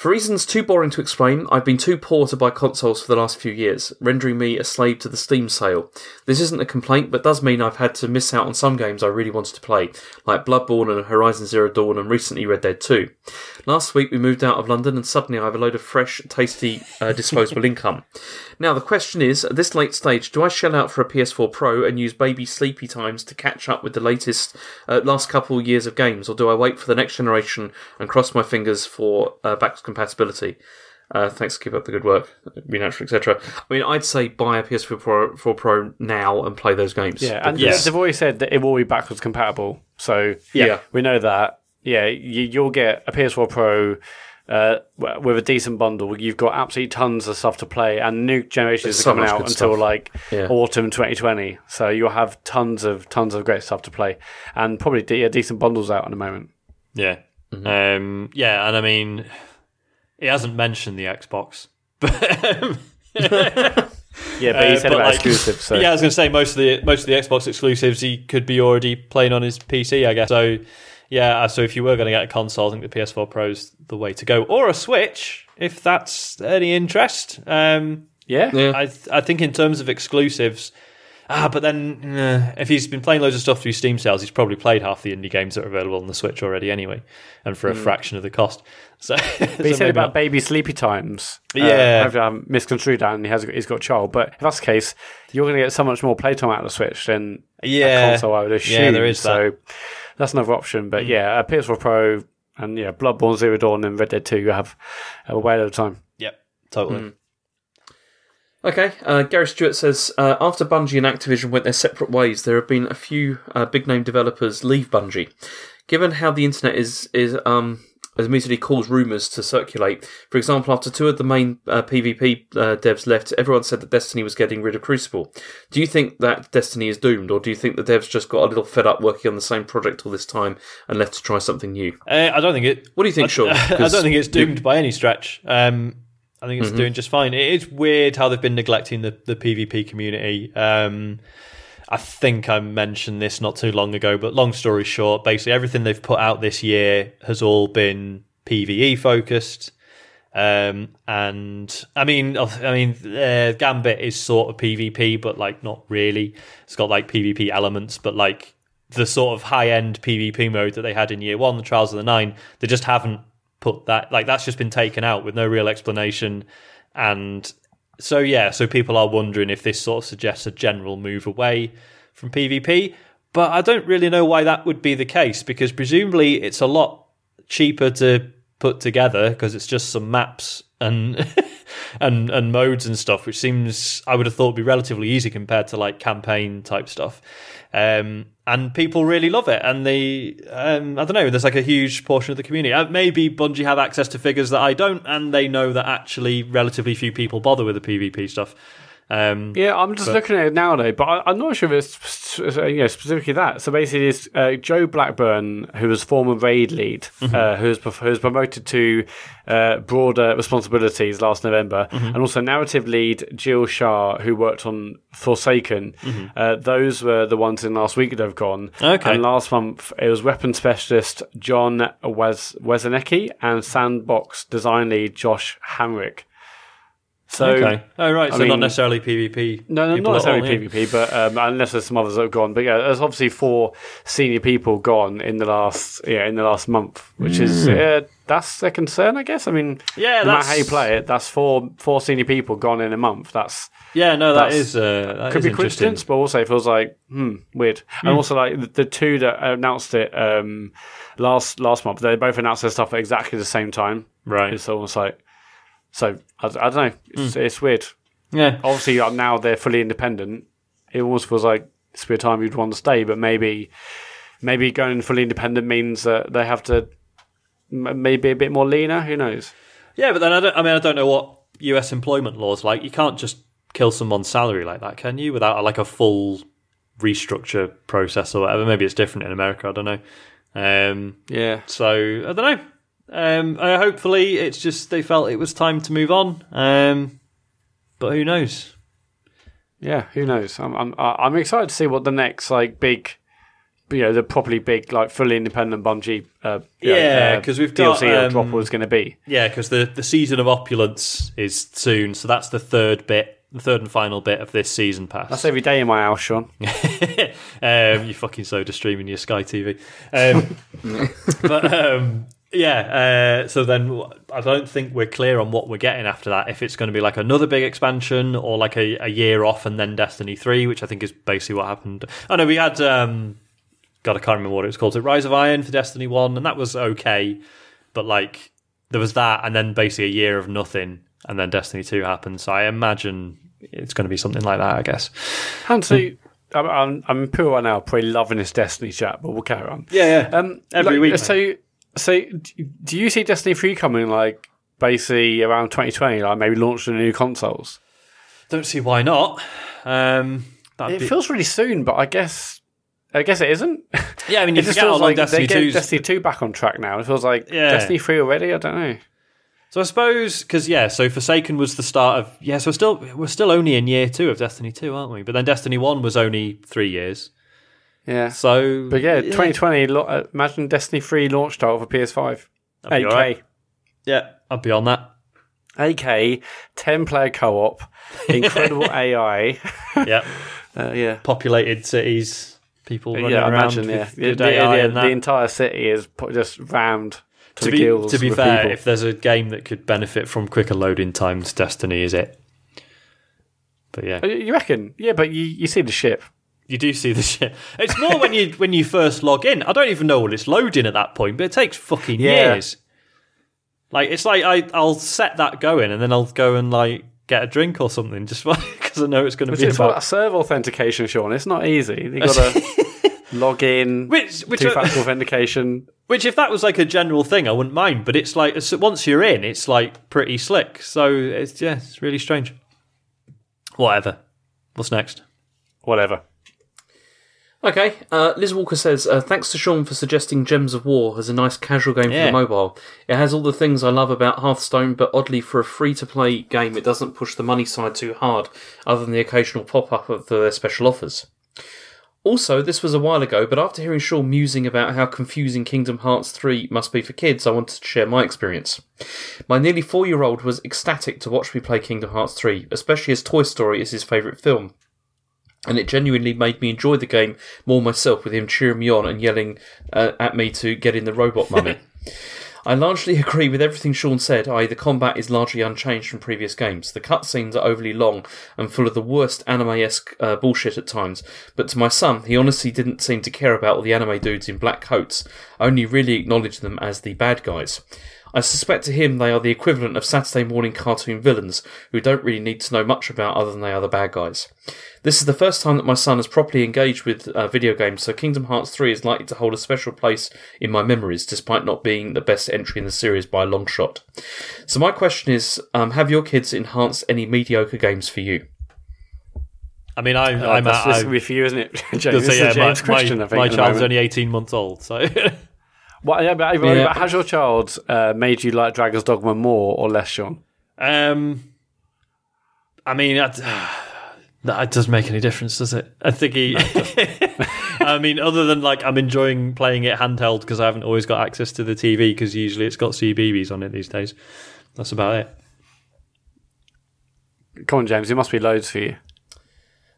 For reasons too boring to explain, I've been too poor to buy consoles for the last few years, rendering me a slave to the Steam sale. This isn't a complaint, but does mean I've had to miss out on some games I really wanted to play, like Bloodborne and Horizon Zero Dawn and recently Red Dead 2. Last week we moved out of London and suddenly I have a load of fresh, tasty, uh, disposable income. Now, the question is at this late stage, do I shell out for a PS4 Pro and use baby sleepy times to catch up with the latest, uh, last couple years of games, or do I wait for the next generation and cross my fingers for uh, backwards compatibility? Uh, thanks, to keep up the good work, be natural, etc. I mean, I'd say buy a PS4 Pro, 4 Pro now and play those games. Yeah, and Yes. they've always said that it will be backwards compatible. So Yeah. we know that. Yeah, you, you'll get a PS4 Pro uh, with a decent bundle. You've got absolutely tons of stuff to play, and new generations There's are coming much out until stuff. like Yeah. autumn 2020. So you'll have tons of tons of great stuff to play, and probably de- yeah, decent bundles out at the moment. Yeah. Mm-hmm. Um, yeah, and I mean, he hasn't mentioned the Xbox, but um, Yeah, but he Uh, said but, about like, exclusive. So yeah, I was going to say most of the most of the Xbox exclusives he could be already playing on his PC, I guess. So yeah, uh, so if you were going to get a console, I think the PS4 Pro is the way to go, or a Switch if that's any interest. Um, yeah, Yeah. I I think in terms of exclusives. Ah, but then uh, if he's been playing loads of stuff through Steam sales, he's probably played half the indie games that are available on the Switch already anyway, and for a fraction of the cost. So, But he said about baby sleepy times. Uh, Yeah. hopefully I haven't misconstrued that, and he has he's got a child. But if that's the case, you're going to get so much more playtime out of the Switch than Yeah. a console. I would assume. Yeah, there is so that's another option. But yeah, a PS4 Pro and yeah, Bloodborne, Zero Dawn, and Red Dead Two. You have a way at a time. Yep, totally. Okay, uh, Gary Stewart says uh, after Bungie and Activision went their separate ways, there have been a few uh, big name developers leave Bungie. Given how the internet is is um has immediately caused rumours to circulate. For example, after two of the main uh, PvP uh, devs left, everyone said that Destiny was getting rid of Crucible. Do you think that Destiny is doomed, or do you think the devs just got a little fed up working on the same project all this time and left to try something new? Uh, I don't think it. What do you think, Sean? I don't think it's doomed by any stretch. Um, I think it's Mm-hmm. doing just fine. It is weird how they've been neglecting the, the PvP community. Um, I think I mentioned this not too long ago, but long story short, basically everything they've put out this year has all been PVE focused. Um, and I mean, I mean, uh, Gambit is sort of PvP, but like not really. It's got like PvP elements, but like the sort of high end PvP mode that they had in year one, the Trials of the Nine, they just haven't put that. Like that's just been taken out with no real explanation. And so yeah, so people are wondering if this sort of suggests a general move away from PvP. But I don't really know why that would be the case because presumably it's a lot cheaper to put together because it's just some maps and and and modes and stuff, which seems I would have thought would be relatively easy compared to like campaign type stuff. Um, and people really love it, and they um, I don't know. There's like a huge portion of the community. Uh, maybe Bungie have access to figures that I don't, and they know that actually relatively few people bother with the PvP stuff. Um, Yeah, I'm just looking at it now, though, but I, I'm not sure if it's uh, you know, specifically that. So basically, it's uh, Joe Blackburn, who was former raid lead, uh, who was who was promoted to uh, broader responsibilities last November, and also narrative lead Jill Shah, who worked on Forsaken. Uh, those were the ones in last week that have gone. Okay. And last month it was weapon specialist John Wes- and sandbox design lead Josh Hamrick. So okay. Oh right. So I not necessarily PvP. no, no, not at all, necessarily yeah. PvP, but um, unless there's some others that have gone. But yeah, there's obviously four senior people gone in the last yeah in the last month, which is uh, that's a concern, I guess. I mean. Yeah, no matter how you play it, that's four four senior people gone in a month. That's Yeah, no, that That's- is uh, that could is be interesting. coincidence, but also it feels like hmm weird. And also like the, the two that announced it um, last last month, they both announced their stuff at exactly the same time. Right. It's almost like so I, I don't know. It's, it's weird. Yeah. obviously now they're fully independent. It almost feels like it's a time you'd want to stay, but maybe maybe going fully independent means that they have to m- maybe a bit more leaner. Who knows? Yeah, but then I don't. I mean, I don't know what U.S. employment laws like. You can't just kill someone's salary like that, can you? Without like a full restructure process or whatever. Maybe it's different in America. I don't know. Um, Yeah, so I don't know. Um, uh, hopefully, it's just they felt it was time to move on. Um, but who knows? yeah. Who knows? I'm I'm I'm excited to see what the next like big. You know the properly big, like fully independent Bungie. Uh, Yeah, uh, 'cause we've got, DLC um, drop was going to be. Yeah, because the the season of opulence is soon, so that's the third bit, the third and final bit of this season pass. That's every day in my house, Sean. um, you fucking soda streaming your Sky TV. Um, but um, yeah, uh, so then I don't think we're clear on what we're getting after that. If it's going to be like another big expansion or like a, a year off and then Destiny 3, which I think is basically what happened. I know we had, um, God, I can't remember what it was called. So Rise of Iron for Destiny 1, and that was okay. But like, there was that, and then basically a year of nothing, and then Destiny 2 happened. So I imagine it's going to be something like that, I guess. And so I'm, I'm, I'm in pool right now, probably loving this Destiny chat, but we'll carry on. Yeah, yeah. Um, Every like, week, So, so do you see Destiny Three coming like basically around 2020, like maybe launch the new consoles? Don't see why not. Um, It be- feels really soon, but I guess I guess it isn't. yeah, I mean, you it just feels like Destiny they get 2's Destiny Two back on track now. It feels like Yeah. Destiny Three already. I don't know. So I suppose because yeah, so Forsaken was the start of yeah. So we're still we're still only in year two of Destiny two, aren't we? But then Destiny one was only three years. Yeah, So but yeah, 2020. Lo- uh, imagine Destiny Three launch title for PS5. That'd be 8K. alright. yeah, I'd be on that. 8K, 10 player co op, incredible AI. Yeah, Uh, yeah. populated cities, people running yeah, I around. imagine. Yeah, with the, good the- AI the- and that. the entire city is pu- just rammed to, to the be gills. to be with fair, people. if there's a game that could benefit from quicker loading times, Destiny is it. But yeah, Uh, you reckon? Yeah, but you, you see the ship. You do see the shit. It's more when you when you first log in. I don't even know what it's loading at that point, but it takes fucking Yeah. years. Like it's like I I'll set that going and then I'll go and like get a drink or something just because I know it's going to be about about server authentication, Sean. It's not easy. You got to log in, which which two-factor authentication. which if that was like a general thing I wouldn't mind, but it's like once you're in, it's like pretty slick. So it's yeah, it's really strange. Whatever. What's next? Whatever. Okay, uh, Liz Walker says, uh, thanks to Sean for suggesting Gems of War as a nice casual game for the mobile. It has all the things I love about Hearthstone, but oddly for a free to play game, it doesn't push the money side too hard, other than the occasional pop up of their special offers. Also, this was a while ago, but after hearing Sean musing about how confusing Kingdom Hearts 3 must be for kids, I wanted to share my experience. My nearly four year old was ecstatic to watch me play Kingdom Hearts 3, especially as Toy Story is his favourite film and it genuinely made me enjoy the game more myself with him cheering me on and yelling uh, at me to get in the robot mummy. I largely agree with everything Sean said, i.e., the combat is largely unchanged from previous games. The cutscenes are overly long and full of the worst anime esque uh, bullshit at times, but to my son, he honestly didn't seem to care about all the anime dudes in black coats, only really acknowledged them as the bad guys. I suspect to him they are the equivalent of Saturday morning cartoon villains who don't really need to know much about other than they are the bad guys. This is the first time that my son has properly engaged with uh, video games, so Kingdom Hearts 3 is likely to hold a special place in my memories, despite not being the best entry in the series by a long shot. So, my question is um, Have your kids enhanced any mediocre games for you? I mean, I'm, Uh, I'm this will be for you, isn't it, James? gonna This is yeah, a James my, question, my, my child's only 18 months old, so Well, yeah, but, but Yeah. has your child uh, made you like Dragon's Dogma more or less, Sean? um, I mean, that, that doesn't make any difference, does it? I think he. I mean, other than like I'm enjoying playing it handheld because I haven't always got access to the TV because usually it's got CBeebies on it these days. That's about it. Come on, James. It must be loads for you.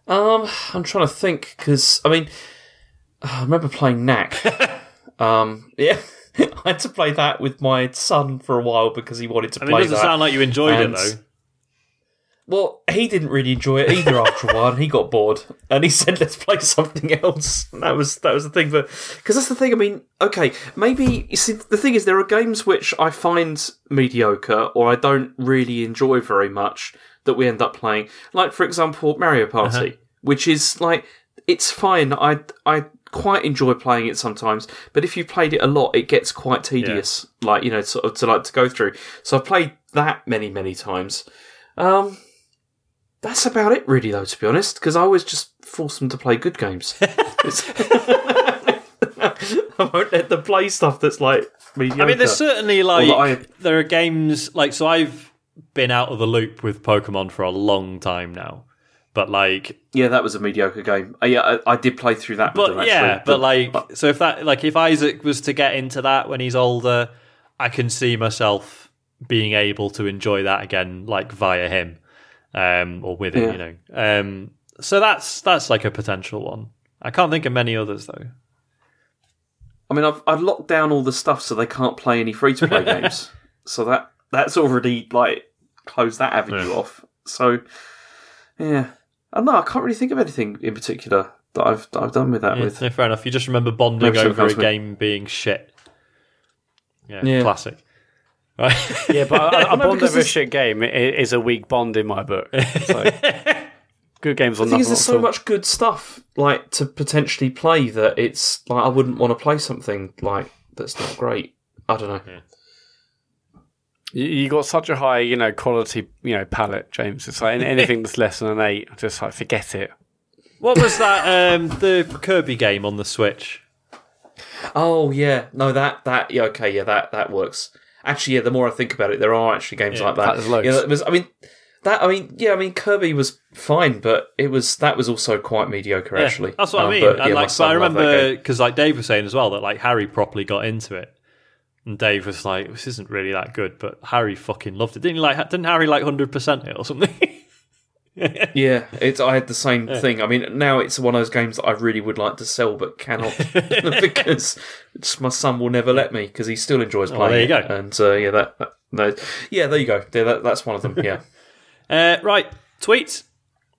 Um, I'm trying to think because I mean, I remember playing Knack. um, yeah, I had to play that with my son for a while because he wanted to mean, it doesn't that. sound like you enjoyed And- it though. Well, he didn't really enjoy it either after a while, and he got bored, and he said, "Let's play something else." And that was that was the thing, but because that's the thing. I mean, okay, maybe you see the thing is there are games which I find mediocre or I don't really enjoy very much that we end up playing, like for example Mario Party, which is like it's fine. I I quite enjoy playing it sometimes, but if you've played it a lot, it gets quite tedious. Like you know, sort of to like to go through. So I've played that many many times. Um, that's about it, really, though. To be honest, because I always just force them to play good games. I won't let them play stuff that's like mediocre. I mean, there's certainly like I- there are games like so. I've been out of the loop with Pokemon for a long time now, but like, yeah, that was a mediocre game. Uh, yeah, I, I did play through that. but them, yeah, but like, so if that like if Isaac was to get into that when he's older, I can see myself being able to enjoy that again, like via him, um, or with him, Yeah. you know. Um, so that's that's like a potential one. I can't think of many others though. I mean, I've I've locked down all the stuff so they can't play any free to play games. So that that's already like closed that avenue Yeah. off. So yeah, I don't know. I can't really think of anything in particular that I've that I've done with that. Yeah, with yeah, fair enough. You just remember bonding Maybe over a else, mate. game being shit. Yeah, Yeah. classic. Right. Yeah, but a, a No, bond because over a shit game i- is a weak bond in my book. So, good games on. The thing is, there's so much good stuff like to potentially play that it's like I wouldn't want to play something like that's not great. I don't know. You, you got such a high, you know, quality, you know, palette, James. It's like anything that's less than an eight, just like forget it. what was that? Um, the Kirby game on the Switch. Oh yeah, no that that yeah okay yeah that that works. Actually, yeah. The more I think about it, there are actually games Yeah, like that. there's loads. Yeah, that was, I mean, that I mean, yeah. I mean, Kirby was fine, but it was that was also quite mediocre. actually, that's what Um, I mean. But, yeah, and my like, but I remember because like Dave was saying as well that like Harry properly got into it, and Dave was like, "This isn't really that good," but Harry fucking loved it. Didn't he like? Didn't Harry like hundred percent it or something? Yeah, it's I had the same thing. I mean, now it's one of those games that I really would like to sell but cannot because my son will never let me because he still enjoys playing. Oh, there you it. go. And uh, yeah, that, that no, yeah, there you go. Yeah, that, that's one of them. Yeah. uh, right, tweets.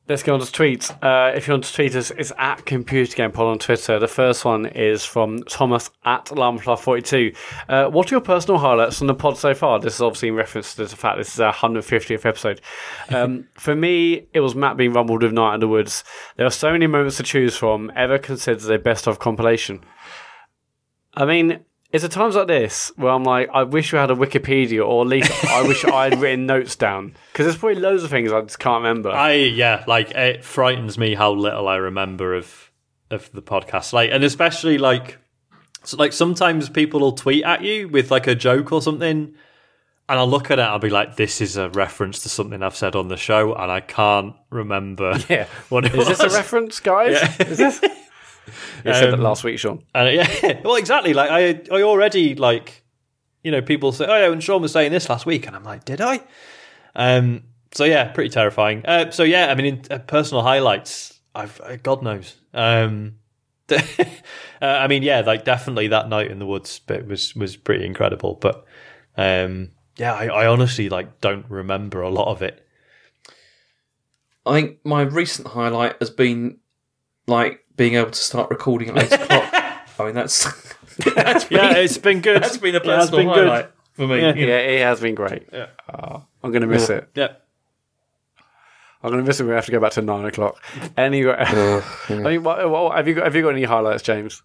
Let's go on to tweets. Uh, if you want to tweet us, it's at Computer Game Pod on Twitter. The first one is from Thomas at Alarmfly42. Uh, what are your personal highlights from the pod so far? This is obviously in reference to the fact this is our 150th episode. Um, for me, it was Mat being rumbled with Night in the Woods. There are so many moments to choose from. Ever considered a best of compilation? I mean, it's at times like this where I'm like, I wish we had a Wikipedia, or at least I wish I had written notes down because there's probably loads of things I just can't remember. I yeah, like it frightens me how little I remember of of the podcast. Like, and especially like, so like sometimes people will tweet at you with like a joke or something, and I'll look at it. I'll be like, "This is a reference to something I've said on the show," and I can't remember. yeah. what it Is this a reference, guys? Is this? You said that Um, last week, Sean. And yeah, well, exactly. Like I, I already like, you know, people say, "Oh yeah," and Sean was saying this last week, and I'm like, "Did I?" Um. So yeah, pretty terrifying. Uh, so yeah, I mean, in uh, personal highlights, I've uh, God knows. Um. uh, I mean, yeah, like definitely that night in the woods bit was was pretty incredible. But um, yeah, I, I honestly like don't remember a lot of it. I think my recent highlight has been like being able to start recording at eight o'clock. I mean, that's that's been, Yeah, it's been good. that's been a Yeah, it's personal been good. for me. Yeah. you know. Yeah, it has been great. Yeah. Oh, I'm going to miss it. Yeah. I'm going to miss it. We have to go back to nine o'clock. Anyway, I mean, what, what, have you got? Have you got any highlights, James?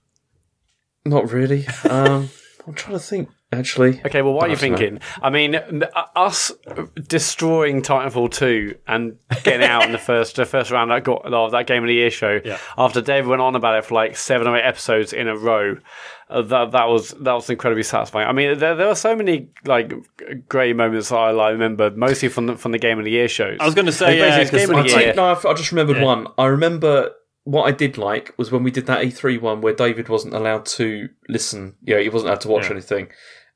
Not really. Um, I'm trying to think. Actually, Okay, well, what are you I know. thinking? I mean, us destroying Titanfall two and getting out in the first the first round that got of that game of the year show. Yeah. After Dave went on about it for like seven or eight episodes in a row, uh, that that was that was incredibly satisfying. I mean, there, there were so many like great moments that I like, remember, mostly from the, from the game of the year shows. I was going to say, yeah, basically, it's 'cause game of I the take, year. no, I, I just remembered Yeah. one. I remember what I did like was when we did that E3 one where David wasn't allowed to listen. Yeah, he wasn't allowed to watch Yeah. anything.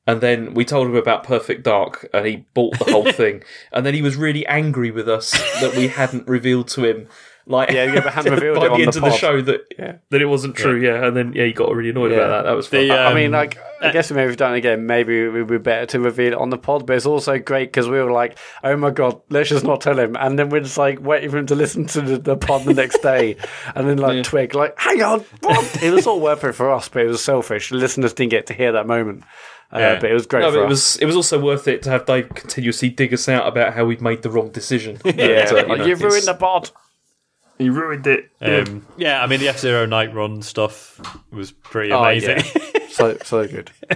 And then we told him about Perfect Dark, and he bought the whole thing. And then he was really angry with us that we hadn't revealed to him, like Yeah, yeah, but hadn't revealed by it the on end the of the show that Yeah. that it wasn't true. Yeah, and then yeah, he got really annoyed Yeah. about that. That was fun. The, I um, mean, like, I guess maybe we've done it again. Maybe it would be better to reveal it on the pod, but it's also great because we were like, oh my god, let's just not tell him. And then we're just like waiting for him to listen to the, the pod the next day. And then, like, twig, like, hang on, what? it was all worth it for us, but it was selfish. The listeners didn't get to hear that moment. Uh, Yeah. But it was great no, for but it us. was it was also worth it to have Dave continuously dig us out about how we'd made the wrong decision. yeah, But, uh, you like, know, you've ruined the pod. You ruined it. Um, yeah, I mean the F Zero Night Run stuff was pretty Oh, amazing. So, so good.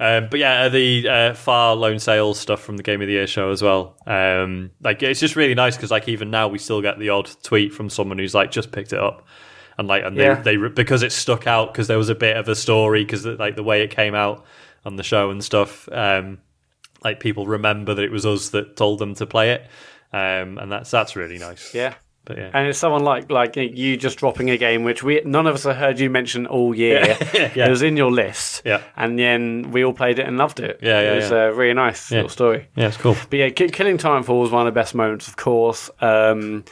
um, but yeah, the uh, Far Lone Sails stuff from the Game of the Year show as well. Um, like it's just really nice because like even now we still get the odd tweet from someone who's like just picked it up. And like, and they, Yeah. they because it stuck out because there was a bit of a story because like the way it came out on the show and stuff. Um, like people remember that it was us that told them to play it, um, and that's that's really nice. Yeah. But yeah, And it's someone like like you just dropping a game which we none of us have heard you mention all year. Yeah. It was in your list, Yeah. and then we all played it and loved it. Yeah, yeah, it was yeah. a really nice little story. yeah, it's cool. But yeah, Ki- Killing Titanfall was one of the best moments, of course. Um,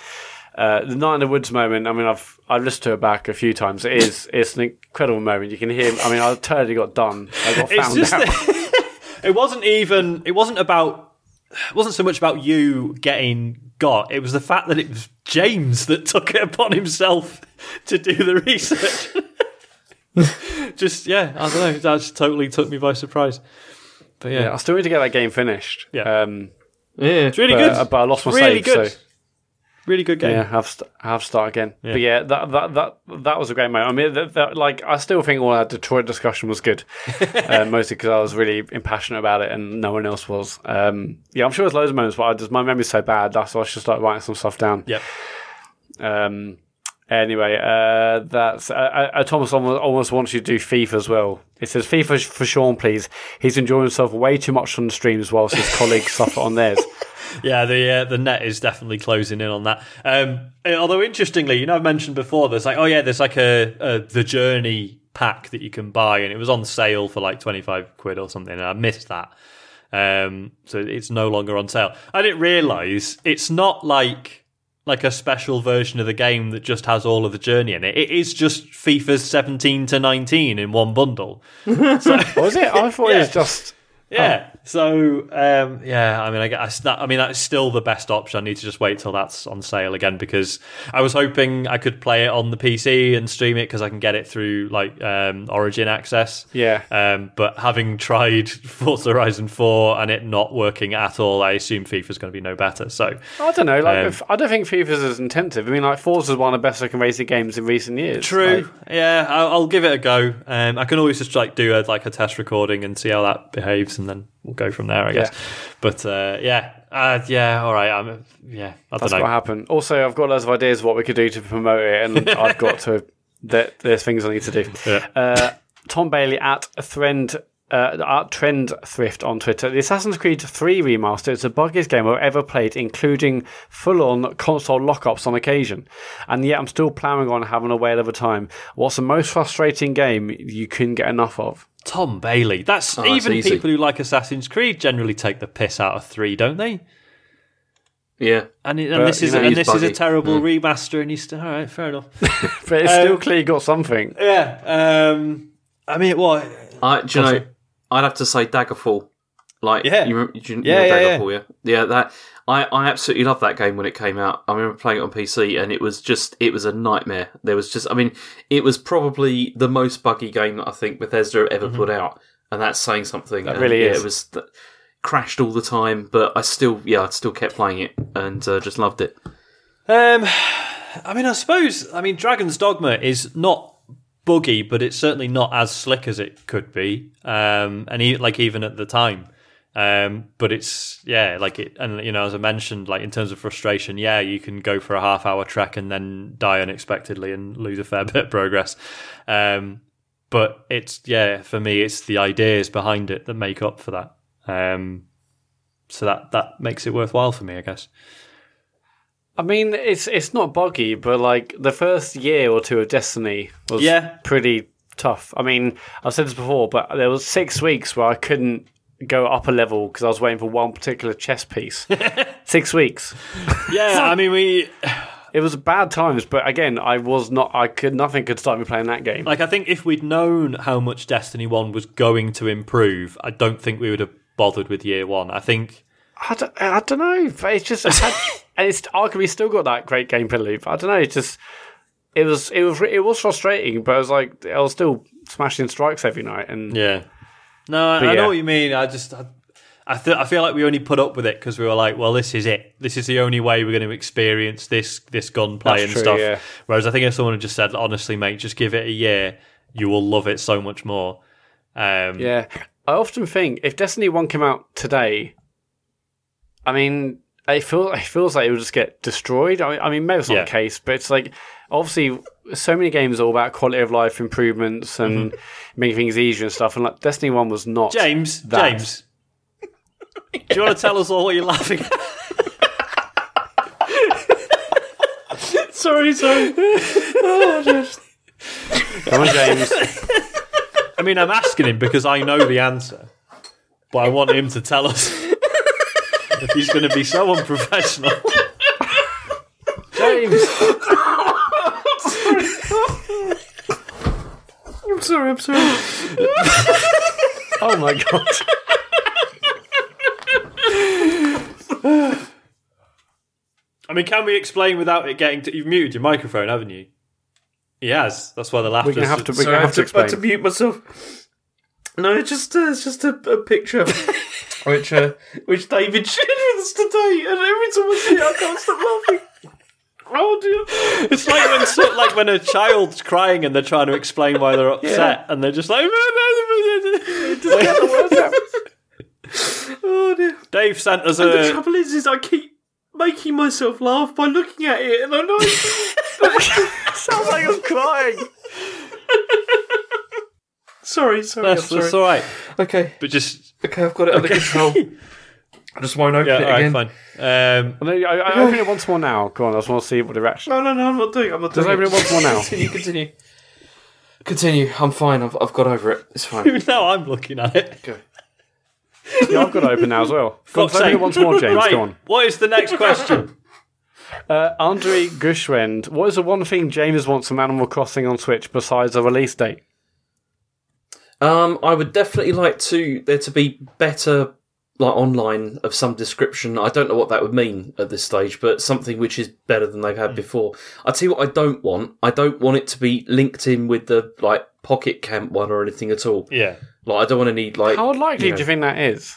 uh, the Night in the Woods moment. I mean, I've I've listened to it back a few times. It is it's an incredible moment. You can hear. I mean, I totally got done. I got It's found just out. it wasn't even it wasn't about it wasn't so much about you getting got it was the fact that it was james that took it upon himself to do the research just yeah i don't know that just totally took me by surprise but yeah, yeah, I still need to get that game finished. Yeah. Um, Yeah, it's really but, good uh, but I lost my really save. good So. Really good game Yeah, have st- have start again. But yeah, that that that that was a great moment. I mean, that, that, like I still think all our Detroit discussion was good, uh, mostly because I was really impassionate about it and no one else was. Um, yeah, I'm sure there's loads of moments, but I just my memory's so bad. That's why I should start writing some stuff down. yep Um, anyway, uh, that's uh, uh, Thomas almost, almost wants you to do FIFA as well. It says FIFA for Sean, please. He's enjoying himself way too much on the streams whilst his colleagues suffer on theirs. Yeah, the uh, the net is definitely closing in on that. Um, although interestingly, you know, I've mentioned before, there's like, oh yeah, there's like a, a the journey pack that you can buy, and it was on sale for like twenty five quid or something, and I missed that. Um, so it's no longer on sale. I didn't realize it's not like like a special version of the game that just has all of the journey in it. It is just FIFA's seventeen to nineteen in one bundle. was it? I thought it was just. Yeah. So um, yeah, I mean, I guess I mean that's still the best option. I need to just wait till that's on sale again because I was hoping I could play it on the PC and stream it because I can get it through like um, Origin access. Yeah. Um, but having tried Forza Horizon Four and it not working at all, I assume FIFA's going to be no better. So I don't know. Like, Um, if, I don't think FIFA's as intensive. I mean, like Forza's one of the best looking racing games in recent years. True. Like, yeah, I'll, I'll give it a go. Um, I can always just like do a like a test recording and see how that behaves, and then we'll go from there. I guess. But uh, yeah, uh, yeah, all right. I'm yeah. I that's don't what know. happened. Also, I've got loads of ideas what we could do to promote it, and I've got to. There, there's things I need to do. Yeah. Uh, Tom Bailey at Trend. Uh, Trend Thrift on Twitter. The Assassin's Creed 3 remaster is the buggiest game I've ever played, including full on console lockups on occasion. And yet I'm still ploughing on having a whale of a time. What's the most frustrating game you couldn't get enough of? Tom Bailey. That's Oh, even easy. people who like Assassin's Creed generally take the piss out of three, don't they? Yeah. And, it, and But, this is know, and this is a buggy. terrible hmm. remaster, and he's still all right. Fair enough. But it's still um, clearly got something. yeah. Um. I mean, what? I, do you know, I'd have to say Daggerfall. Like, Yeah. you, do you, Yeah, know yeah, yeah. Daggerfall, yeah. yeah, That I, I absolutely loved that game when it came out. I remember playing it on PC, and it was just, it was a nightmare. There was just, I mean, it was probably the most buggy game that I think Bethesda ever put out, and that's saying something. That really yeah, is. It was, th- crashed all the time, but I still, yeah, I still kept playing it and uh, just loved it. Um, I mean, I suppose. I mean, Dragon's Dogma is not buggy, but it's certainly not as slick as it could be. Um, and e- like even at the time. Um, but it's yeah, like it, and you know, as I mentioned, like in terms of frustration, yeah, you can go for a half hour trek and then die unexpectedly and lose a fair bit of progress. Um, but it's yeah, for me, it's the ideas behind it that make up for that. Um, so that that makes it worthwhile for me, I guess. I mean, it's it's not buggy, but like the first year or two of Destiny was Yeah. pretty tough. I mean, I've said this before, but there was six weeks where I couldn't go up a level because I was waiting for one particular chess piece. six weeks. Yeah, I mean, we It was bad times, but again, I was not. I could nothing could stop me playing that game. Like, I think if we'd known how much Destiny 1 was going to improve, I don't think we would have bothered with year one. I think, I don't, I don't know. But it's just, it and it's arguably still got that great gameplay loop. I don't know. It's just, it was, it was, it was frustrating, but I was like, I was still smashing strikes every night, and yeah. No, I, But I yeah. know what you mean. I just, I, I, th- I feel like we only put up with it because we were like, well, this is it. This is the only way we're going to experience this this gunplay That's and true, stuff. yeah. Whereas I think if someone had just said, honestly, mate, just give it a year, you will love it so much more. Um, yeah. I often think if Destiny One came out today, I mean, it feels it feels like it would just get destroyed. I mean, I mean maybe it's not Yeah. the case, but it's like obviously so many games are all about quality of life improvements and Mm-hmm. making things easier and stuff. And like Destiny One was not. James, That. James, do you want to tell us all what you're laughing at? Sorry, sorry. Come on, James. I mean, I'm asking him because I know the answer, but I want him to tell us if he's going to be so unprofessional. James. Sorry, I'm sorry. Oh my god. I mean, can we explain without it getting to? You've muted your microphone, haven't you? He has. That's why the laughter. We're gonna have to. We're Sorry, gonna I have have to to, I had explain. to mute myself. No, it's just uh, it's just a, a picture which uh, which David shared with us today, and every time I see it, I can't stop laughing. Oh dear! It's like when so, like when a child's crying and they're trying to explain why they're upset, and they're just like. Oh dear! Dave sent us And the trouble is, is I keep making myself laugh by looking at it, and I'm know. Sounds like I'm crying. sorry, sorry, That's, I'm that's all right, Okay, but just okay, I've got it under control. I just won't open yeah, it all right, again. fine. Um, Well, no, I, I open it once more now. Go on, I just want to see what the reaction. No, no, no, I'm not doing. it, I'm not doing. Just doing open it once more now. Continue, continue, continue. I'm fine. I've, I've got over it. It's fine. now I'm looking at it. Go. Yeah, I've got to open now as well. Go on, open it once more, James. Right, Go on. what is the next question? Uh, Andre Gushwend, what is the one thing James wants from Animal Crossing on Switch besides a release date? Um, I would definitely like to there to be better like online of some description. I don't know what that would mean at this stage, but something which is better than they've had hmm. before. I tell you what, I don't want. I don't want it to be linked in with the like Pocket Camp one or anything at all. yeah, Like I don't want any like. How likely you know- do you think that is?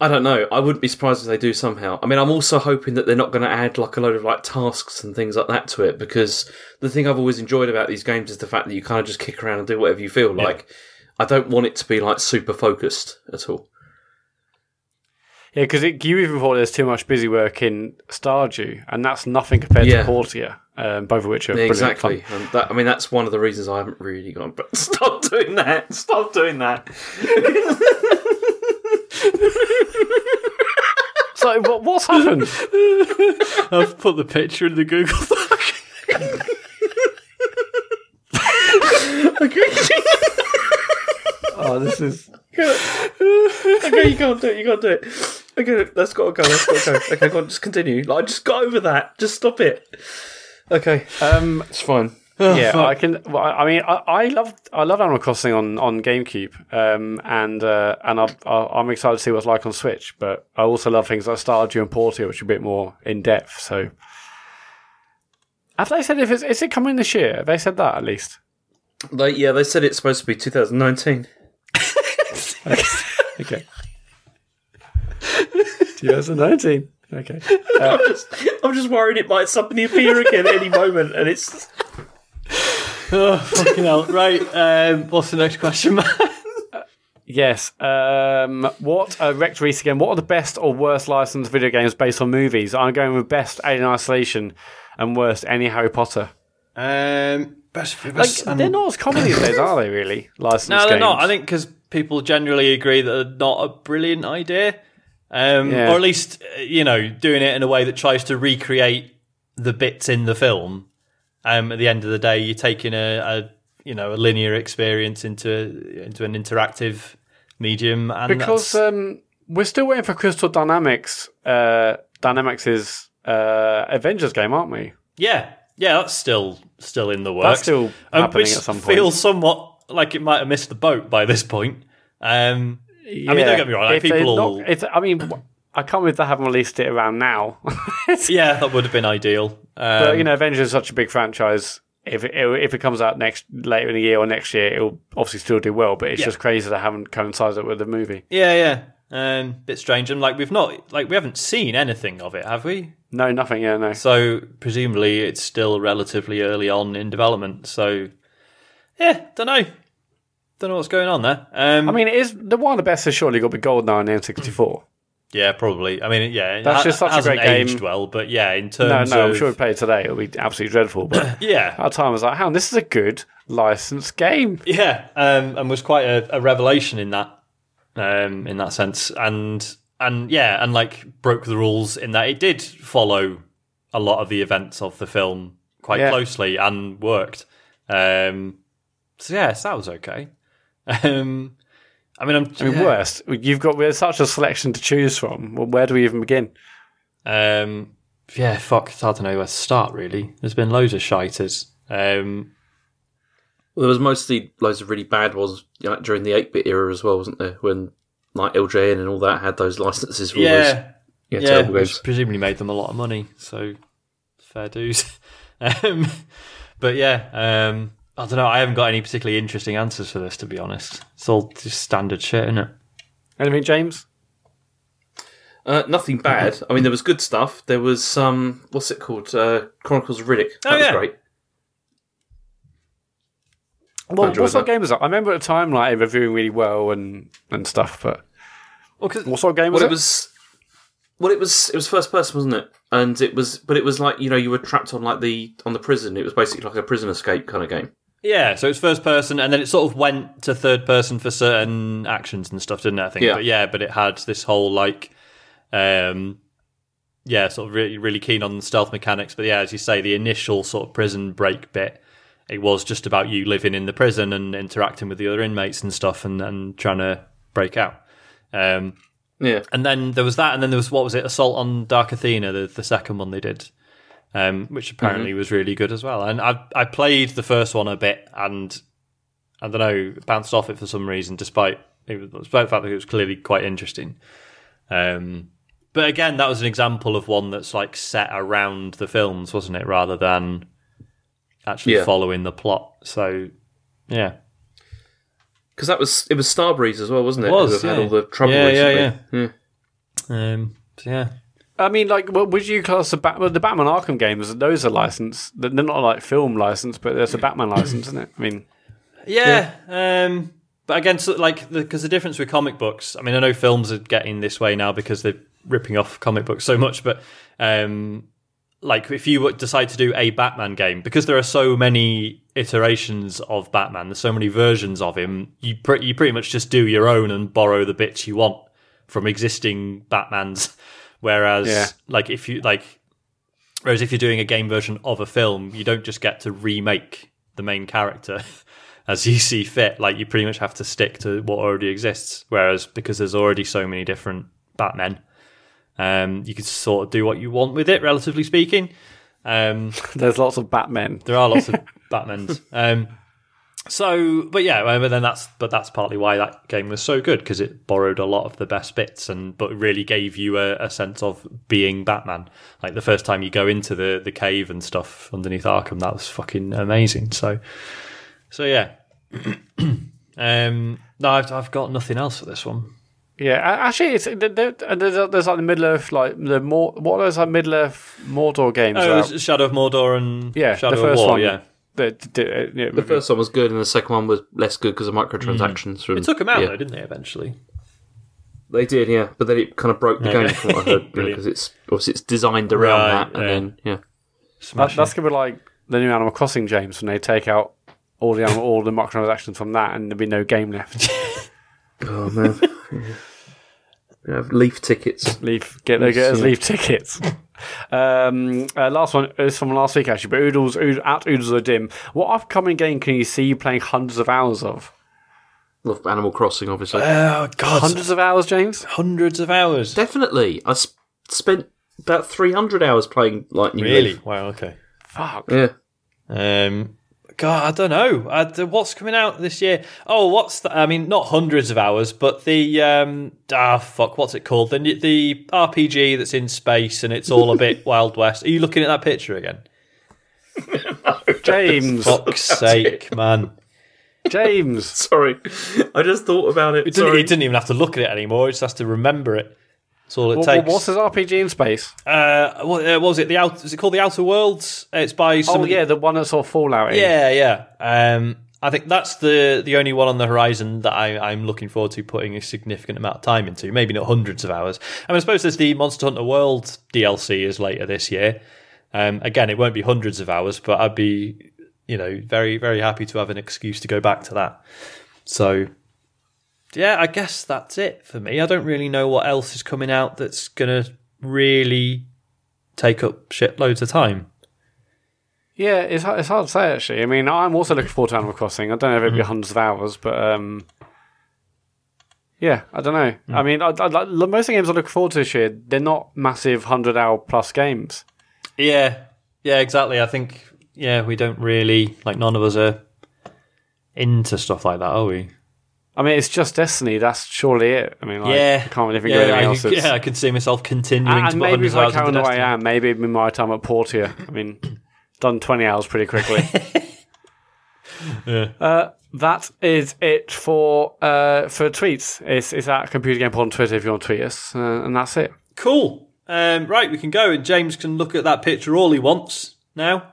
I don't know. I wouldn't be surprised if they do somehow. I mean, I'm also hoping that they're not going to add like a load of like tasks and things like that to it because the thing I've always enjoyed about these games is the fact that you kind of just kick around and do whatever you feel like. I don't want it to be like super focused at all. Yeah, because you even thought there's too much busy work in Stardew, and that's nothing compared Yeah. to Portia, um, both of which are Yeah, brilliant exactly. fun. And that, I mean, that's one of the reasons I haven't really gone. But stop doing that. Stop doing that. So, what, what's happened? I've put the picture in the Google Doc. oh, this is. okay, you can't do it. You can't do it. Okay, that's got to go. Got to go. Okay, go on, just continue. Like, just got over that. Just stop it. Okay, um, it's fine. Yeah. Oh, I can. Well, I mean, I, love I love Animal Crossing on, on GameCube, um, and uh, and I, I, am excited to see what's like on Switch. But I also love things like Stardew and Portia, which are a bit more in depth. So, have they said if it's is it coming this year? Have they said that at least? They yeah, they said it's supposed to be 2019. okay. okay. 2019. Okay. Uh, I'm, just, I'm just worried it might suddenly appear again any moment, and it's. Oh, fucking hell. Right. Um, what's the next question, man? Yes. Um, what uh, Rect Reese again? What are the best or worst licensed video games based on movies? I'm going with best Alien Isolation and worst any Harry Potter. Um, best, best like, um, they're not as common these days, are they? Really licensed? No, they're games? not. I think because people generally agree that they're not a brilliant idea um, Yeah. or at least uh, you know doing it in a way that tries to recreate the bits in the film. Um, at the end of the day, you're taking a, a you know a linear experience into into an interactive medium, and Because um, we're still waiting for Crystal Dynamics, uh, Dynamics' uh, Avengers game, aren't we? yeah, yeah, that's still still in the works. That's still Um, happening which at some point. feels somewhat like it might have missed the boat by this point. Um, I mean, don't get me wrong. Like, if people. Not, all- if, I mean, I can't believe they haven't released it around now. yeah, that would have been ideal. Um, But you know, Avengers is such a big franchise. If it, if it comes out next later in the year or next year, it'll obviously still do well. But it's Yeah. just crazy they haven't coincided it with the movie. Yeah, yeah. Um, bit strange, and like we've not, like we haven't seen anything of it, have we? No, nothing. Yeah, no. So presumably it's still relatively early on in development. So yeah, don't know, don't know what's going on there. Um, I mean, it is the one of the best has surely got to be GoldenEye and the N64. yeah, probably. I mean, yeah, That's ha- just such a great game. aged well, but yeah, in No, terms no, of I'm sure we play it today. It'll be absolutely dreadful. But yeah, our time, was like, "Hang on, this is a good licensed game." Yeah, um, and was quite a, a revelation in that, um, in that sense, and and yeah, and like broke the rules in that it did follow a lot of the events of the film quite Yeah. closely and worked. Um, so yes, that was okay. Um, I mean, I'm, I mean, yeah. worst. You've got we have such a selection to choose from. Well, where do we even begin? Um, yeah, fuck, it's hard to know where to start. Really, there's been loads of shiters. Um, Well, there was mostly loads of really bad ones you know, during the 8-bit era as well, wasn't there? When like LJN and all that had those licenses for all those yeah, yeah, yeah, terrible which games. presumably made them a lot of money. So fair dues. um, but yeah, um, I don't know. I haven't got any particularly interesting answers for this, to be honest. It's all just standard shit, isn't it? Anything, James? Uh, nothing bad. I mean, there was good stuff. There was um, what's it called? Uh, Chronicles of Riddick. That Oh, was yeah. great. Well, what sort of game was that? I remember at the time, like it reviewing really well and and stuff. But Well, 'cause- what sort of game was Well, it? it was. Well, it was it was first person, wasn't it? And it was, but it was like you know you were trapped on like the on the prison. It was basically like a prison escape kind of game. Yeah, so it's first person, and then it sort of went to third person for certain actions and stuff, didn't it? I think. Yeah. But yeah, but it had this whole like, um, yeah, sort of really really keen on stealth mechanics. But yeah, as you say, the initial sort of prison break bit, it was just about you living in the prison and interacting with the other inmates and stuff, and and trying to break out. Um, Yeah, and then there was that, and then there was what was it, Assault on Dark Athena, the, the second one they did, um, which apparently was really good as well. And I I played the first one a bit, and I don't know, bounced off it for some reason, despite it was, despite the fact that it was clearly quite interesting. Um, but again, that was an example of one that's like set around the films, wasn't it, rather than actually Yeah. following the plot. So yeah, because that was it was Starbreeze as well, wasn't it? It was, Who had all the trouble Yeah, yeah, recently. yeah. um, so yeah. I mean, like, what would you class the, Bat- well, the Batman Arkham games? Those are licensed. They're not like film license, but there's a Batman license, isn't it? I mean, Yeah, um, but again, so, like because the, difference with comic books. I mean, I know films are getting this way now because they're ripping off comic books so much. But um, like, if you decide to do a Batman game, because there are so many iterations of Batman, there's so many versions of him. You pre- you pretty much just do your own and borrow the bits you want from existing Batmans. Whereas, Yeah. like, if you like, whereas if you're doing a game version of a film, you don't just get to remake the main character. as you see fit. Like you pretty much have to stick to what already exists. Whereas because there's already so many different Batmen, um, you can sort of do what you want with it, relatively speaking. Um, there's lots of Batmen. there are lots of Batmans. Um, so, but yeah, but then that's but that's partly why that game was so good because it borrowed a lot of the best bits and but really gave you a, a sense of being Batman. Like the first time you go into the the cave and stuff underneath Arkham, that was fucking amazing. So, so yeah. um, no, I've I've got nothing else for this one. Yeah, actually, it's there, there- there's, there's like the Middle Earth, like the more what are those like Middle Earth Mordor games? Oh, out? it was Shadow of Mordor and yeah, Shadow the first of War. one. Yeah, The, the, uh, yeah, The first one was good, and the second one was less good because of microtransactions. Mm. From they took them out yeah. though, didn't they? Eventually. They did, yeah, but then it kind of broke the Okay. game from what I heard because it's obviously it's designed around Right, that, and yeah. then yeah, that, that's gonna be like the new Animal Crossing James when they take out all the all the microtransactions from that, and there'll be no game left. oh man, yeah. have leaf tickets. Leaf, get the get us Yeah. leaf tickets. Um, uh, last one is from last week actually, but Oodles Ood, at Oodles Odim. What upcoming game can you see you playing hundreds of hours of? Love Animal Crossing, obviously. Oh god, Hundreds of hours, James. hundreds of hours. Definitely, I s- spent about three hundred hours playing like Really? Leaf. Wow. Okay. Fuck. Yeah, Um, God, I don't know. I, what's coming out this year? Oh, what's the, I mean, not hundreds of hours, but the um, ah, fuck, what's it called? The the RPG that's in space and it's all a bit Wild West. Are you looking at that picture again? James, Fuck's sake, man! James. sorry, I just thought about it. He didn't, Sorry. he didn't even have to look at it anymore. He just has to remember it. That's all it What, takes. what's his RPG in space? uh, what, uh, what was it? The out? Is it called the Outer Worlds? It's by some Oh yeah, the one that saw Fallout. In. Yeah, yeah. Um, I think that's the the only one on the horizon that I, I'm looking forward to putting a significant amount of time into. Maybe not hundreds of hours. I mean, I suppose there's the Monster Hunter World DLC is later this year. Um, again, it won't be hundreds of hours, but I'd be, you know, very very happy to have an excuse to go back to that. So, yeah, I guess that's it for me. I don't really know what else is coming out that's gonna really take up shitloads of time. Yeah, it's hard, it's hard to say actually. I mean, I'm also looking forward to Animal Crossing. I don't know if Mm. it'll be hundreds of hours, but um, yeah, I don't know. Mm. I mean, I, I, most of the games I look forward to this year, they're not massive hundred hour plus games. Yeah, yeah, exactly. I think yeah, we don't really like none of us are into stuff like that, are we? I mean, it's just Destiny. That's surely it. I mean, like, yeah, I can't really think of anything I, else. that's- yeah, I could see myself continuing and to and maybe if of I count into the way I am, maybe it'd my time at Portia. I mean, done twenty hours pretty quickly. Yeah. Uh, that is it for uh, for tweets. It's, it's at Computer Game Pod on Twitter if you want to tweet us, uh, and that's it. Cool. Um, right, we can go, and James can look at that picture all he wants now.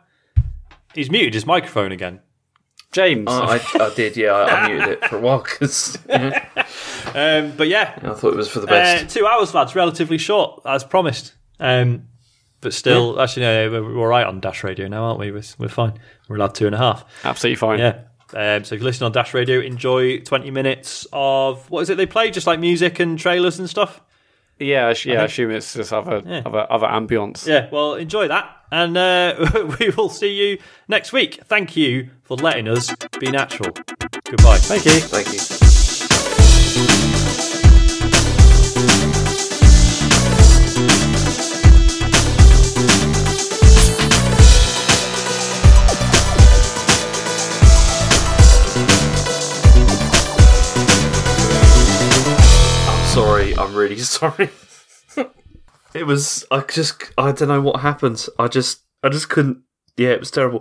He's muted his microphone again. James, Oh, I, I did, yeah. I, I muted it for a while because I Um, but yeah, I thought it was for the uh, best. two hours, lads, relatively short as promised. Um, but still, actually, no, we're, we're all right on Dash Radio now, aren't we? We're, we're fine. We're allowed two and a half. absolutely fine. Yeah. Um, so if you listen on Dash Radio, enjoy 20 minutes of what is it they play? Just like music and trailers and stuff. Yeah, I yeah. I assume it's just other Yeah. other other ambience. Yeah. Well, enjoy that, and uh, we will see you next week. Thank you for letting us be natural. Goodbye. Thank you. Thank you. Really sorry. it was. I just. I don't know what happened. I just. I just couldn't. Yeah, it was terrible.